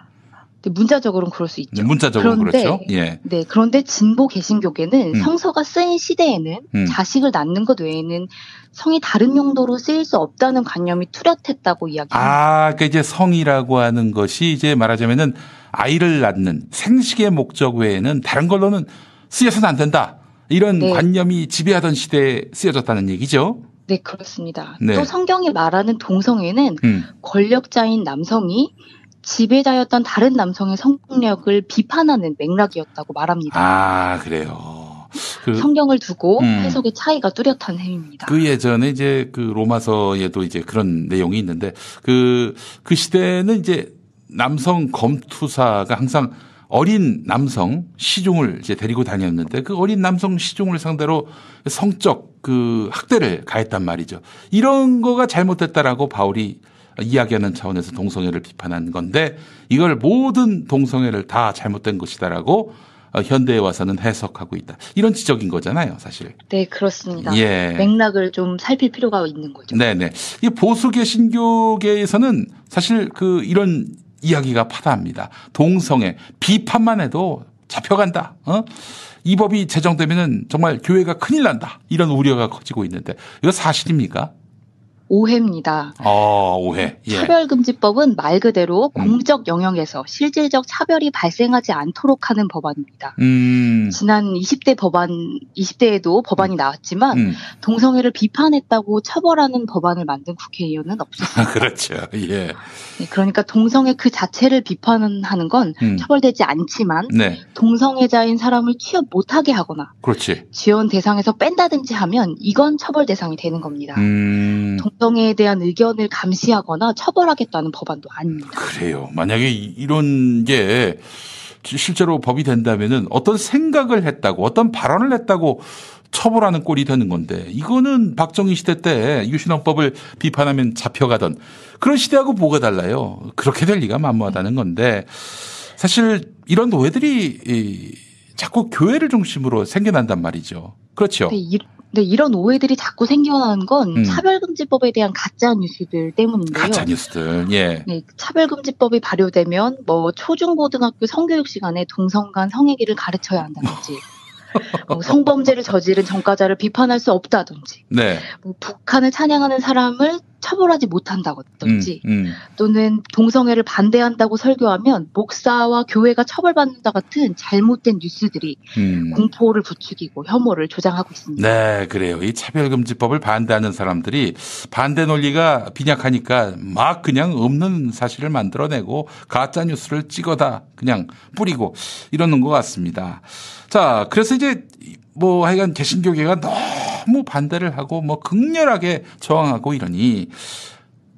네, 문자적으로는 그럴 수 있죠. 문자적으로 그런데 그렇죠. 예. 네, 그런데 진보 개신교계는 음. 성서가 쓰인 시대에는 음. 자식을 낳는 것 외에는 성이 다른 용도로 쓰일 수 없다는 관념이 뚜렷했다고 이야기합니다. 아, 그러니까 이제 성이라고 하는 것이 이제 말하자면은 아이를 낳는 생식의 목적 외에는 다른 걸로는 쓰여서는 안 된다. 이런 네. 관념이 지배하던 시대에 쓰여졌다는 얘기죠. 네, 그렇습니다. 네. 또 성경이 말하는 동성애는 음. 권력자인 남성이 지배자였던 다른 남성의 성폭력을 비판하는 맥락이었다고 말합니다. 아, 그래요. 그, 성경을 두고 음. 해석의 차이가 뚜렷한 셈입니다. 그 예전에 이제 그 로마서에도 이제 그런 내용이 있는데 그, 그 시대는 이제 남성 검투사가 항상 어린 남성 시종을 이제 데리고 다녔는데 그 어린 남성 시종을 상대로 성적 그 학대를 가했단 말이죠. 이런 거가 잘못됐다라고 바울이 이야기하는 차원에서 동성애를 비판한 건데 이걸 모든 동성애를 다 잘못된 것이다라고 어, 현대에 와서는 해석하고 있다. 이런 지적인 거잖아요, 사실. 네, 그렇습니다. 예. 맥락을 좀 살필 필요가 있는 거죠. 네 네. 이 보수 개 신교계에서는 사실 그 이런 이야기가 파다합니다. 동성애 비판만 해도 잡혀간다. 어? 이 법이 제정되면은 정말 교회가 큰일 난다. 이런 우려가 커지고 있는데 이거 사실입니까? 오해입니다. 어, 오해. 예. 음. 차별금지법은 말 그대로 공적 영역에서 실질적 차별이 발생하지 않도록 하는 법안입니다. 음. 지난 20대 법안, 20대에도 법안이 나왔지만 음. 동성애를 비판했다고 처벌하는 법안을 만든 국회의원은 없었습니다. 그렇죠. 예. 네, 그러니까 동성애 그 자체를 비판하는 건 음. 처벌되지 않지만 네. 동성애자인 사람을 취업 못하게 하거나 그렇지. 지원 대상에서 뺀다든지 하면 이건 처벌 대상이 되는 겁니다. 음. 동성애에 대한 의견을 감시하거나 처벌하겠다는 법안도 아닙니다. 그래요. 만약에 이- 이런 게 실제로 법이 된다면은 어떤 생각을 했다고 어떤 발언을 했다고 처벌하는 꼴이 되는 건데 이거는 박정희 시대 때 유신헌법을 비판하면 잡혀가던 그런 시대하고 뭐가 달라요. 그렇게 될 리가 만무하다는 건데 사실 이런 노예들이 이 자꾸 교회를 중심으로 생겨난단 말이죠. 그렇죠. 네, 이, 네, 이런 오해들이 자꾸 생겨나는 건 음. 차별금지법에 대한 가짜 뉴스들 때문인데요. 가짜 뉴스들. 예. 네, 차별금지법이 발효되면 뭐 초중고등학교 성교육 시간에 동성 간 성애기를 가르쳐야 한다든지 뭐 성범죄를 저지른 전과자를 비판할 수 없다든지 네. 뭐 북한을 찬양하는 사람을 처벌하지 못한다든지 음, 음. 또는 동성애를 반대한다고 설교하면 목사와 교회가 처벌받는다 같은 잘못된 뉴스들이 음. 공포를 부추기고 혐오를 조장하고 있습니다. 네, 그래요. 이 차별금지법을 반대하는 사람들이 반대 논리가 빈약하니까 막 그냥 없는 사실을 만들어내고 가짜 뉴스를 찍어다 그냥 뿌리고 이러는 것 같습니다. 자, 그래서 이제 뭐 하여간 개신교계가 너무 반대를 하고 뭐 극렬하게 저항하고 이러니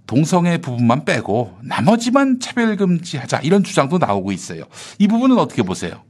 동성애 부분만 빼고 나머지만 차별금지하자 이런 주장도 나오고 있어요. 이 부분은 어떻게 보세요?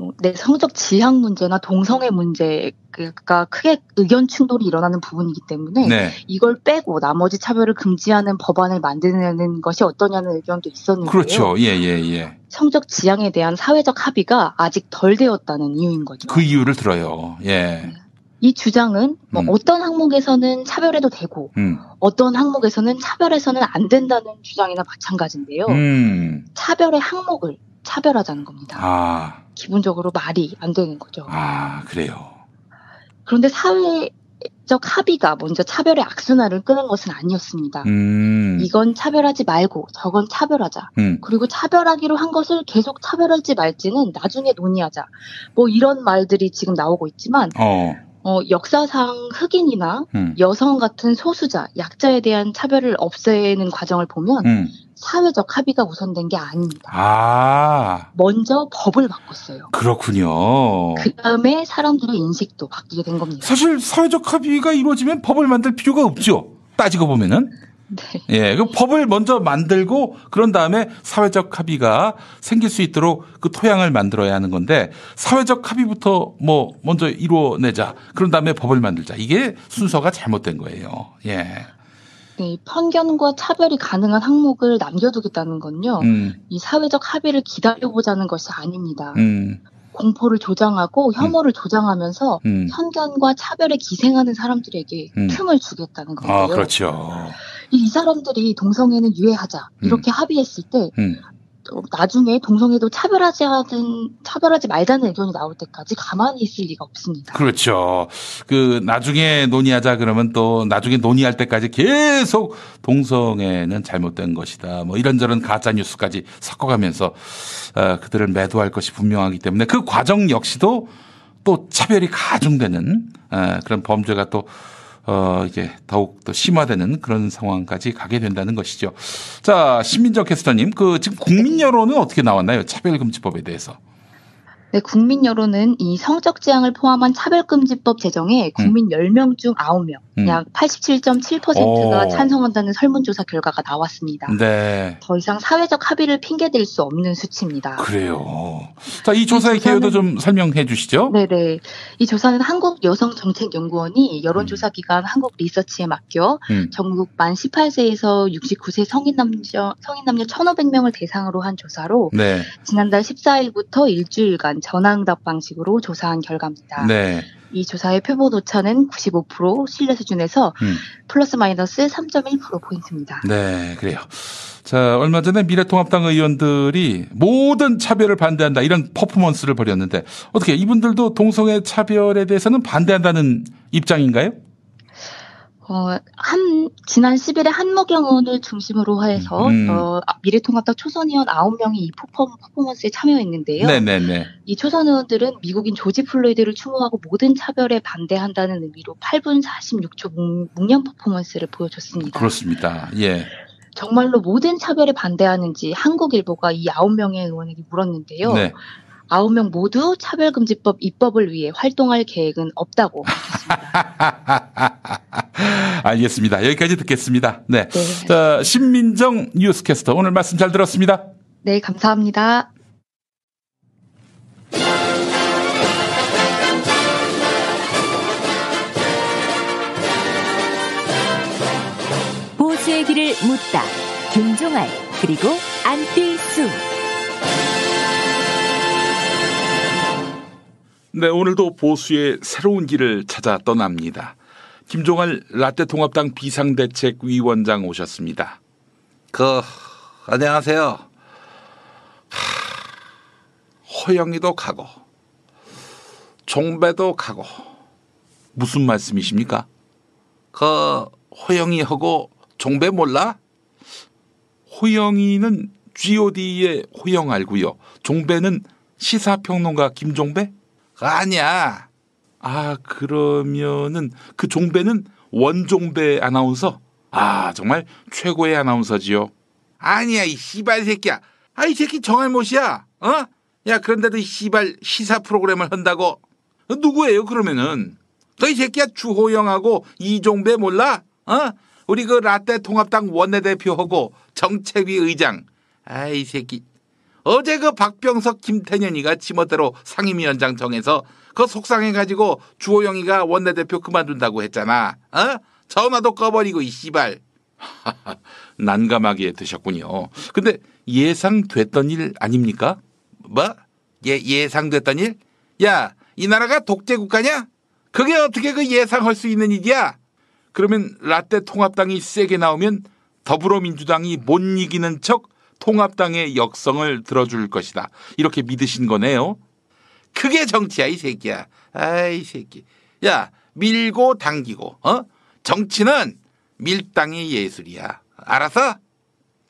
뭐, 네, 성적 지향 문제나 동성애 문제가 크게 의견 충돌이 일어나는 부분이기 때문에 네. 이걸 빼고 나머지 차별을 금지하는 법안을 만드는 것이 어떠냐는 의견도 있었는데요. 그렇죠. 예, 예, 예. 성적 지향에 대한 사회적 합의가 아직 덜 되었다는 이유인 거죠. 그 이유를 들어요. 예. 이 주장은 뭐 어떤 항목에서는 차별해도 되고 음. 어떤 항목에서는 차별해서는 안 된다는 주장이나 마찬가지인데요. 음. 차별의 항목을 차별하자는 겁니다. 아, 기본적으로 말이 안 되는 거죠. 아, 그래요. 그런데 사회적 합의가 먼저 차별의 악순환을 끄는 것은 아니었습니다. 음. 이건 차별하지 말고 저건 차별하자. 음. 그리고 차별하기로 한 것을 계속 차별할지 말지는 나중에 논의하자. 뭐 이런 말들이 지금 나오고 있지만 어. 어, 역사상 흑인이나 음. 여성 같은 소수자, 약자에 대한 차별을 없애는 과정을 보면 음. 사회적 합의가 우선된 게 아닙니다. 아, 먼저 법을 바꿨어요. 그렇군요. 그 다음에 사람들의 인식도 바뀌게 된 겁니다. 사실 사회적 합의가 이루어지면 법을 만들 필요가 없죠. 따지고 보면은. 예, 그 법을 먼저 만들고 그런 다음에 사회적 합의가 생길 수 있도록 그 토양을 만들어야 하는 건데 사회적 합의부터 뭐 먼저 이루어내자. 그런 다음에 법을 만들자. 이게 순서가 잘못된 거예요. 예. 네, 편견과 차별이 가능한 항목을 남겨두겠다는 건요. 음, 이 사회적 합의를 기다려보자는 것이 아닙니다. 음, 공포를 조장하고 혐오를 조장하면서 음. 편견과 차별에 기생하는 사람들에게 음. 틈을 주겠다는 거예요. 아, 그렇죠. 이, 이 사람들이 동성애는 유해하자 이렇게 합의했을 때 음. 어, 나중에 동성애도 차별하지 않은 차별하지 말자는 의견이 나올 때까지 가만히 있을 리가 없습니다. 그렇죠. 그 나중에 논의하자 그러면 또 나중에 논의할 때까지 계속 동성애는 잘못된 것이다. 뭐 이런저런 가짜 뉴스까지 섞어가면서 어, 그들을 매도할 것이 분명하기 때문에 그 과정 역시도 또 차별이 가중되는 어, 그런 범죄가 또 어, 이게 더욱 더 심화되는 그런 상황까지 가게 된다는 것이죠. 자, 신민정 캐스터님, 그 지금 국민 여론은 어떻게 나왔나요? 차별금지법에 대해서. 네, 국민 여론은 이 성적 지향을 포함한 차별금지법 제정에 국민 10명 중 9명, 음. 약 87.7%가 오. 찬성한다는 설문조사 결과가 나왔습니다. 네. 더 이상 사회적 합의를 핑계댈 수 없는 수치입니다. 그래요. 자, 이 조사의 개요도 좀 설명해 주시죠. 네네. 이 조사는 한국여성정책연구원이 여론조사기관 한국리서치에 맡겨 음. 전국 만 18세에서 69세 성인 남녀, 성인 남녀 1,500명을 대상으로 한 조사로 네. 지난달 14일부터 일주일간 전화응답 방식으로 조사한 결과입니다. 네. 이 조사의 표본 오차는 95% 신뢰 수준에서 음. 플러스 마이너스 3.1% 포인트입니다. 네, 그래요. 자, 얼마 전에 미래통합당 의원들이 모든 차별을 반대한다 이런 퍼포먼스를 벌였는데 어떻게 이분들도 동성애 차별에 대해서는 반대한다는 입장인가요? 어, 한, 지난 10일에 한무경 의원을 중심으로 해서, 음. 어, 미래통합당 초선 의원 9명이 이 퍼포, 퍼포먼스에 참여했는데요. 네네네. 이 초선 의원들은 미국인 조지 플로이드를 추모하고 모든 차별에 반대한다는 의미로 8분 46초 묵, 묵념 퍼포먼스를 보여줬습니다. 그렇습니다. 예. 정말로 모든 차별에 반대하는지 한국일보가 이 9명의 의원에게 물었는데요. 네. 9명 모두 차별금지법 입법을 위해 활동할 계획은 없다고 알겠습니다. 여기까지 듣겠습니다. 네. 자, 신민정 뉴스캐스터 오늘 말씀 잘 들었습니다. 네, 감사합니다. 보수의 길을 묻다. 김종알 그리고 안뜰수. 네, 오늘도 보수의 새로운 길을 찾아 떠납니다. 김종할 라떼 통합당 비상대책위원장 오셨습니다. 그 안녕하세요. 하, 허영이도 가고 종배도 가고 무슨 말씀이십니까? 그 호영이하고 종배 몰라? 호영이는 G.O.D의 호영 알고요. 종배는 시사평론가 김종배? 아니야. 아 그러면은 그 종배는 원종배 아나운서? 아 정말 최고의 아나운서지요. 아니야 이 씨발 새끼야. 아 이 새끼 정할못이야. 어? 야 그런데도 이 씨발 시사 프로그램을 한다고 어, 누구예요 그러면은? 너 이 새끼야 주호영하고 이종배 몰라? 어? 우리 그 라떼 통합당 원내대표하고 정책위 의장. 아이 새끼. 어제 그 박병석 김태년이가 지멋대로 상임위원장 정해서 그 속상해가지고 주호영이가 원내대표 그만둔다고 했잖아. 어? 전화도 꺼버리고 이 씨발. 난감하게 드셨군요. 근데 예상됐던 일 아닙니까? 뭐? 예, 예상됐던 일? 야, 이 나라가 독재 국가냐? 그게 어떻게 그 예상할 수 있는 일이야? 그러면 라떼 통합당이 세게 나오면 더불어민주당이 못 이기는 척 통합당의 역성을 들어줄 것이다. 이렇게 믿으신 거네요. 그게 정치야, 이 새끼야. 아이, 새끼. 야, 밀고 당기고, 어? 정치는 밀당의 예술이야. 알았어?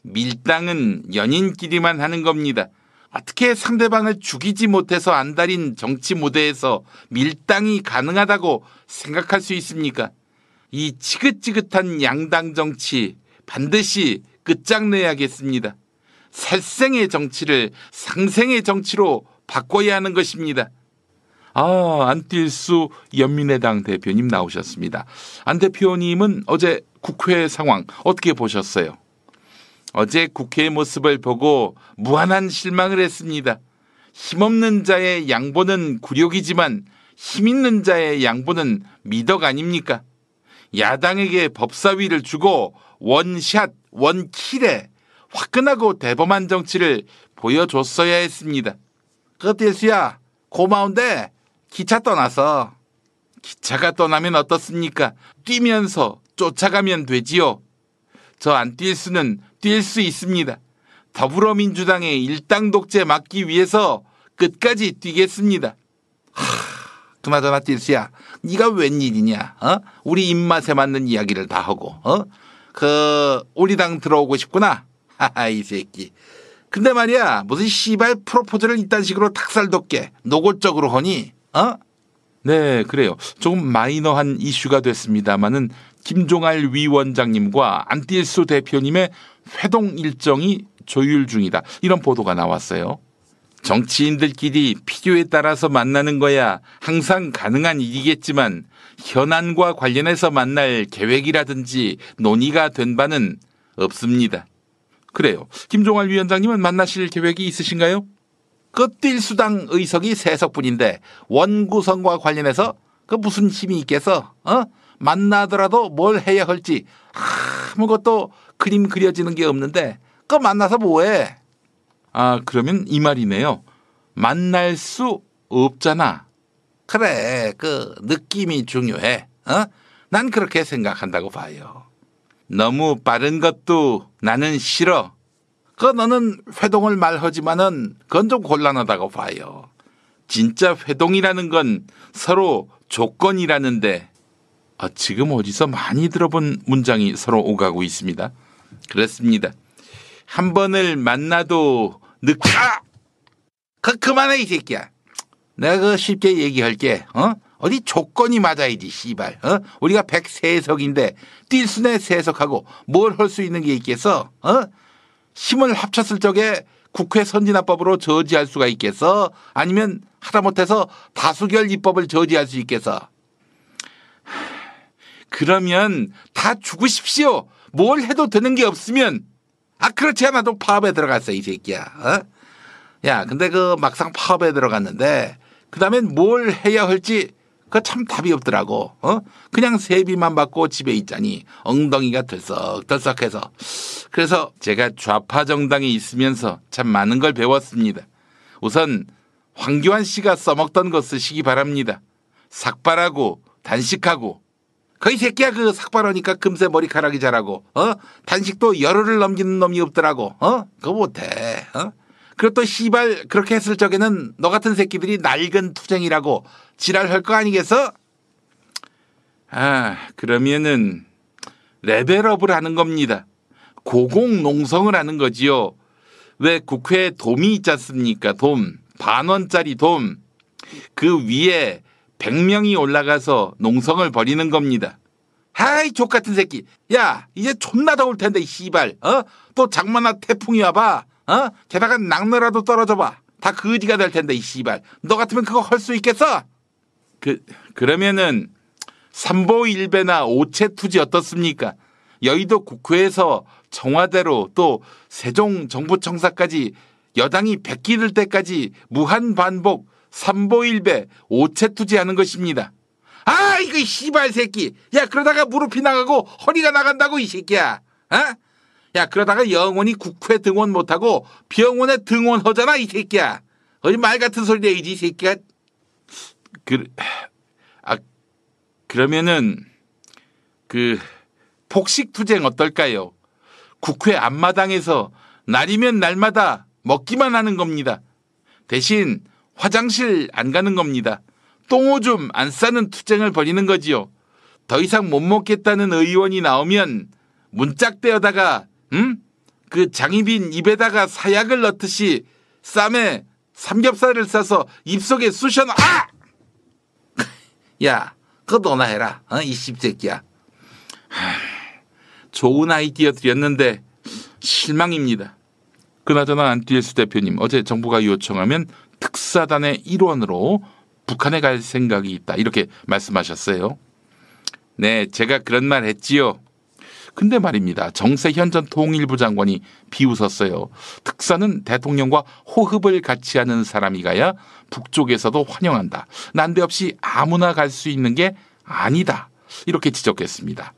밀당은 연인끼리만 하는 겁니다. 어떻게 상대방을 죽이지 못해서 안달인 정치 무대에서 밀당이 가능하다고 생각할 수 있습니까? 이 지긋지긋한 양당 정치 반드시 끝장내야겠습니다. 살생의 정치를 상생의 정치로 바꿔야 하는 것입니다. 아, 안뛸수 연민의당 대표님 나오셨습니다. 안 대표님은 어제 국회 상황 어떻게 보셨어요? 어제 국회의 모습을 보고 무한한 실망을 했습니다. 힘없는 자의 양보는 굴욕이지만 힘있는 자의 양보는 미덕 아닙니까? 야당에게 법사위를 주고 원샷, 원킬에 화끈하고 대범한 정치를 보여줬어야 했습니다. 그 딜수야 고마운데 기차 떠나서 기차가 떠나면 어떻습니까? 뛰면서 쫓아가면 되지요. 저 안 뛸 수는 뛸 수 있습니다. 더불어민주당의 일당 독재 막기 위해서 끝까지 뛰겠습니다. 하, 그나저나 뛸수야, 네가 웬일이냐? 어? 우리 입맛에 맞는 이야기를 다 하고, 어? 그 우리 당 들어오고 싶구나. 하하 이 새끼. 근데 말이야 무슨 씨발 프로포즈를 이딴 식으로 탁살 돋게 노골적으로 하니? 어? 네, 그래요. 조금 마이너한 이슈가 됐습니다만은 김종알 위원장님과 안뛸수 대표님의 회동 일정이 조율 중이다. 이런 보도가 나왔어요. 정치인들끼리 필요에 따라서 만나는 거야 항상 가능한 일이겠지만 현안과 관련해서 만날 계획이라든지 논의가 된 바는 없습니다. 그래요. 김종할 위원장님은 만나실 계획이 있으신가요? 그 띨수당 의석이 세석뿐인데 원구성과 관련해서 그 무슨 힘이 있겠어? 어? 만나더라도 뭘 해야 할지 아무것도 그림 그려지는 게 없는데 그 만나서 뭐해? 아 그러면 이 말이네요. 만날 수 없잖아. 그래 그 느낌이 중요해. 어? 난 그렇게 생각한다고 봐요. 너무 빠른 것도 나는 싫어. 그 너는 회동을 말하지만은 그건 좀 곤란하다고 봐요. 진짜 회동이라는 건 서로 조건이라는데 아, 지금 어디서 많이 들어본 문장이 서로 오가고 있습니다. 그렇습니다. 한 번을 만나도 늦, 아! 그, 그만해, 이 새끼야. 내가 그 쉽게 얘기할게, 어? 어디 조건이 맞아야지, 씨발, 어? 우리가 103석인데, 뛸 수내 세석하고 뭘 할 수 있는 게 있겠어, 어? 힘을 합쳤을 적에 국회 선진화법으로 저지할 수가 있겠어? 아니면 하다못해서 다수결 입법을 저지할 수 있겠어? 그러면 다 죽으십시오. 뭘 해도 되는 게 없으면 아 그렇지 않아도 파업에 들어갔어 이 새끼야. 어? 야 근데 그 막상 파업에 들어갔는데 그다음엔 뭘 해야 할지 그참 답이 없더라고. 어? 그냥 세비만 받고 집에 있자니 엉덩이가 들썩들썩해서 그래서 제가 좌파 정당에 있으면서 참 많은 걸 배웠습니다. 우선 황교안 씨가 써먹던 거 쓰시기 바랍니다. 삭발하고 단식하고 거의 새끼야 그 삭발하니까 금세 머리카락이 자라고 어 단식도 열흘을 넘기는 놈이 없더라고 어 그거 못해 어 그리고 또 씨발 그렇게 했을 적에는 너 같은 새끼들이 낡은 투쟁이라고 지랄할 거 아니겠어? 아 그러면은 레벨업을 하는 겁니다. 고공농성을 하는 거지요. 왜 국회에 돔이 있지 않습니까? 돔. 반 원짜리 돔. 그 위에 100명이 올라가서 농성을 벌이는 겁니다. 하이 족 같은 새끼. 야 이제 존나 더울 텐데 이 씨발. 어? 또 장마나 태풍이 와 봐. 어? 게다가 낙너라도 떨어져 봐. 다 거지가 될 텐데 이 씨발. 너 같으면 그거 할 수 있겠어? 그 그러면은 삼보일배나 오체투지 어떻습니까? 여의도 국회에서 청와대로 또 세종 정부청사까지 여당이 백기를 때까지 무한 반복 삼보일배 오체투지 하는 것입니다. 아 이거 씨발 새끼. 야 그러다가 무릎이 나가고 허리가 나간다고 이 새끼야. 어? 야 그러다가 영원히 국회 등원 못하고 병원에 등원하잖아 이 새끼야. 어디 말 같은 소리 내야지 이 새끼야. 그, 아 그러면은 그 폭식 투쟁 어떨까요? 국회 앞마당에서 날이면 날마다 먹기만 하는 겁니다. 대신 화장실 안 가는 겁니다. 똥오줌 안 싸는 투쟁을 벌이는 거지요. 더 이상 못 먹겠다는 의원이 나오면 문짝대어다가 음? 그 장희빈 입에다가 사약을 넣듯이 쌈에 삼겹살을 싸서 입속에 쑤셔 넣 아! 야, 그거 너나 해라. 어? 이 씹새끼야. 좋은 아이디어 드렸는데 실망입니다. 그나저나 안티에스 대표님 어제 정부가 요청하면 특사단의 일원으로 북한에 갈 생각이 있다 이렇게 말씀하셨어요. 네, 제가 그런 말 했지요. 근데 말입니다. 정세현 전 통일부 장관이 비웃었어요. 특사는 대통령과 호흡을 같이 하는 사람이 가야 북쪽에서도 환영한다. 난데없이 아무나 갈 수 있는 게 아니다. 이렇게 지적했습니다.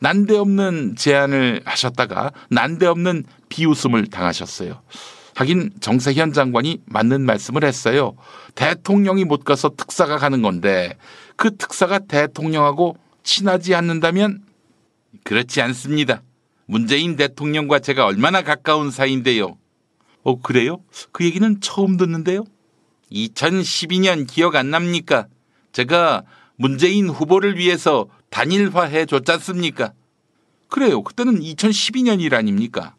난데없는 제안을 하셨다가 난데없는 비웃음을 당하셨어요. 하긴 정세현 장관이 맞는 말씀을 했어요. 대통령이 못 가서 특사가 가는 건데 그 특사가 대통령하고 친하지 않는다면 그렇지 않습니다. 문재인 대통령과 제가 얼마나 가까운 사이인데요. 어, 그래요? 그 얘기는 처음 듣는데요? 2012년 기억 안 납니까? 제가 문재인 후보를 위해서 단일화해 줬지 않습니까? 그래요. 그때는 2012년일 아닙니까?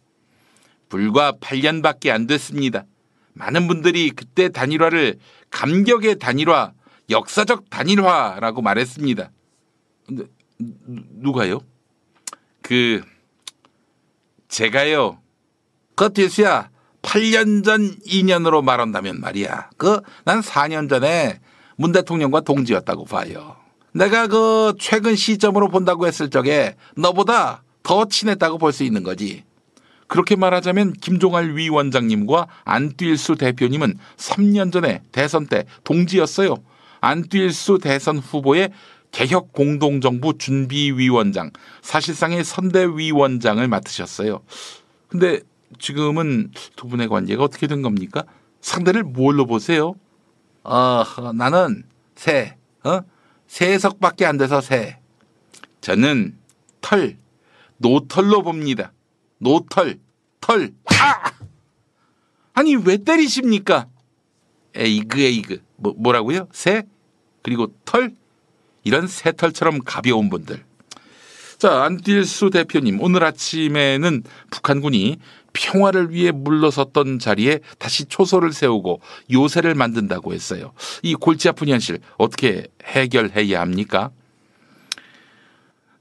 불과 8년밖에 안 됐습니다. 많은 분들이 그때 단일화를 감격의 단일화, 역사적 단일화라고 말했습니다. 근데 누- 누가요? 그 제가요. 그 뒤수야 8년 전 2년으로 말한다면 말이야. 그 난 4년 전에 문 대통령과 동지였다고 봐요. 내가 그 최근 시점으로 본다고 했을 적에 너보다 더 친했다고 볼 수 있는 거지. 그렇게 말하자면 김종할 위원장님과 안뛸수 대표님은 3년 전에 대선 때 동지였어요. 안뛸수 대선 후보의 개혁 공동정부 준비위원장, 사실상의 선대위원장을 맡으셨어요. 근데 지금은 두 분의 관계가 어떻게 된 겁니까? 상대를 뭘로 보세요? 어, 나는 새, 어? 세석밖에 안 돼서 새. 저는 털, 노털로 봅니다. 노털, 털. 아! 아니 왜 때리십니까? 에이그 에이그 뭐, 뭐라고요? 새 그리고 털 이런 새털처럼 가벼운 분들. 자 안딜수 대표님 오늘 아침에는 북한군이 평화를 위해 물러섰던 자리에 다시 초소를 세우고 요새를 만든다고 했어요. 이 골치 아픈 현실 어떻게 해결해야 합니까?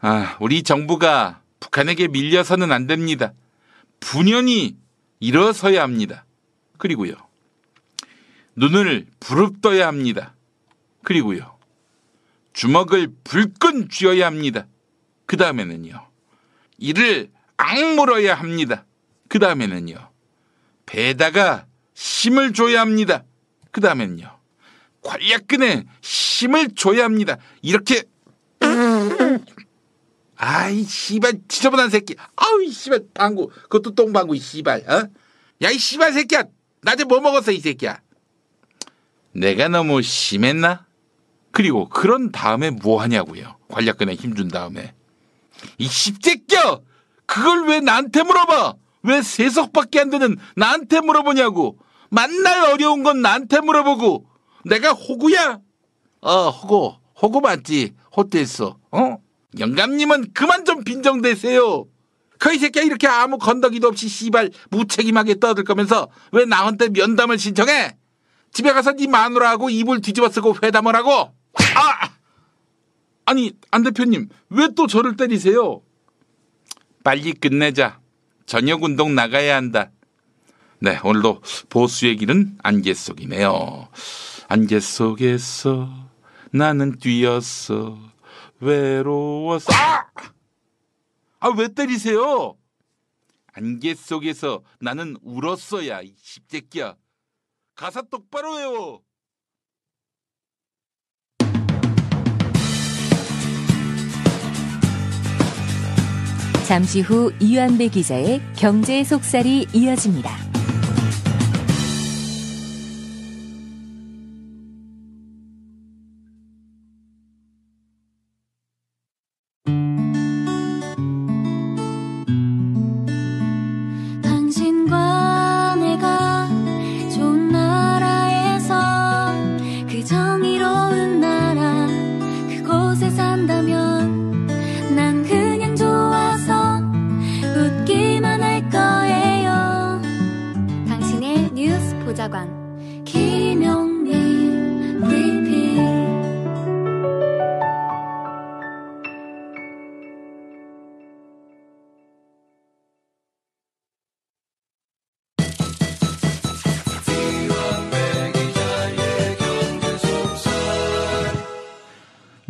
아, 우리 정부가 북한에게 밀려서는 안 됩니다. 분연히 일어서야 합니다. 그리고요. 눈을 부릅떠야 합니다. 그리고요. 주먹을 불끈 쥐어야 합니다. 그 다음에는요. 이를 악물어야 합니다. 그 다음에는요. 배에다가 힘을 줘야 합니다. 그 다음에는요. 관략근에 힘을 줘야 합니다. 이렇게 아이 씨발 지저분한 새끼. 아우 이 씨발 방구. 그것도 똥방구 이 씨발. 어? 야 이 씨발 새끼야. 낮에 뭐 먹었어 이 새끼야. 내가 너무 심했나? 그리고 그런 다음에 뭐 하냐고요. 관략근에 힘 준 다음에. 이 씹새끼야! 그걸 왜 나한테 물어봐? 왜 세석밖에 안 되는 나한테 물어보냐고. 만날 어려운 건 나한테 물어보고. 내가 호구야? 어, 호구. 호구 맞지? 호텔서. 어? 영감님은 그만 좀 빈정대세요. 그 이 새끼야 이렇게 아무 건더기도 없이 씨발 무책임하게 떠들 거면서 왜 나한테 면담을 신청해? 집에 가서 네 마누라하고 이불 뒤집어 쓰고 회담을 하고. 아! 아니 안 대표님 왜 또 저를 때리세요? 빨리 끝내자. 저녁 운동 나가야 한다. 네 오늘도 보수의 길은 안개 속이네요. 안개 속에서 나는 뛰었어. 외로워서 아! 아, 왜 때리세요? 안개 속에서 나는 울었어야, 이 십새끼야. 가사 똑바로 외워. 잠시 후 이완배 기자의 경제 속살이 이어집니다.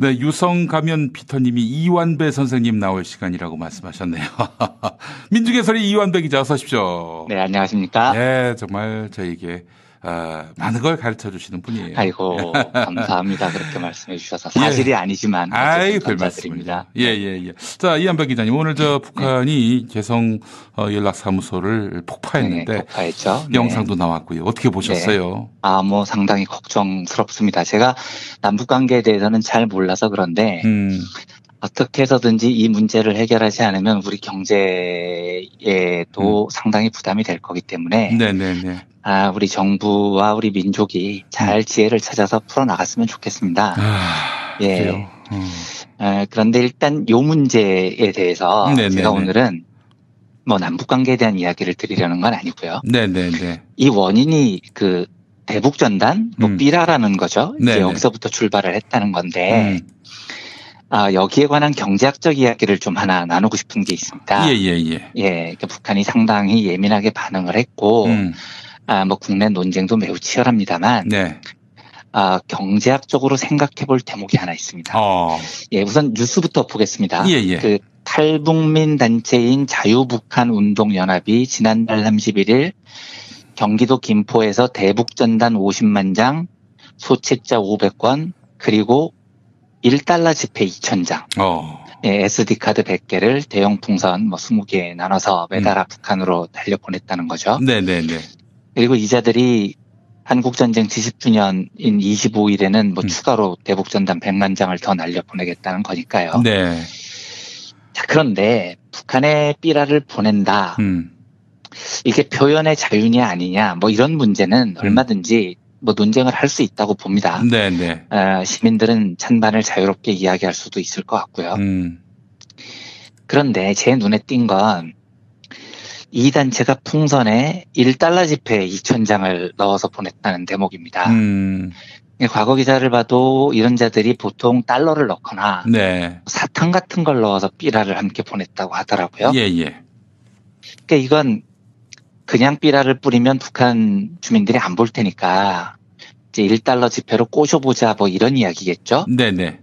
네, 유성 가면 피터님이 이완배 선생님 나올 시간이라고 말씀하셨네요. 민중의 소리 이완배 기자 어서 오십시오. 네, 안녕하십니까? 네, 정말 저에게 어, 많은 걸 가르쳐 주시는 분이에요. 아이고 감사합니다. 그렇게 말씀해 주셔서 사실이 예. 아니지만 아이, 어쨌든 별 감사드립니다. 예, 예, 예. 자, 이한박 기자님, 오늘 저 북한이 개성 어, 연락사무소를 폭파했는데. 네, 폭파했죠. 네. 영상도 나왔고요. 어떻게 보셨어요? 아, 뭐 상당히 걱정스럽습니다. 제가 남북 관계에 대해서는 잘 몰라서 그런데 음, 어떻게 해서든지 이 문제를 해결하지 않으면 우리 경제에도 상당히 부담이 될 거기 때문에 음. 네네네. 아, 우리 정부와 우리 민족이 음. 잘 지혜를 찾아서 풀어 나갔으면 좋겠습니다. 예. 아, 그래요? 어. 에, 그런데 일단 요 문제에 대해서 네네네. 제가 오늘은 뭐 남북 관계에 대한 이야기를 드리려는 건 아니고요. 네네네. 이 원인이 그 대북 전단, 뭐 삐라라는 거죠. 이제 음. 네네. 여기서부터 출발을 했다는 건데, 음. 아, 여기에 관한 경제학적 이야기를 좀 하나 나누고 싶은 게 있습니다. 예, 예, 예. 예, 그러니까 북한이 상당히 예민하게 반응을 했고, 음. 아, 뭐 국내 논쟁도 매우 치열합니다만, 네. 아, 경제학적으로 생각해 볼 대목이 하나 있습니다. 어. 예, 우선 뉴스부터 보겠습니다. 예, 예. 그 탈북민 단체인 자유북한 운동연합이 지난달 31일 경기도 김포에서 대북전단 50만 장, 소책자 500건, 그리고 1달러 지폐 2,000장, 어. 예, SD카드 100개를 대형 풍선 뭐 20개 나눠서 매달아 음. 북한으로 달려 보냈다는 거죠. 네네네. 그리고 이자들이 한국전쟁 70주년인 25일에는 음. 뭐 추가로 대북전단 100만 장을 더 날려 보내겠다는 거니까요. 네. 자, 그런데 북한에 삐라를 보낸다. 음. 이게 표현의 자유냐 아니냐 뭐 이런 문제는 얼마든지 뭐 논쟁을 할 수 있다고 봅니다. 네네. 어, 시민들은 찬반을 자유롭게 이야기할 수도 있을 것 같고요. 음. 그런데 제 눈에 띈 건 이 단체가 풍선에 1달러 지폐 2,000장을 넣어서 보냈다는 대목입니다. 음. 과거 기사를 봐도 이런 자들이 보통 달러를 넣거나 네. 사탕 같은 걸 넣어서 삐라를 함께 보냈다고 하더라고요. 예, 예. 그러니까 이건 그냥 삐라를 뿌리면 북한 주민들이 안 볼 테니까 이제 1달러 지폐로 꼬셔보자 뭐 이런 이야기겠죠. 네네.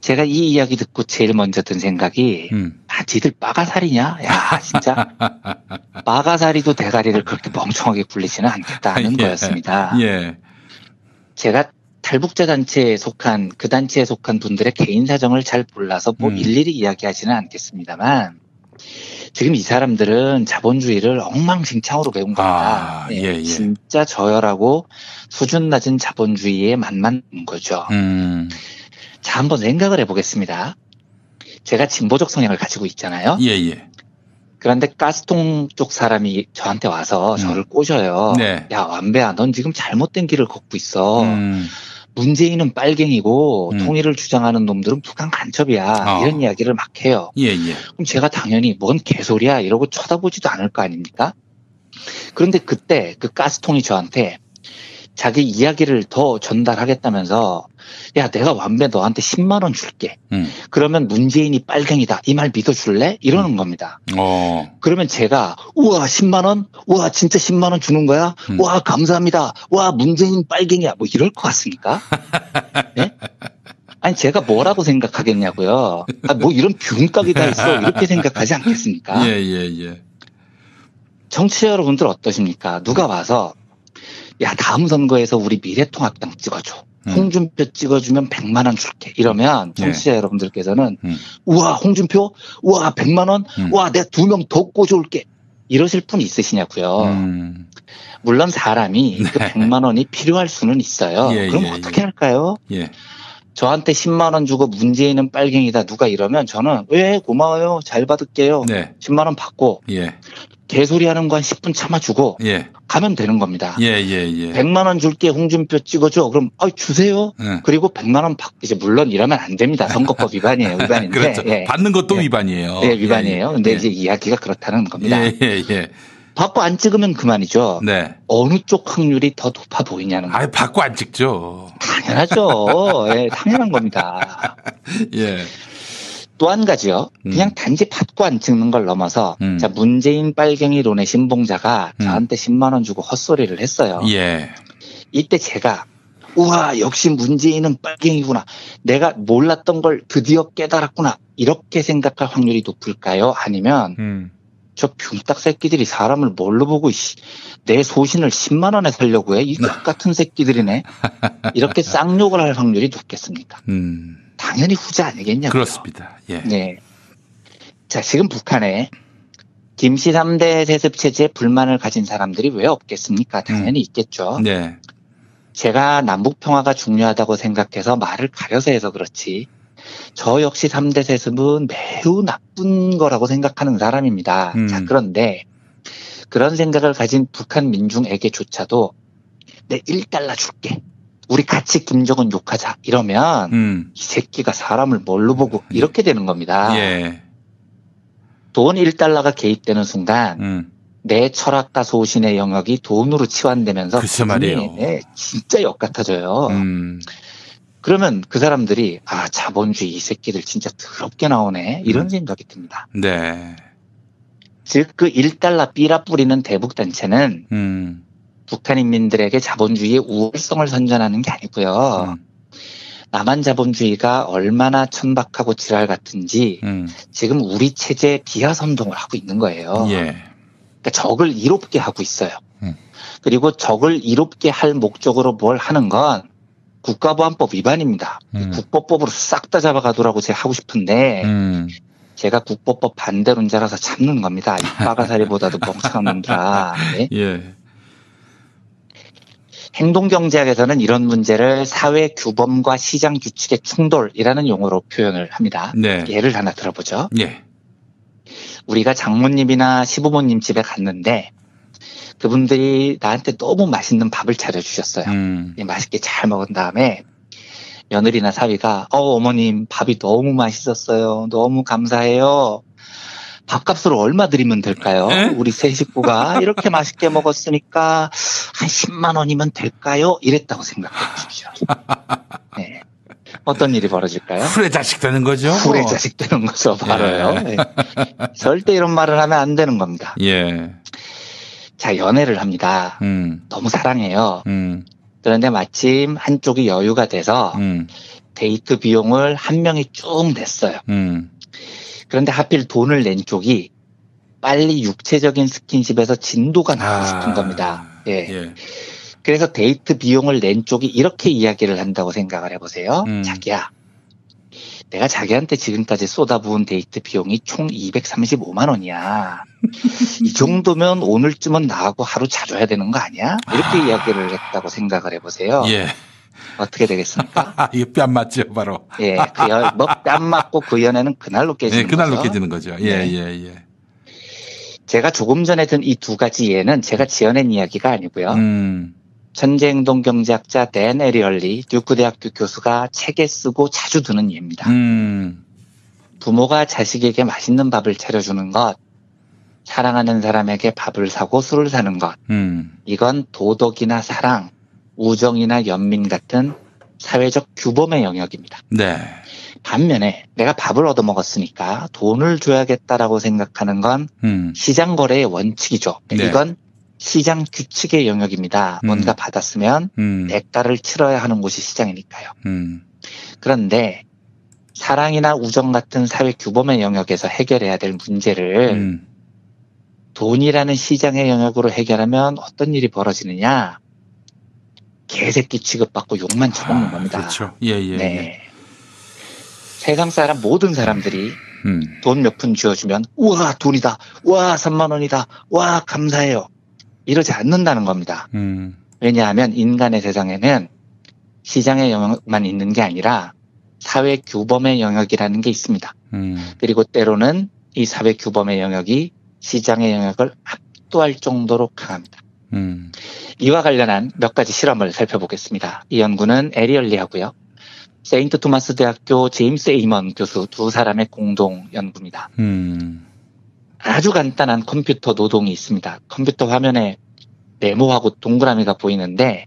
제가 이 이야기 듣고 제일 먼저 든 생각이 음. 아 지들 빠가살이냐? 야 진짜 빠가살이도 대가리를 그렇게 멍청하게 굴리지는 않겠다는 예. 거였습니다. 예. 제가 탈북자 단체에 속한 그 단체에 속한 분들의 개인 사정을 잘 몰라서 뭐 음. 일일이 이야기하지는 않겠습니다만 지금 이 사람들은 자본주의를 엉망진창으로 배운 겁니다. 아, 예, 예. 진짜 저열하고 수준 낮은 자본주의에 만만 거죠. 음. 자, 한번 생각을 해보겠습니다. 제가 진보적 성향을 가지고 있잖아요. 예, 예. 그런데 가스통 쪽 사람이 저한테 와서 저를 꼬셔요. 음. 네. 야, 완배야, 넌 지금 잘못된 길을 걷고 있어. 음. 문재인은 빨갱이고 통일을 주장하는 놈들은 북한 간첩이야. 어. 이런 이야기를 막 해요. 예, 예. 그럼 제가 당연히 뭔 개소리야 이러고 쳐다보지도 않을 거 아닙니까? 그런데 그때 그 가스통이 저한테 자기 이야기를 더 전달하겠다면서 야 내가 완배 너한테 10만 원 줄게. 음. 그러면 문재인이 빨갱이다. 이 말 믿어줄래? 이러는 겁니다. 어. 그러면 제가 우와 10만 원? 우와 진짜 10만 원 주는 거야? 음. 와 감사합니다. 와 문재인 빨갱이야. 뭐 이럴 것 같습니까? 예? 아니 제가 뭐라고 생각하겠냐고요. 아, 뭐 이런 균깍이 다 있어 이렇게 생각하지 않겠습니까? 예, 예, 예. 정치자 여러분들 어떠십니까? 누가 와서 야 다음 선거에서 우리 미래통합당 찍어줘. 홍준표 찍어주면 100만 원 줄게. 이러면 정치자 여러분들께서는 우와 홍준표 우와 100만 원 우와 내가 두 명 더 꼬셔올게. 이러실 분 있으시냐고요. 음. 물론 사람이 그 100만 원이 필요할 수는 있어요. 예, 그럼 예, 어떻게 할까요? 예. 저한테 10만 원 주고 문재인은 빨갱이다 누가 이러면 저는 왜 고마워요 잘 받을게요 네. 10만 원 받고 예. 개소리 하는 거 한 10분 참아주고 예. 가면 되는 겁니다. 예, 예, 예. 100만 원 줄게 홍준표 찍어줘 그럼 아 주세요. 예. 그리고 100만 원 받, 이제 물론 이러면 안 됩니다. 선거법 위반이에요. 위반인데. 그렇죠. 예. 받는 것도 위반이에요. 네, 위반이에요. 예, 근데 예. 이제 이야기가 그렇다는 겁니다. 예, 예, 예. 받고 안 찍으면 그만이죠. 네. 어느 쪽 확률이 더 높아 보이냐는 거. 아, 받고 안 찍죠. 당연하죠. 예, 당연한 겁니다. 예. 또 한 가지요. 음. 그냥 단지 받고 안 찍는 걸 넘어서 자 문재인 빨갱이론의 신봉자가 저한테 10만 원 주고 헛소리를 했어요. 음. 예. 이때 제가 우와 역시 문재인은 빨갱이구나. 내가 몰랐던 걸 드디어 깨달았구나. 이렇게 생각할 확률이 높을까요? 아니면 음. 저 뷰딱 새끼들이 사람을 뭘로 보고 씨, 내 소신을 10만 원에 살려고 해? 이 같은 새끼들이네. 이렇게 쌍욕을 할 확률이 높겠습니까? 음, 당연히 후자 아니겠냐고요. 그렇습니다. 예. 네. 자, 지금 북한에 김씨 3대 세습 체제에 불만을 가진 사람들이 왜 없겠습니까? 당연히 있겠죠. 네. 제가 남북 평화가 중요하다고 생각해서 말을 가려서 해서 그렇지. 저 역시 3대 세습은 매우 나쁜 거라고 생각하는 사람입니다. 음. 자, 그런데 그런 생각을 가진 북한 민중에게조차도 내 1달러 줄게. 우리 같이 김정은 욕하자. 이러면 음. 이 새끼가 사람을 뭘로 보고 이렇게 되는 겁니다. 예. 돈 1달러가 개입되는 순간 음. 내 철학과 소신의 영역이 돈으로 치환되면서 글쎄 말이에요. 네, 진짜 역 같아져요. 음. 그러면 그 사람들이 아 자본주의 이 새끼들 진짜 더럽게 나오네 이런 음. 생각이 듭니다. 네. 즉 그 1달러 삐라 뿌리는 대북 단체는 음. 북한 인민들에게 자본주의의 우월성을 선전하는 게 아니고요. 음. 남한 자본주의가 얼마나 천박하고 지랄 같은지 음. 지금 우리 체제에 비하 선동을 하고 있는 거예요. 예. 그러니까 적을 이롭게 하고 있어요. 음. 그리고 적을 이롭게 할 목적으로 뭘 하는 건 국가보안법 위반입니다. 음. 국법법으로 싹 다 잡아가도라고 제가 하고 싶은데 음. 제가 국법법 반대론자라서 참는 겁니다. 이 빠가사리보다도 멍청한 놈들아. 네? 예. 행동경제학에서는 이런 문제를 사회 규범과 시장 규칙의 충돌이라는 용어로 표현을 합니다. 네. 예를 하나 들어보죠. 예. 우리가 장모님이나 시부모님 집에 갔는데 그분들이 나한테 너무 맛있는 밥을 차려주셨어요. 음. 예, 맛있게 잘 먹은 다음에 며느리나 사위가 어 어머님 밥이 너무 맛있었어요. 너무 감사해요. 밥값으로 얼마 드리면 될까요? 우리 세 식구가 이렇게 맛있게 먹었으니까 한 10만 원이면 될까요? 이랬다고 생각해 보십시오. 네. 어떤 일이 벌어질까요? 후레 자식 되는 거죠. 후레 자식 되는 거죠, 바로요. 예. 네. 절대 이런 말을 하면 안 되는 겁니다. 예. 자, 연애를 합니다. 음. 너무 사랑해요. 음. 그런데 마침 한쪽이 여유가 돼서 음. 데이트 비용을 한 명이 쭉 냈어요. 음. 그런데 하필 돈을 낸 쪽이 빨리 육체적인 스킨십에서 진도가 나고 싶은 겁니다. 예. 예. 그래서 데이트 비용을 낸 쪽이 이렇게 이야기를 한다고 생각을 해보세요. 음. 자기야, 내가 자기한테 지금까지 쏟아부은 데이트 비용이 총 235만 원이야. 이 정도면 오늘쯤은 나하고 하루 자줘야 되는 거 아니야? 이렇게 이야기를 했다고 생각을 해보세요. 예. 어떻게 되겠습니까? 아, 이거 뺨 맞죠, 바로. 예, 그 연, 뭐, 뺨 맞고 그 연애는 그날로 깨지는 예, 그날로 거죠. 깨지는 거죠. 예, 네. 예, 예. 제가 조금 전에 든 이 두 가지 예는 제가 지어낸 이야기가 아니고요. 음. 천재행동 경제학자 댄 에리얼리 듀크 대학교 교수가 책에 쓰고 자주 드는 예입니다. 음. 부모가 자식에게 맛있는 밥을 차려주는 것, 사랑하는 사람에게 밥을 사고 술을 사는 것, 음. 이건 도덕이나 사랑, 우정이나 연민 같은 사회적 규범의 영역입니다. 네. 반면에 내가 밥을 얻어 먹었으니까 돈을 줘야겠다라고 생각하는 건 음. 시장 거래의 원칙이죠. 네. 이건 시장 규칙의 영역입니다. 음. 뭔가 받았으면 음. 대가를 치러야 하는 곳이 시장이니까요. 음. 그런데 사랑이나 우정 같은 사회 규범의 영역에서 해결해야 될 문제를 음. 돈이라는 시장의 영역으로 해결하면 어떤 일이 벌어지느냐? 개새끼 취급받고 욕만 처먹는 겁니다. 그렇죠. 예, 예. 예. 네. 세상 사람 모든 사람들이 음. 돈몇 푼 쥐어주면 우와 돈이다 와 3만 원이다 와 감사해요 이러지 않는다는 겁니다 음. 왜냐하면 인간의 세상에는 시장의 영역만 있는 게 아니라 사회 규범의 영역이라는 게 있습니다 음. 그리고 때로는 이 사회 규범의 영역이 시장의 영역을 압도할 정도로 강합니다 음. 이와 관련한 몇 가지 실험을 살펴보겠습니다. 이 연구는 에리얼리하고요. 세인트 토마스 대학교 제임스 헤이먼 교수 두 사람의 공동 연구입니다. 음. 아주 간단한 컴퓨터 노동이 있습니다. 컴퓨터 화면에 네모하고 동그라미가 보이는데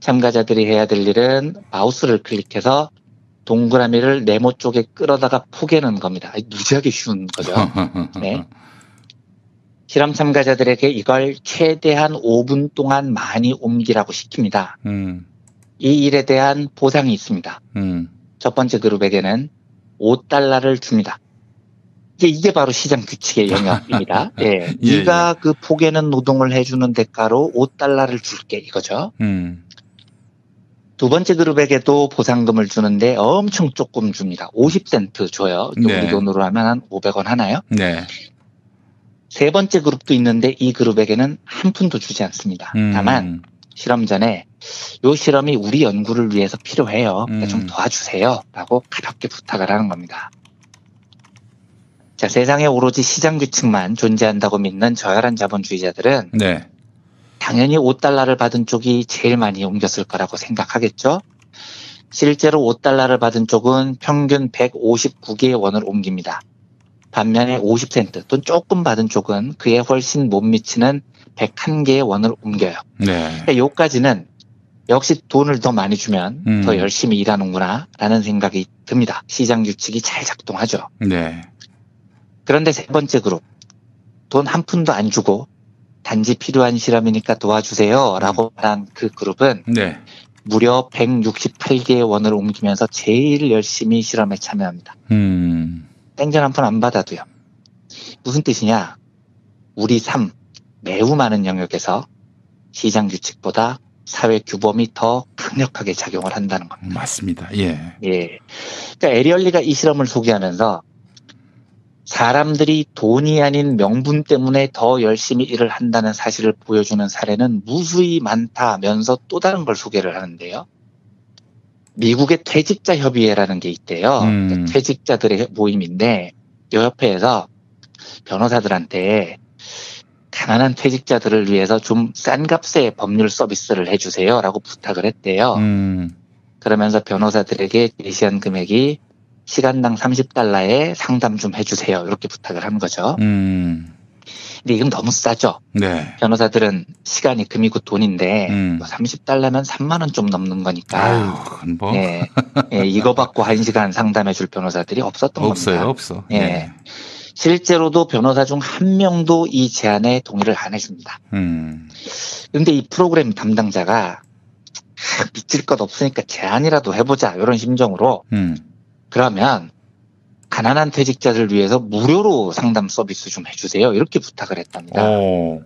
참가자들이 해야 될 일은 마우스를 클릭해서 동그라미를 네모 쪽에 끌어다가 포개는 겁니다. 무지하게 쉬운 거죠. 네. 실험 참가자들에게 이걸 최대한 5분 동안 많이 옮기라고 시킵니다. 음. 이 일에 대한 보상이 있습니다. 음. 첫 번째 그룹에게는 5달러를 줍니다. 이게, 이게 바로 시장 규칙의 영역입니다. 예. 예, 네가 그 포개는 노동을 해주는 대가로 5달러를 줄게 이거죠. 음. 두 번째 그룹에게도 보상금을 주는데 엄청 조금 줍니다. 50센트 줘요. 네. 우리 돈으로 하면 한 500원 하나요? 네. 세 번째 그룹도 있는데 이 그룹에게는 한 푼도 주지 않습니다. 음. 다만 실험 전에 요 실험이 우리 연구를 위해서 필요해요. 그러니까 음. 좀 도와주세요. 라고 가볍게 부탁을 하는 겁니다. 자, 세상에 오로지 시장 규칙만 존재한다고 믿는 저열한 자본주의자들은 네. 당연히 5달러를 받은 쪽이 제일 많이 옮겼을 거라고 생각하겠죠? 실제로 5달러를 받은 쪽은 평균 159개의 원을 옮깁니다. 반면에 50센트 또 조금 받은 쪽은 그에 훨씬 못 미치는 101개의 원을 옮겨요. 네. 그러니까 요까지는 역시 돈을 더 많이 주면 음. 더 열심히 일하는구나 라는 생각이 듭니다. 시장 규칙이 잘 작동하죠. 네. 그런데 세 번째 그룹 돈 한 푼도 안 주고 단지 필요한 실험이니까 도와주세요 라고 말한 그 그룹은 네. 무려 168개의 원을 옮기면서 제일 열심히 실험에 참여합니다. 음. 땡전 한 푼 안 받아도요. 무슨 뜻이냐? 우리 삶 매우 많은 영역에서 시장 규칙보다 사회 규범이 더 강력하게 작용을 한다는 겁니다. 맞습니다. 예. 예. 그러니까 에리얼리가 이 실험을 소개하면서 사람들이 돈이 아닌 명분 때문에 더 열심히 일을 한다는 사실을 보여주는 사례는 무수히 많다면서 또 다른 걸 소개를 하는데요. 미국의 퇴직자 협의회라는 게 있대요. 음. 그러니까 퇴직자들의 모임인데 이 협회에서 변호사들한테 가난한 퇴직자들을 위해서 좀 싼 값의 법률 서비스를 해주세요라고 부탁을 했대요. 음. 그러면서 변호사들에게 제시한 금액이 시간당 30달러에 상담 좀 해주세요. 이렇게 부탁을 한 거죠. 음. 근데 이건 너무 싸죠. 네. 변호사들은 시간이 금이고 돈인데 음. 뭐 30달러면 3만 원 좀 넘는 거니까. 아유, 뭐. 예, 예, 이거 받고 한 시간 상담해 줄 변호사들이 없었던 없어요, 겁니다. 없어. 예. 실제로도 변호사 중 한 명도 이 제안에 동의를 안 해줍니다. 음. 근데 이 프로그램 담당자가 아, 미칠 것 없으니까 제안이라도 해보자 이런 심정으로 음. 그러면 가난한 퇴직자들 위해서 무료로 상담 서비스 좀 해주세요 이렇게 부탁을 했답니다. 어.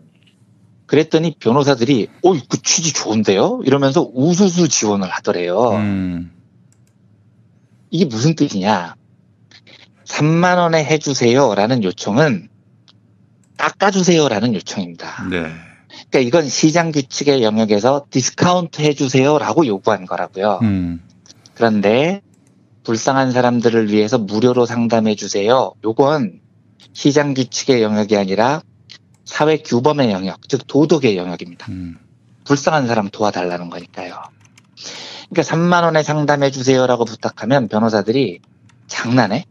그랬더니 변호사들이 어이 그 취지 좋은데요 이러면서 우수수 지원을 하더래요. 음. 이게 무슨 뜻이냐? 3만 원에 해주세요라는 요청은 깎아주세요라는 요청입니다. 네. 그러니까 이건 시장 규칙의 영역에서 디스카운트 해주세요라고 요구한 거라고요. 음. 그런데 불쌍한 사람들을 위해서 무료로 상담해 주세요. 요건 시장 규칙의 영역이 아니라 사회 규범의 영역, 즉 도덕의 영역입니다. 음. 불쌍한 사람 도와달라는 거니까요. 그러니까 3만 원에 상담해 주세요라고 부탁하면 변호사들이 장난해?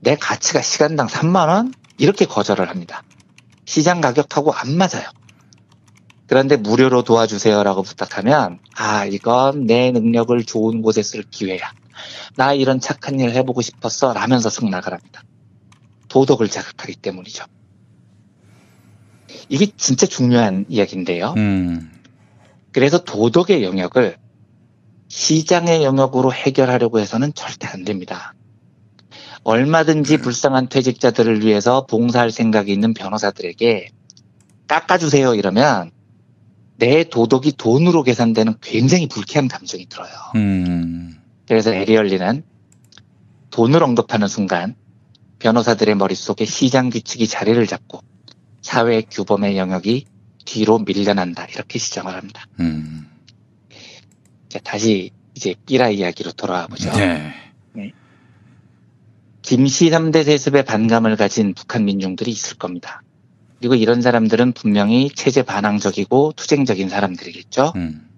내 가치가 시간당 3만 원? 이렇게 거절을 합니다. 시장 가격하고 안 맞아요. 그런데 무료로 도와주세요라고 부탁하면 아 이건 내 능력을 좋은 곳에 쓸 기회야. 나 이런 착한 일 해보고 싶었어 라면서 승낙을 합니다. 도덕을 자극하기 때문이죠. 이게 진짜 중요한 이야기인데요. 음. 그래서 도덕의 영역을 시장의 영역으로 해결하려고 해서는 절대 안 됩니다. 얼마든지 불쌍한 퇴직자들을 위해서 봉사할 생각이 있는 변호사들에게 깎아주세요 이러면 내 도덕이 돈으로 계산되는 굉장히 불쾌한 감정이 들어요. 음. 그래서 에리얼리는 돈을 언급하는 순간 변호사들의 머릿속에 시장 규칙이 자리를 잡고 사회 규범의 영역이 뒤로 밀려난다 이렇게 시정을 합니다. 음. 자, 다시 이제 삐라 이야기로 돌아와 보죠. 네. 김씨 3대 세습에 반감을 가진 북한 민중들이 있을 겁니다. 그리고 이런 사람들은 분명히 체제 반항적이고 투쟁적인 사람들이겠죠. 음.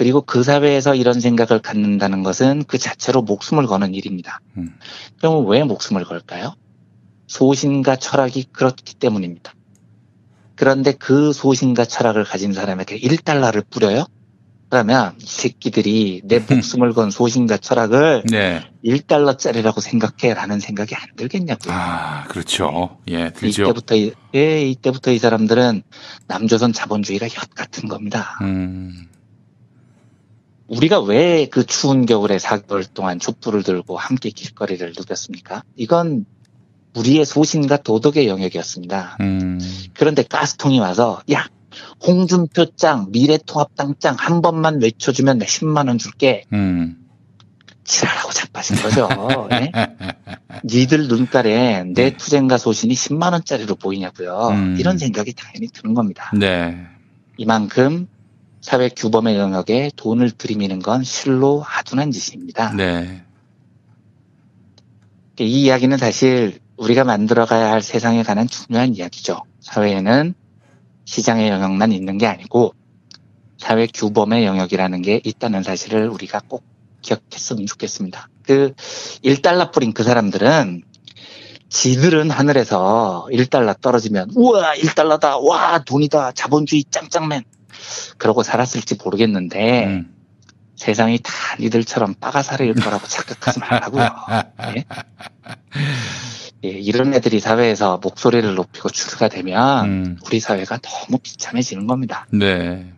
그리고 그 사회에서 이런 생각을 갖는다는 것은 그 자체로 목숨을 거는 일입니다. 음. 그럼 왜 목숨을 걸까요? 소신과 철학이 그렇기 때문입니다. 그런데 그 소신과 철학을 가진 사람에게 1달러를 뿌려요? 그러면 이 새끼들이 내 목숨을 건 소신과 철학을 네. 1달러짜리라고 생각해 라는 생각이 안 들겠냐고요. 아, 그렇죠. 예, 들죠. 이때부터, 이, 예, 이때부터 이 사람들은 남조선 자본주의가 엿 같은 겁니다. 음. 우리가 왜 그 추운 겨울에 4개월 동안 촛불을 들고 함께 길거리를 누볐습니까? 이건 우리의 소신과 도덕의 영역이었습니다. 음. 그런데 가스통이 와서 야 홍준표 짱 미래통합당 짱한 번만 외쳐주면 내 10만 원 줄게. 음. 지랄하고 자빠진 거죠. 예? 니들 눈깔에 내 투쟁과 소신이 10만 원짜리로 보이냐고요. 음. 이런 생각이 당연히 드는 겁니다. 네. 이만큼 사회 규범의 영역에 돈을 들이미는 건 실로 아둔한 짓입니다. 네. 이 이야기는 사실 우리가 만들어가야 할 세상에 관한 중요한 이야기죠. 사회에는 시장의 영역만 있는 게 아니고 사회 규범의 영역이라는 게 있다는 사실을 우리가 꼭 기억했으면 좋겠습니다. 그 1달러 뿌린 그 사람들은 지들은 하늘에서 1달러 떨어지면 우와 1달러다 와 돈이다 자본주의 짱짱맨 그러고 살았을지 모르겠는데 세상이 다 니들처럼 빠가사리일 거라고 착각하지 말라고요. 예? 예, 이런 애들이 사회에서 목소리를 높이고 주류가 되면 우리 사회가 너무 비참해지는 겁니다. 네.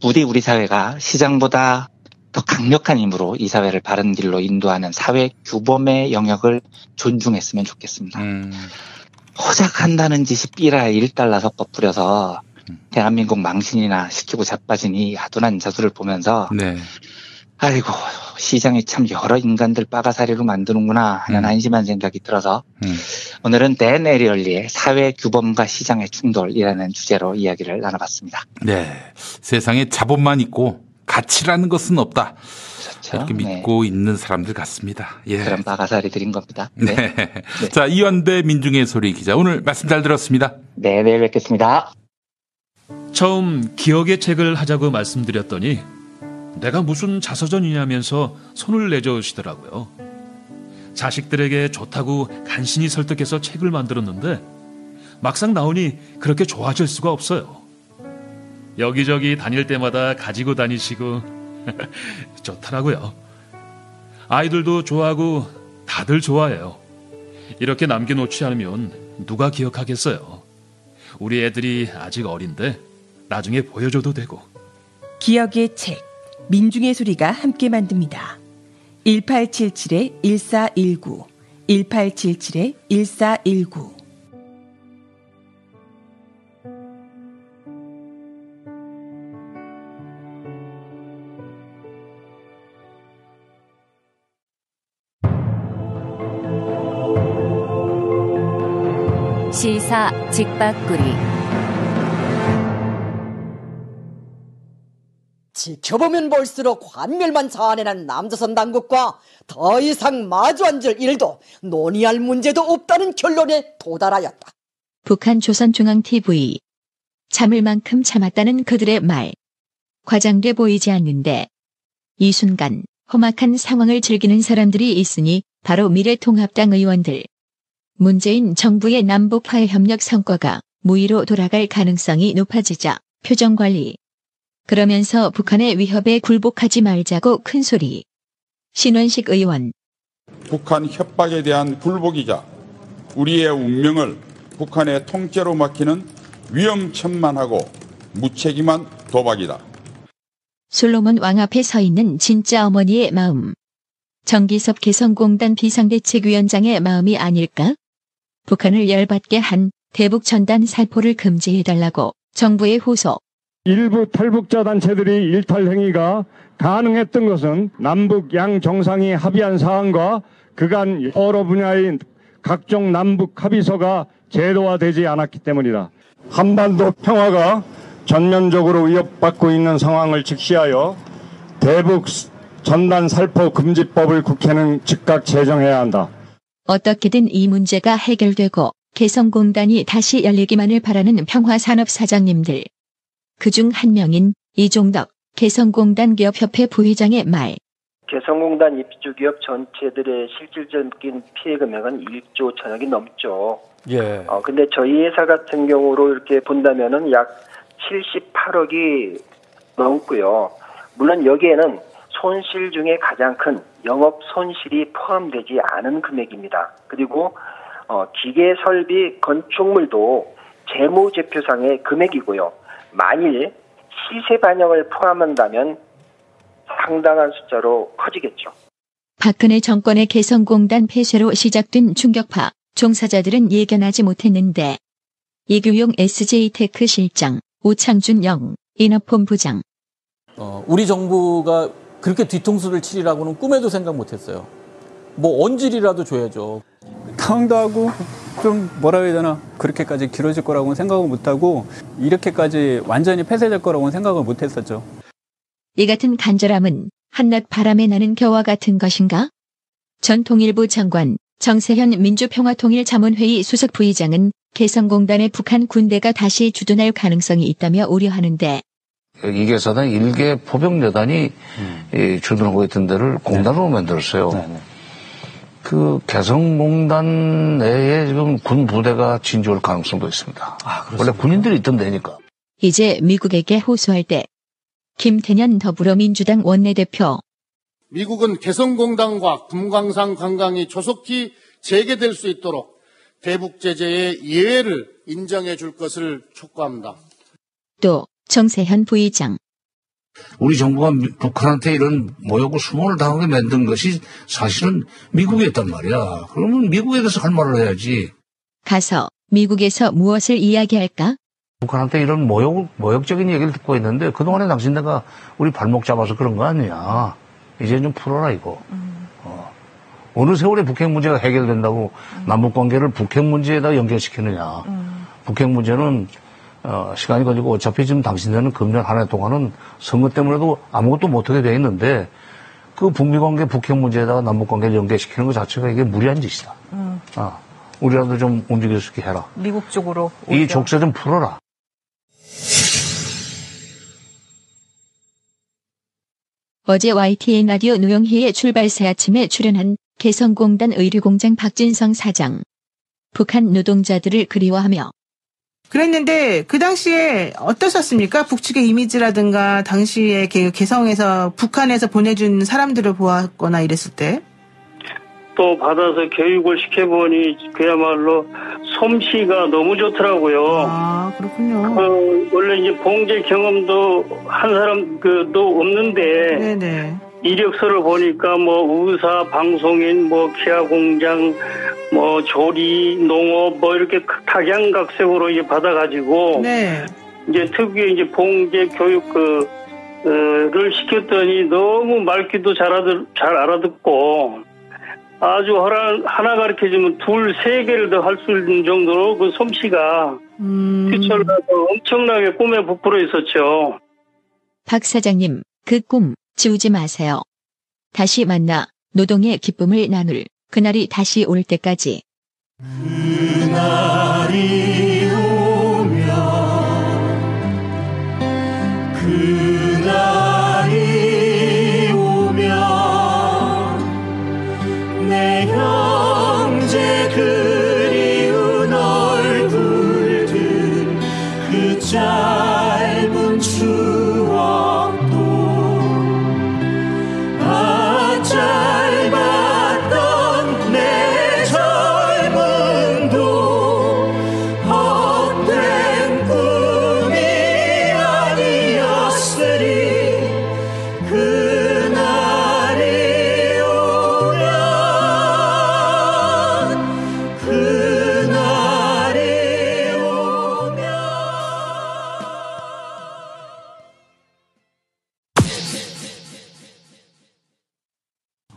부디 우리 사회가 시장보다 더 강력한 힘으로 이 사회를 바른 길로 인도하는 사회 규범의 영역을 존중했으면 좋겠습니다. 허작한다는 짓이 삐라 1달러 섞어 뿌려서 대한민국 망신이나 시키고 자빠진 이 아둔한 저들을 보면서 네. 아이고 시장이 참 여러 인간들 빠가사리로 만드는구나 하는 한심한 생각이 들어서 음. 오늘은 댄 에리얼리의 사회 규범과 시장의 충돌이라는 주제로 이야기를 나눠봤습니다. 네. 세상에 자본만 있고 가치라는 것은 없다. 이렇게 믿고 있는 사람들 같습니다. 예. 그런 빠가사리들인 겁니다. 네. 자, 이완대 민중의 소리 기자 오늘 말씀 잘 들었습니다. 네, 내일 뵙겠습니다. 처음 기억의 책을 하자고 말씀드렸더니 내가 무슨 자서전이냐면서 손을 내저으시더라고요. 자식들에게 좋다고 간신히 설득해서 책을 만들었는데 막상 나오니 그렇게 좋아질 수가 없어요. 여기저기 다닐 때마다 가지고 다니시고 좋더라고요. 아이들도 좋아하고 다들 좋아해요. 이렇게 남겨놓지 않으면 누가 기억하겠어요. 우리 애들이 아직 어린데 나중에 보여줘도 되고. 기억의 책, 민중의 소리가 함께 만듭니다. 1877-1419, 1877-1419. 시사 직박구리 지켜보면 볼수록 관멸만 자아내는 남조선 당국과 더 이상 마주 앉을 일도 논의할 문제도 없다는 결론에 도달하였다. 북한 조선중앙TV. 참을 만큼 참았다는 그들의 말. 과장돼 보이지 않는데 이 순간 험악한 상황을 즐기는 사람들이 있으니 바로 미래통합당 의원들. 문재인 정부의 남북 화해 협력 성과가 무의로 돌아갈 가능성이 높아지자 표정관리. 그러면서 북한의 위협에 굴복하지 말자고 큰 소리. 신원식 의원. 북한 협박에 대한 굴복이자 우리의 운명을 북한의 통째로 맡기는 위험천만하고 무책임한 도박이다. 솔로몬 왕 앞에 서 있는 진짜 어머니의 마음. 정기섭 개성공단 비상대책위원장의 마음이 아닐까? 북한을 열받게 한 대북 전단 살포를 금지해달라고 정부의 호소. 일부 탈북자 단체들이 일탈 행위가 가능했던 것은 남북 양 정상이 합의한 사항과 그간 여러 분야의 각종 남북 합의서가 제도화되지 않았기 때문이다. 한반도 평화가 전면적으로 위협받고 있는 상황을 직시하여 대북 전단 살포 금지법을 국회는 즉각 제정해야 한다. 어떻게든 이 문제가 해결되고 개성공단이 다시 열리기만을 바라는 평화산업 사장님들. 그중 한 명인 이종덕 개성공단 기업협회 부회장의 말. 개성공단 입주 기업 전체들의 실질적인 피해 금액은 1조 천억이 넘죠. 예. 어, 근데 저희 회사 같은 경우로 이렇게 본다면은 약 78억이 넘고요. 물론 여기에는 손실 중에 가장 큰 영업 손실이 포함되지 않은 금액입니다. 그리고 어, 기계 설비 건축물도 재무제표상의 금액이고요. 만일 시세 반영을 포함한다면 상당한 숫자로 커지겠죠. 박근혜 정권의 개성공단 폐쇄로 시작된 충격파. 종사자들은 예견하지 못했는데 이규용 SJ테크 실장, 오창준 영, 영업본부장, 어, 우리 정부가 그렇게 뒤통수를 치리라고는 꿈에도 생각 못했어요. 뭐 언질이라도 줘야죠. 당황도 하고 좀 뭐라 해야 되나 그렇게까지 길어질 거라고는 생각을 못하고 이렇게까지 완전히 폐쇄될 거라고는 생각을 못했었죠. 이 같은 간절함은 한낱 바람에 나는 겨와 같은 것인가? 전 통일부 장관 정세현 민주평화통일자문회의 수석 부의장은 개성공단에 북한 군대가 다시 주둔할 가능성이 있다며 우려하는데 이게 사단 일개 포병여단이 이 주둔하고 있던 데를 공단으로 만들었어요. 그 개성공단 내에 지금 군 부대가 진주할 가능성도 있습니다. 원래 군인들이 있던 데니까. 이제 미국에게 호소할 때 김태년 더불어민주당 원내대표 미국은 개성공단과 금광산 관광이 조속히 재개될 수 있도록 대북 제재의 예외를 인정해 줄 것을 촉구합니다. 또 정세현 부의장 우리 정부가 미- 북한한테 이런 모욕을 수모를 당하게 만든 것이 사실은 미국이었단 말이야. 그러면 미국에 대해서 할 말을 해야지. 가서 미국에서 무엇을 이야기할까? 북한한테 이런 모욕, 모욕적인 얘기를 듣고 있는데 그동안에 당신 네가 우리 발목 잡아서 그런 거 아니야. 이제 좀 풀어라, 이거. 어. 어느 세월에 북핵 문제가 해결된다고 남북 관계를 북핵 문제에다 연결시키느냐. 북핵 문제는 어, 시간이 걸리고 어차피 지금 당신네는 금년 한 해 동안은 선거 때문에도 아무것도 못하게 돼 있는데 그 북미 관계 북핵 문제에다가 남북 관계를 연계시키는 것 자체가 이게 무리한 짓이다. 음, 아, 우리라도 좀 움직일 수 있게 해라. 미국 쪽으로 이 오히려. 족쇄 좀 풀어라. 어제 YTN 라디오 노영희의 출발새 아침에 출연한 개성공단 의류공장 박진성 사장. 북한 노동자들을 그리워하며 그랬는데 그 당시에 어떠셨습니까? 북측의 이미지라든가 당시에 개- 개성에서 북한에서 보내준 사람들을 보았거나 이랬을 때 또 받아서 교육을 시켜보니 그야말로 솜씨가 너무 좋더라고요. 아, 그렇군요. 그 원래 이제 봉제 경험도 한 사람 그도 없는데 네네. 이력서를 보니까 뭐 의사, 방송인, 뭐 기아 공장, 뭐 조리, 농업 뭐 이렇게 각양각색으로 이제 받아가지고 네. 이제 특유의 이제 봉제 교육 그, 를 시켰더니 너무 말귀도 잘, 알아듣, 잘 알아듣고 아주 하나, 하나 가르쳐 주면 둘, 세 개를 더 할 수 있는 정도로 그 솜씨가 휘철나서 엄청나게 꿈에 부풀어 있었죠. 박 사장님, 그 꿈 지우지 마세요. 다시 만나 노동의 기쁨을 나눌 그날이 다시 올 때까지 그날이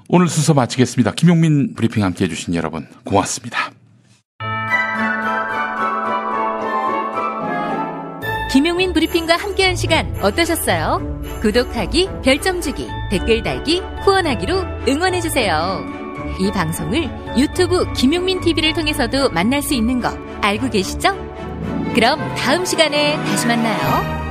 오늘 순서 마치겠습니다. 김용민 브리핑 함께 해주신 여러분 고맙습니다. 김용민 브리핑과 함께한 시간 어떠셨어요? 구독하기, 별점 주기, 댓글 달기, 후원하기로 응원해주세요. 이 방송을 유튜브 김용민 TV를 통해서도 만날 수 있는 거 알고 계시죠? 그럼 다음 시간에 다시 만나요.